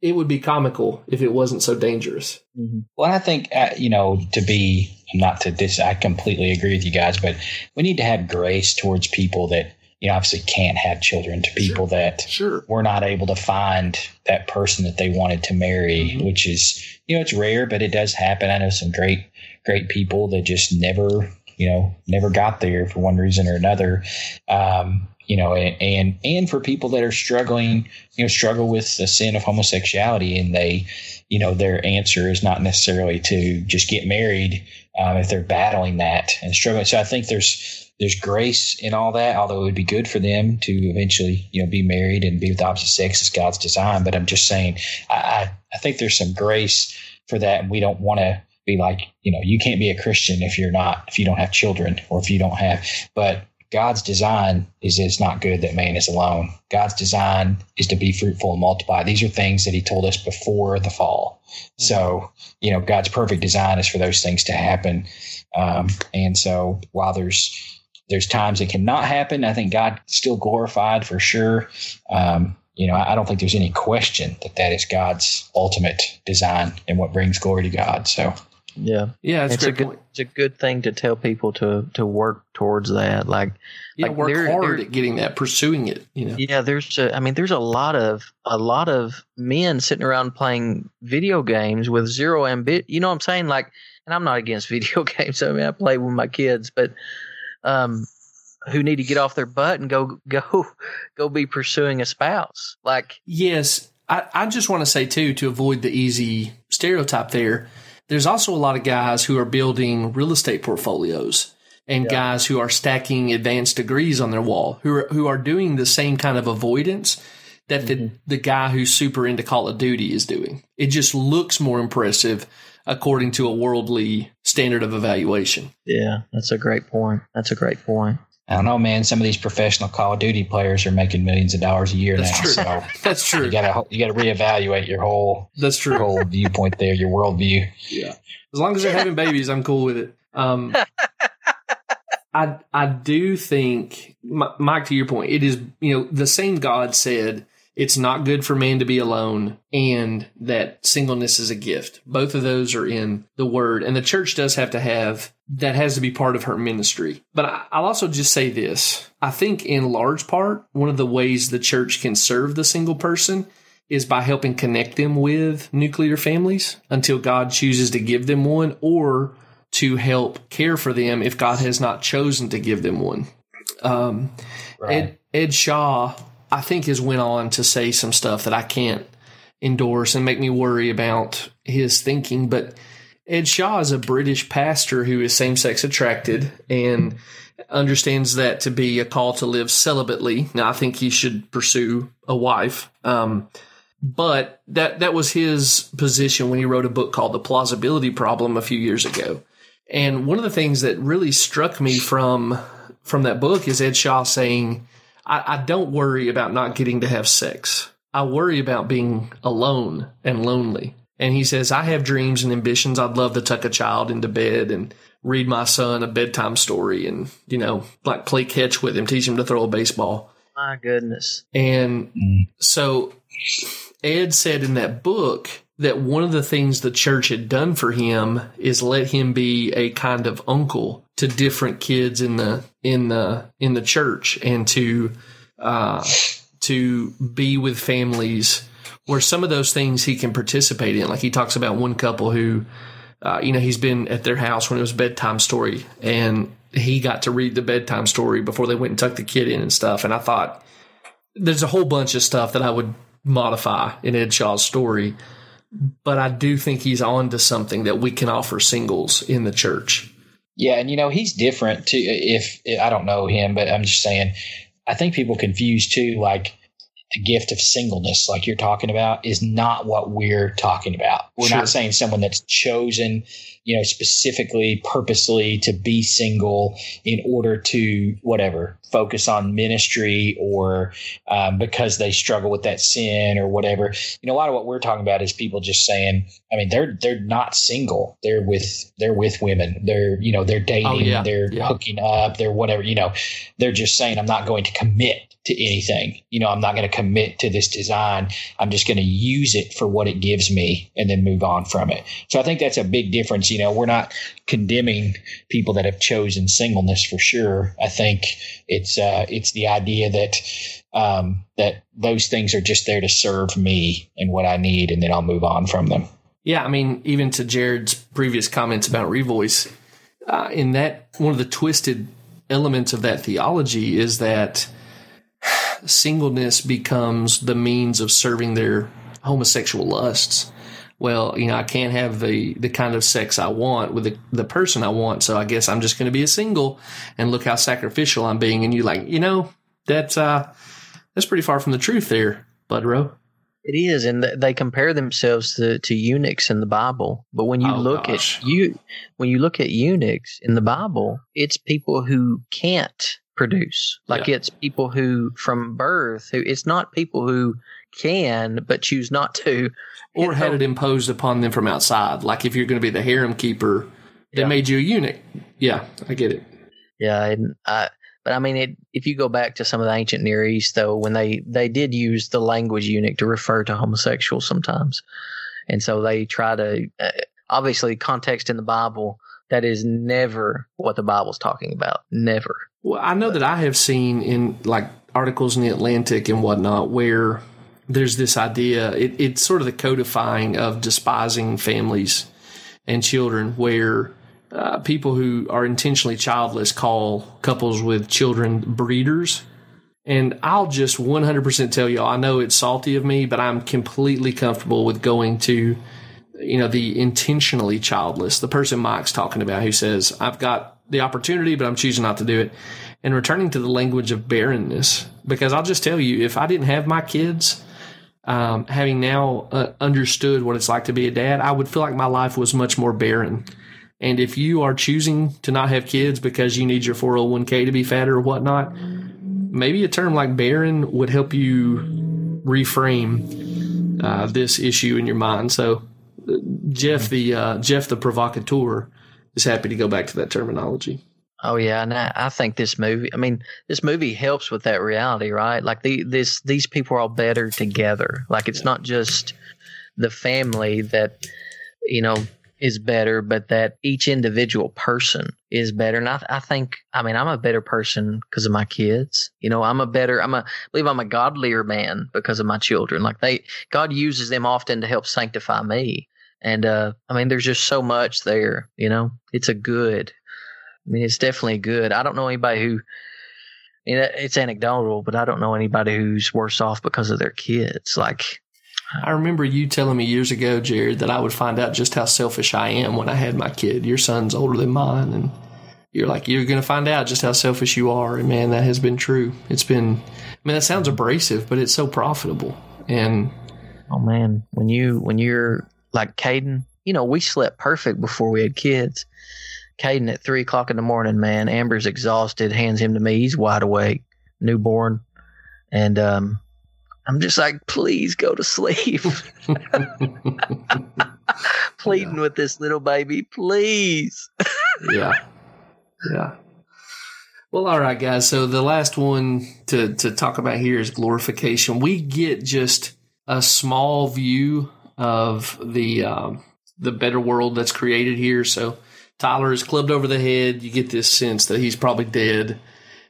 it, would be comical if it wasn't so dangerous. Well, I think uh, you know to be not to dis. I completely agree with you guys, but we need to have grace towards people that you know obviously can't have children. To people that Sure. were not able to find that person that they wanted to marry, which is you know it's rare, but it does happen. I know some great great people that just never you know never got there for one reason or another. Um, you know, and, and and for people that are struggling, you know, struggle with the sin of homosexuality, and they, you know, their answer is not necessarily to just get married um, if they're battling that and struggling. So I think there's there's grace in all that, although it would be good for them to eventually, you know, be married and be with opposite sex as God's design. But I'm just saying, I I, I think there's some grace for that, and we don't want to be like, you know, you can't be a Christian if you're not, if you don't have children or if you don't have, but God's design is it's not good that man is alone. God's design is to be fruitful and multiply. These are things that he told us before the fall. So, you know, God's perfect design is for those things to happen. Um, and so while there's there's times it cannot happen, I think God still glorified for sure. Um, you know, I I don't think there's any question that that is God's ultimate design and what brings glory to God. So, Yeah, Yeah, it's a a good point. it's a good thing to tell people to to work towards that. Like, Yeah, like work there- hard there- at getting that, pursuing it. You know. yeah, there's a, I mean, there's a lot of a lot of men sitting around playing video games with zero ambition. You know what I'm saying? Like, and I'm not against video games. I mean, I play with my kids, but um, who need to get off their butt and go go go be pursuing a spouse? Like, Yes, I, I just want to say too to avoid the easy stereotype there. There's also a lot of guys who are building real estate portfolios and guys who are stacking advanced degrees on their wall who are who are doing the same kind of avoidance that the mm-hmm. the guy who's super into Call of Duty is doing. It just looks more impressive according to a worldly standard of evaluation. yeah, that's a great point. That's a great point. I don't know, man. Some of these professional Call of Duty players are making millions of dollars a year That's now. true. So That's true. you gotta you gotta reevaluate your whole That's true. whole viewpoint there, your worldview. Yeah. As long as they're having babies, I'm cool with it. Um, I I do think, Mike, to your point, it is you know the same God said it's not good for man to be alone, and that singleness is a gift. Both of those are in the Word, and the church does have to have that has to be part of her ministry. But I'll also just say this: I think in large part, one of the ways the church can serve the single person is by helping connect them with nuclear families until God chooses to give them one or to help care for them if God has not chosen to give them one. Um, Ed, Ed Shaw, I think, has went on to say some stuff that I can't endorse and make me worry about his thinking. But Ed Shaw is a British pastor who is same sex attracted and understands that to be a call to live celibately. Now, I think he should pursue a wife. Um, but that that was his position when he wrote a book called The Plausibility Problem a few years ago. And one of the things that really struck me from from that book is Ed Shaw saying, I, I don't worry about not getting to have sex. I worry about being alone and lonely. And he says, I have dreams and ambitions. I'd love to tuck a child into bed and read my son a bedtime story and, you know, like play catch with him, teach him to throw a baseball. My goodness. And Mm. so Ed said in that book that one of the things the church had done for him is let him be a kind of uncle to different kids in the in the in the church and to uh, to be with families where some of those things he can participate in. Like he talks about one couple who, uh, you know, he's been at their house when it was bedtime story, and he got to read the bedtime story before they went and tucked the kid in and stuff. And I thought there's a whole bunch of stuff that I would modify in Ed Shaw's story, but I do think he's on to something that we can offer singles in the church. Yeah, and you know he's different too. If I don't know him, but I'm just saying, I think people confuse too. Like the gift of singleness, like you're talking about, is not what we're talking about. We're sure. not saying someone that's chosen, you know, specifically, purposely to be single in order to whatever focus on ministry or um, because they struggle with that sin or whatever. You know, a lot of what we're talking about is people just saying, I mean, they're they're not single. They're with they're with women. They're you know they're dating. Oh, yeah. They're yeah. hooking up. They're whatever. You know, they're just saying, I'm not going to commit to anything. You know, I'm not going to commit to this design. I'm just going to use it for what it gives me and then move on from it. So I think that's a big difference. You know, we're not condemning people that have chosen singleness for sure. I think it's, uh, it's the idea that, um, that those things are just there to serve me and what I need, and then I'll move on from them. Yeah. I mean, even to Jared's previous comments about Revoice, uh, in that one of the twisted elements of that theology is that, singleness becomes the means of serving their homosexual lusts. Well, you know, I can't have the, the kind of sex I want with the, the person I want, so I guess I'm just going to be a single and look how sacrificial I'm being. And you like, you know, that's uh, that's pretty far from the truth there, Budrow. It is, and they compare themselves to, to eunuchs in the Bible. But when you oh, look gosh. at you, when you look at eunuchs in the Bible, it's people who can't produce. Like yeah. it's people who from birth who it's not people who can but choose not to. Or had it imposed upon them from outside. Like if you're going to be the harem keeper, they yeah. made you a eunuch. Yeah, I get it. Yeah, and I, but I mean, it, if you go back to some of the ancient Near East, though, when they they did use the language eunuch to refer to homosexuals sometimes, and so they try to uh, obviously context in the Bible that is never what the Bible's talking about. Never. Well, I know that I have seen in like articles in the Atlantic and whatnot where there's this idea, it, it's sort of the codifying of despising families and children, where uh, people who are intentionally childless call couples with children breeders. And I'll just 100% tell y'all, I know it's salty of me, but I'm completely comfortable with going to, you know, the intentionally childless, the person Mike's talking about who says, I've got the opportunity, but I'm choosing not to do it. And returning to the language of barrenness, because I'll just tell you, if I didn't have my kids, um, having now uh, understood what it's like to be a dad, I would feel like my life was much more barren. And if you are choosing to not have kids because you need your 401k to be fatter or whatnot, maybe a term like barren would help you reframe uh, this issue in your mind. So, uh, Jeff, the uh, Jeff the provocateur, is happy to go back to that terminology. Oh yeah, and I, I think this movie. I mean, this movie helps with that reality, right? Like the this these people are all better together. Like it's not just the family that you know is better, but that each individual person is better. And I, I think, I mean, I'm a better person because of my kids. You know, I'm a better, I'm a, I believe I'm a godlier man because of my children. Like they, God uses them often to help sanctify me. And uh, I mean, there's just so much there. You know, it's a good. I mean, it's definitely good. I don't know anybody who. You know, it's anecdotal, but I don't know anybody who's worse off because of their kids. Like, I remember you telling me years ago, Jared, that I would find out just how selfish I am when I had my kid. Your son's older than mine, and you're like, you're going to find out just how selfish you are. And man, that has been true. It's been, I mean, that sounds abrasive, but it's so profitable. And oh man, when you when you're like Caden, you know, we slept perfect before we had kids. Caden at three o'clock in the morning, man, Amber's exhausted, hands him to me. He's wide awake, newborn. And um, I'm just like, please go to sleep. Pleading yeah. with this little baby, please. yeah. Yeah. Well, all right, guys. So the last one to, to talk about here is glorification. We get just a small view of the um, the better world that's created here. So Tyler is clubbed over the head. You get this sense that he's probably dead.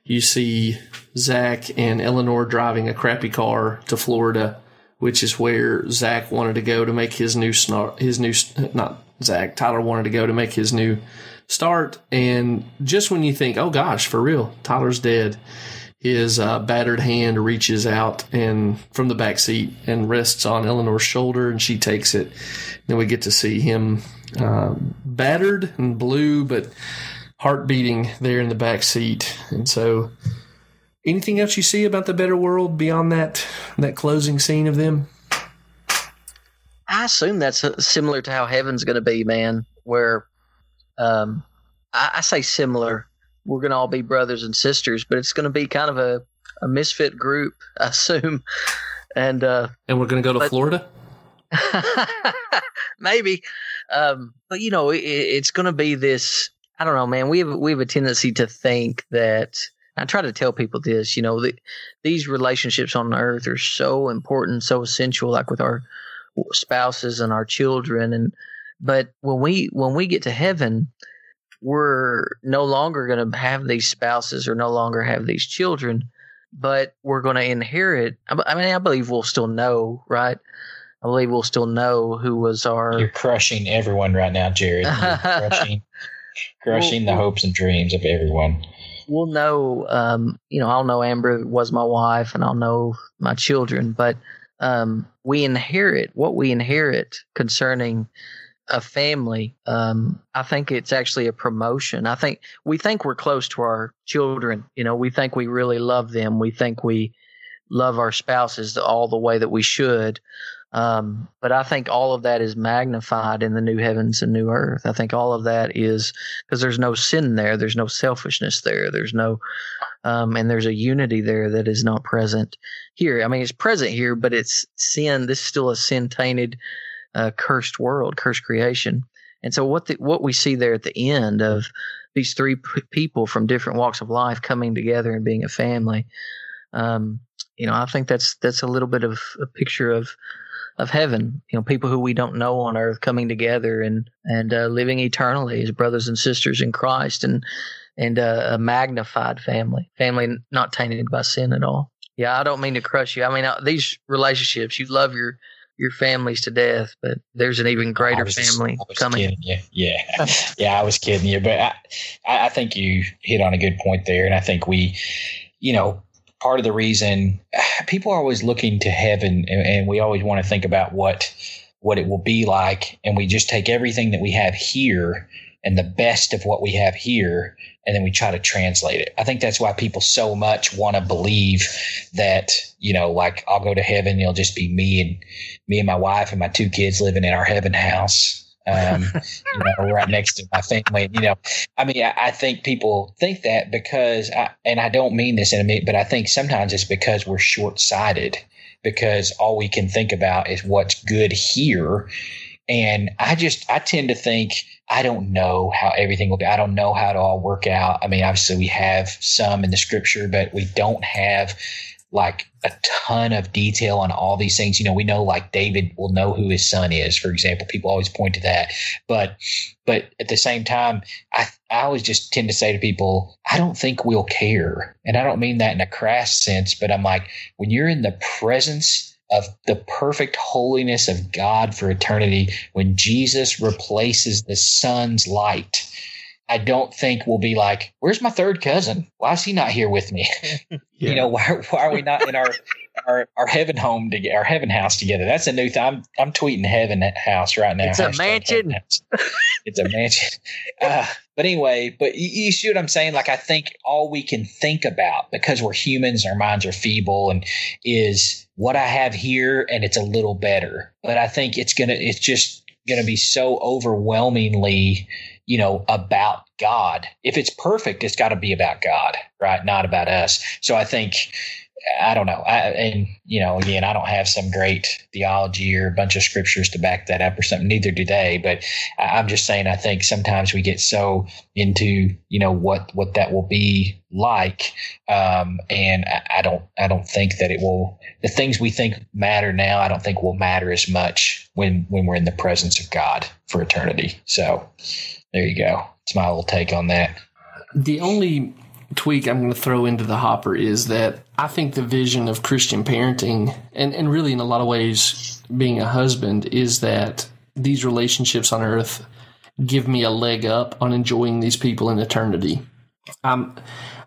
You see Zach and Eleanor driving a crappy car to Florida, which is where Zach wanted to go to make his new snort, his new not Zach Tyler wanted to go to make his new start. And just when you think, oh gosh, for real, Tyler's dead, his uh, battered hand reaches out and from the back seat and rests on Eleanor's shoulder, and she takes it. Then we get to see him uh, battered and blue, but heart beating there in the back seat. And so, anything else you see about the better world beyond that that closing scene of them? I assume that's uh, similar to how heaven's going to be, man. Where, um, I, I say similar we're going to all be brothers and sisters, but it's going to be kind of a, a misfit group, I assume. And uh, and we're going to go to but, Florida. maybe, um, but you know, it, it's going to be this. I don't know, man. We have we have a tendency to think that. I try to tell people this. You know, the, these relationships on Earth are so important, so essential. Like with our spouses and our children, and but when we when we get to heaven, we're no longer going to have these spouses or no longer have these children, but we're going to inherit. I mean, I believe we'll still know, right? I believe we'll still know who was our. You're crushing everyone right now, Jared. crushing, crushing the hopes and dreams of everyone. We'll know, um, you know, I'll know Amber was my wife and I'll know my children, but um, we inherit what we inherit concerning a family, um, I think it's actually a promotion. I think we think we're close to our children. You know, we think we really love them. We think we love our spouses all the way that we should. Um, but I think all of that is magnified in the new heavens and new earth. I think all of that is because there's no sin there. There's no selfishness there. There's no, um, and there's a unity there that is not present here. I mean, it's present here, but it's sin. This is still a sin tainted uh, cursed world, cursed creation. And so what the, what we see there at the end of these three p- people from different walks of life coming together and being a family, um, you know, I think that's that's a little bit of a picture of of heaven. You know, people who we don't know on earth coming together and and uh, living eternally as brothers and sisters in Christ, and and uh, a magnified family, family not tainted by sin at all. Yeah, I don't mean to crush you. I mean, uh, these relationships, you love your your families to death, but there's an even greater family coming. Yeah, yeah, yeah. I was kidding you, but I, I think you hit on a good point there, and I think we, you know, part of the reason people are always looking to heaven, and, and we always want to think about what what it will be like, and we just take everything that we have here and the best of what we have here and then we try to translate it. I think that's why people so much want to believe that, you know, like I'll go to heaven, it'll just be me and me and my wife and my two kids living in our heaven house. Um, you know, right next to my family. You know, I mean, I, I think people think that because, I, and I don't mean this in a minute, but I think sometimes it's because we're short sighted because all we can think about is what's good here. And I just, I tend to think, I don't know how everything will be. I don't know how it all work out. I mean, obviously we have some in the scripture, but we don't have like a ton of detail on all these things. You know, we know like David will know who his son is, for example. People always point to that. But but at the same time, I I always just tend to say to people, I don't think we'll care. And I don't mean that in a crass sense, but I'm like, when you're in the presence of the perfect holiness of God for eternity when Jesus replaces the sun's light. I don't think we'll be like, where's my third cousin? Why is he not here with me? yeah. You know, why, why are we not in our, our, our heaven home to our heaven house together? That's a new thing. I'm, I'm tweeting heaven house right now. It's a mansion. it's a mansion. Uh, but anyway, but you, you, see what I'm saying? Like, I think all we can think about because we're humans, our minds are feeble and is what I have here and it's a little better. But I think it's going to, it's just going to be so overwhelmingly, you know, about God. If it's perfect, it's got to be about God, right? Not about us. So I think, I don't know. I, and, you know, again, I don't have some great theology or a bunch of scriptures to back that up or something. Neither do they. But I, I'm just saying, I think sometimes we get so into, you know, what, what that will be like. Um, and I, I don't, I don't think that it will, the things we think matter now, I don't think will matter as much when, when we're in the presence of God for eternity. So there you go. It's my little take on that. The only tweak I'm going to throw into the hopper is that I think the vision of Christian parenting, and, and really in a lot of ways being a husband, is that these relationships on earth give me a leg up on enjoying these people in eternity. I'm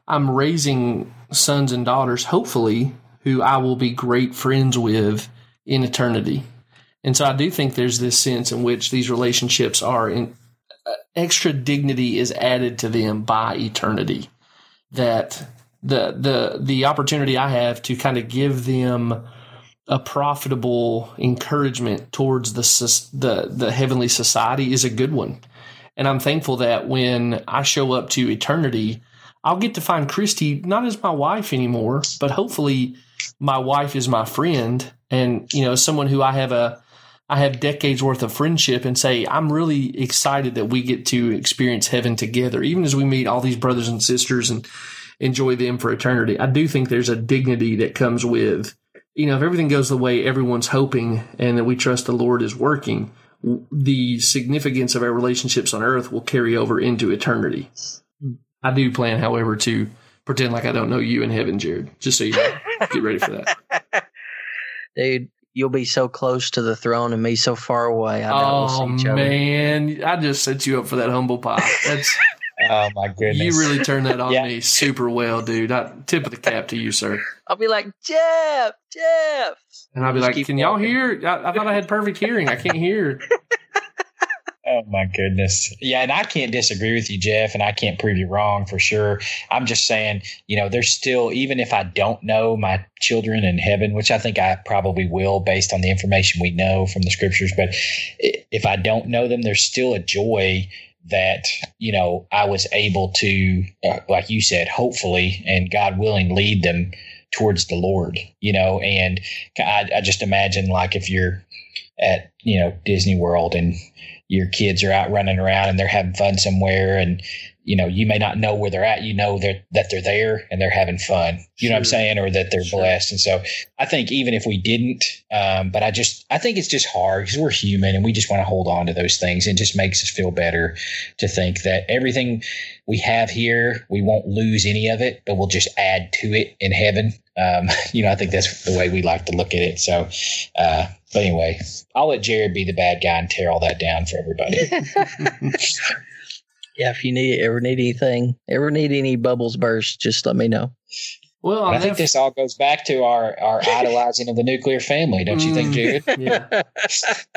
I'm raising sons and daughters, hopefully, who I will be great friends with in eternity. And so I do think there's this sense in which these relationships are in uh, extra dignity is added to them by eternity that the the the opportunity I have to kind of give them a profitable encouragement towards the the the heavenly society is a good one. And I'm thankful that when I show up to eternity, I'll get to find Christy not as my wife anymore, but hopefully my wife is my friend and you know someone who I have a I have decades worth of friendship and say I'm really excited that we get to experience heaven together even as we meet all these brothers and sisters and enjoy them for eternity. I do think there's a dignity that comes with, you know, if everything goes the way everyone's hoping and that we trust the Lord is working, the significance of our relationships on earth will carry over into eternity. I do plan, however, to pretend like I don't know you in heaven, Jared, just so you know. Get ready for that. Dude, you'll be so close to the throne and me so far away. I oh, we'll man. I just set you up for that humble pie. That's. Oh my goodness! You really turned that on yeah. me super well, dude. I, tip of the cap to you, sir. I'll be like Jeff, Jeff, and I'll be like, "Can y'all hear? I, I, thought I had perfect hearing. I can't hear." Oh my goodness. Yeah, and I can't disagree with you, Jeff, and I can't prove you wrong for sure. I'm just saying, you know, there's still even if I don't know my children in heaven, which I think I probably will based on the information we know from the scriptures, but if I don't know them, there's still a joy that you know I was able to, uh, like you said, hopefully and God willing, lead them towards the Lord. You know, and I, I just imagine like if you're at you know Disney World and your kids are out running around and they're having fun somewhere and you know, you may not know where they're at. You know they're, that they're there and they're having fun. You sure. know what I'm saying? Or that they're sure. blessed. And so I think even if we didn't, um, but I just, I think it's just hard because we're human and we just want to hold on to those things. It just makes us feel better to think that everything we have here, we won't lose any of it, but we'll just add to it in heaven. Um, you know, I think that's the way we like to look at it. So, uh, but anyway, I'll let Jared be the bad guy and tear all that down for everybody. Yeah, if you need ever need anything, ever need any bubbles burst, just let me know. Well, I think this all goes back to our, our idolizing of the nuclear family, don't you think, Jared? Mm, yeah.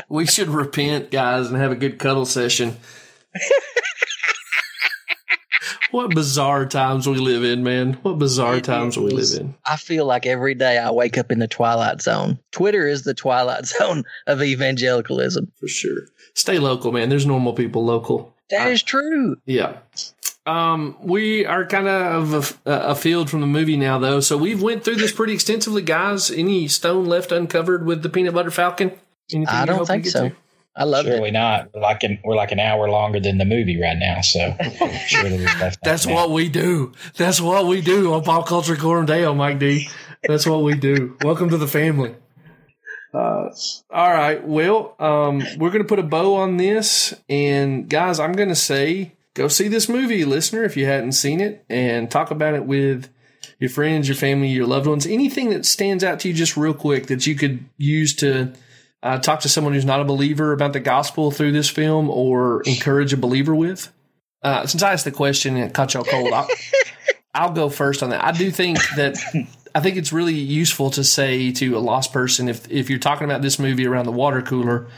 we should repent, guys, and have a good cuddle session. what bizarre times we live in, man. What bizarre it times is. we live in. I feel like every day I wake up in the twilight zone. Twitter is the twilight zone of evangelicalism. For sure. Stay local, man. There's normal people local. That is true. Yeah. Um, we are kind of a, a, field from the movie now, though. So we've went through this pretty extensively, guys. Any stone left uncovered with the peanut butter falcon? Anything I don't think so. To? I love it. Surely not. We're like an, we're like an hour longer than the movie right now. So surely we've. That's what we do. That's what we do on Pop Culture Coram Deo, Mike D. That's what we do. Welcome to the family. Uh, all right. Well, um, we're going to put a bow on this. And guys, I'm going to say go see this movie, listener, if you hadn't seen it, and talk about it with your friends, your family, your loved ones. Anything that stands out to you just real quick that you could use to uh, talk to someone who's not a believer about the gospel through this film or encourage a believer with? Uh, since I asked the question and it caught y'all cold, I'll, I'll go first on that. I do think that I think it's really useful to say to a lost person if if you're talking about this movie around the water cooler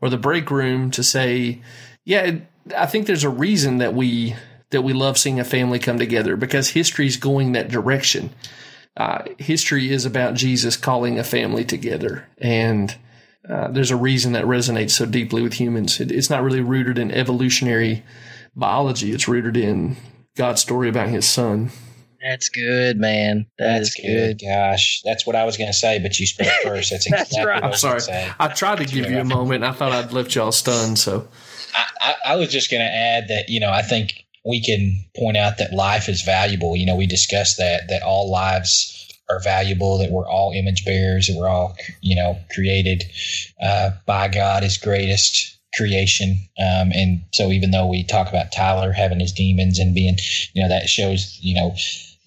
or the break room to say, yeah, I think there's a reason that we that we love seeing a family come together because history's going that direction. Uh, history is about Jesus calling a family together, and uh, there's a reason that resonates so deeply with humans. It, it's not really rooted in evolutionary biology; it's rooted in God's story about His Son That's good, man. That That's is good. Gosh, that's what I was going to say, but you spoke first. That's That's exactly right. what I I'm sorry. say. I tried to give you a moment. I thought I'd left y'all stunned. So I, I, I was just going to add that you know I think we can point out that life is valuable. You know, we discussed that that all lives are valuable, that we're all image bearers, that we're all you know created uh, by God, His greatest creation. Um, and so, even though we talk about Tyler having his demons and being, you know, that shows, you know.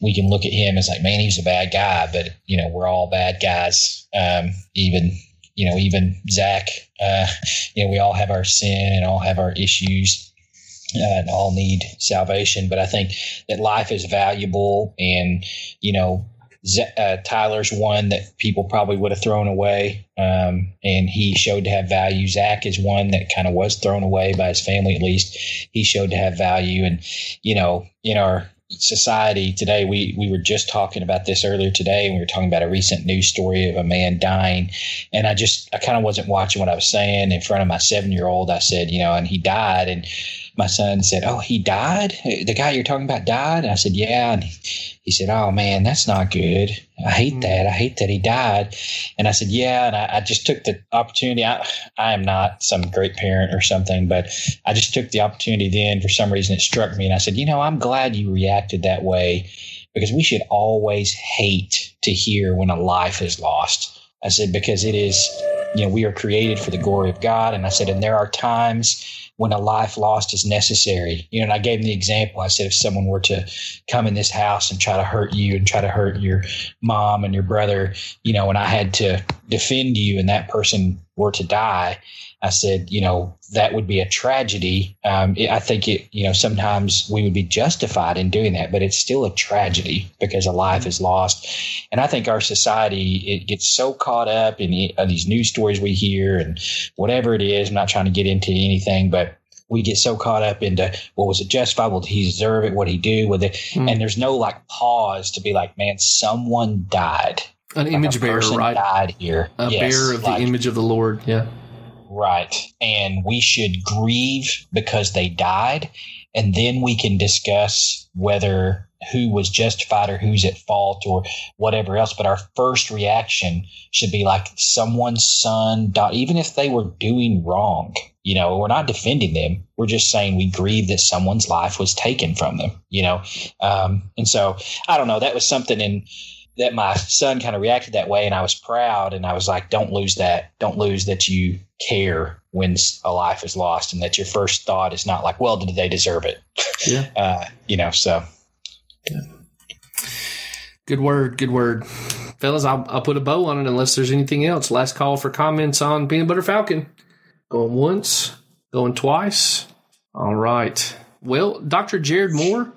We can look at him as like, man, he's a bad guy, but you know, we're all bad guys. Um, even you know, even Zach, uh, you know, we all have our sin and all have our issues uh, and all need salvation. But I think that life is valuable, and you know, uh, Tyler's one that people probably would have thrown away, um, and he showed to have value. Zach is one that kind of was thrown away by his family, at least. He showed to have value, and you know, in our society today, we we were just talking about this earlier today, and we were talking about a recent news story of a man dying, and I just I kind of wasn't watching what I was saying in front of my seven year old. I said, you know, and he died, and my son said, "Oh, he died. The guy you're talking about died." And I said, "Yeah." And he said, "Oh man, that's not good. I hate mm. that. I hate that he died." And I said, "Yeah." And I, I just took the opportunity. I, I am not some great parent or something, but I just took the opportunity. Then, for some reason, it struck me, and I said, "You know, I'm glad you reacted that way." Because we should always hate to hear when a life is lost. I said, because it is, you know, we are created for the glory of God. And I said, and there are times when a life lost is necessary. You know, and I gave him the example. I said, if someone were to come in this house and try to hurt you and try to hurt your mom and your brother, you know, and I had to defend you and that person were to die, I said, you know, that would be a tragedy. Um, it, I think it, you know, sometimes we would be justified in doing that, but it's still a tragedy because a life is lost. And I think our society, it gets so caught up in the, uh, these news stories we hear and whatever it is. I'm not trying to get into anything, but we get so caught up into what well, was it justifiable? Did he deserve it? What did he do with it? Mm. And there's no like pause to be like, man, someone died. an Like, image bearer, right? Died here. A Yes, bearer of like- the image of the Lord. Yeah. Right. And we should grieve because they died. And then we can discuss whether who was justified or who's at fault or whatever else. But our first reaction should be like someone's son even if they were doing wrong. You know, we're not defending them. We're just saying we grieve that someone's life was taken from them, you know? Um, and so I don't know. That was something in, that my son kind of reacted that way and I was proud and I was like, don't lose that. Don't lose that you care when a life is lost and that your first thought is not like, well, did they deserve it? Yeah. Uh, you know, so Good word. Good word. Fellas, I'll, I'll put a bow on it unless there's anything else. Last call for comments on Peanut Butter Falcon. Going once, going twice. All right. Well, Dr. Jared Moore,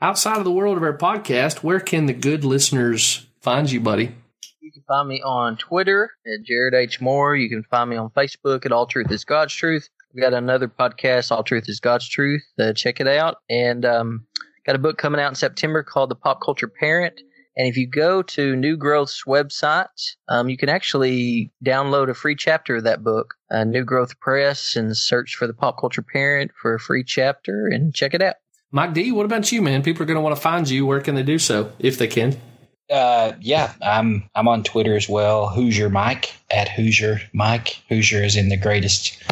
outside of the world of our podcast, where can the good listeners find you, buddy? You can find me on Twitter at Jared H. Moore. You can find me on Facebook at All Truth is God's Truth. We've got another podcast, All Truth is God's Truth. Uh, check it out. And um, got a book coming out in September called The Pop Culture Parent. And if you go to New Growth's website, um, you can actually download a free chapter of that book, uh, New Growth Press, and search for The Pop Culture Parent for a free chapter and check it out. Mike D, what about you, man? People are going to want to find you. Where can they do so if they can? uh, yeah, I'm I'm on Twitter as well. Hoosier Mike at Hoosier Mike. Hoosier is in the greatest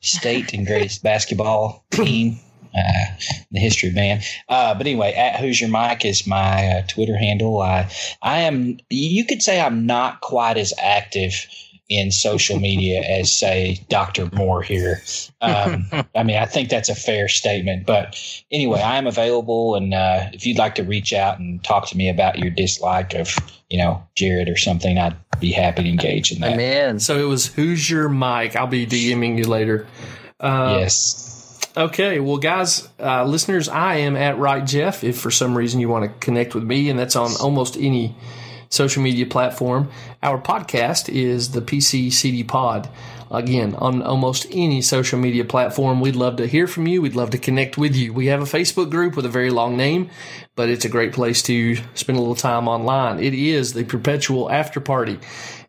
state and greatest basketball team uh, in the history of man. Uh, but anyway, at Hoosier Mike is my uh, Twitter handle. I I am. You could say I'm not quite as active in social media as say Dr. Moore here. Um, I mean, I think that's a fair statement. But anyway, I am available, and uh, if you'd like to reach out and talk to me about your dislike of you know Jared or something, I'd be happy to engage in that. Amen. So it was Who's Your Mike? I'll be DMing you later. Uh, yes. Okay, well, guys, uh, listeners, I am at Wright Jeff. If for some reason you want to connect with me, and that's on almost any social media platform, our podcast is the PCCD Pod. Again, on almost any social media platform, we'd love to hear from you. We'd love to connect with you. We have a Facebook group with a very long name, but it's a great place to spend a little time online. It is the perpetual after party.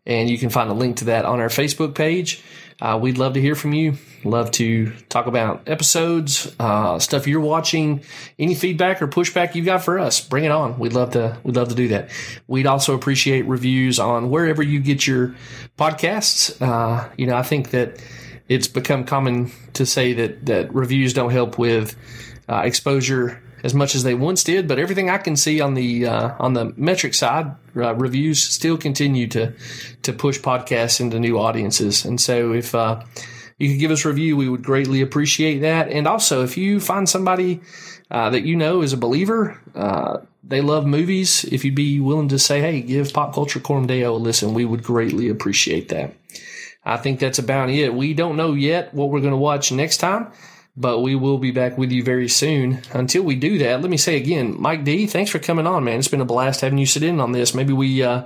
and you can find a link to that on our Facebook page. Uh, we'd love to hear from you. Love to talk about episodes, uh, stuff you're watching, any feedback or pushback you've got for us. Bring it on. We'd love to. We'd love to do that. We'd also appreciate reviews on wherever you get your podcasts. Uh, you know, I think that it's become common to say that that reviews don't help with uh, exposure as much as they once did, but everything I can see on the uh, on the metric side, uh, reviews still continue to to push podcasts into new audiences. And so, if uh, you could give us a review, we would greatly appreciate that. And also, if you find somebody uh, that you know is a believer, uh, they love movies, if you'd be willing to say, "Hey, give Pop Culture Coram Deo a listen," we would greatly appreciate that. I think that's about it. We don't know yet what we're going to watch next time but we will be back with you very soon. Until we do that, let me say again, Mike D, thanks for coming on, man. It's been a blast having you sit in on this. Maybe we uh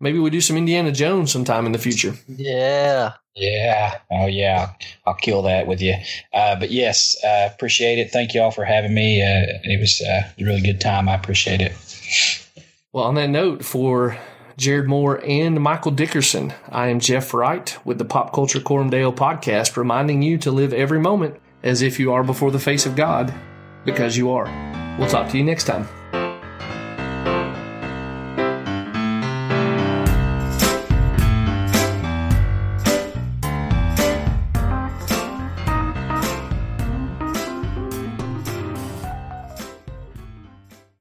maybe we do some Indiana Jones sometime in the future. Yeah. Yeah. Oh, yeah. I'll kill that with you. Uh, but yes, uh, appreciate it. Thank you all for having me. Uh, it was uh, a really good time. I appreciate it. Well, on that note, for Jared Moore and Michael Dickerson, I am Jeff Wright with the Pop Culture Coram Deo podcast, reminding you to live every moment as if you are before the face of God, because you are. We'll talk to you next time.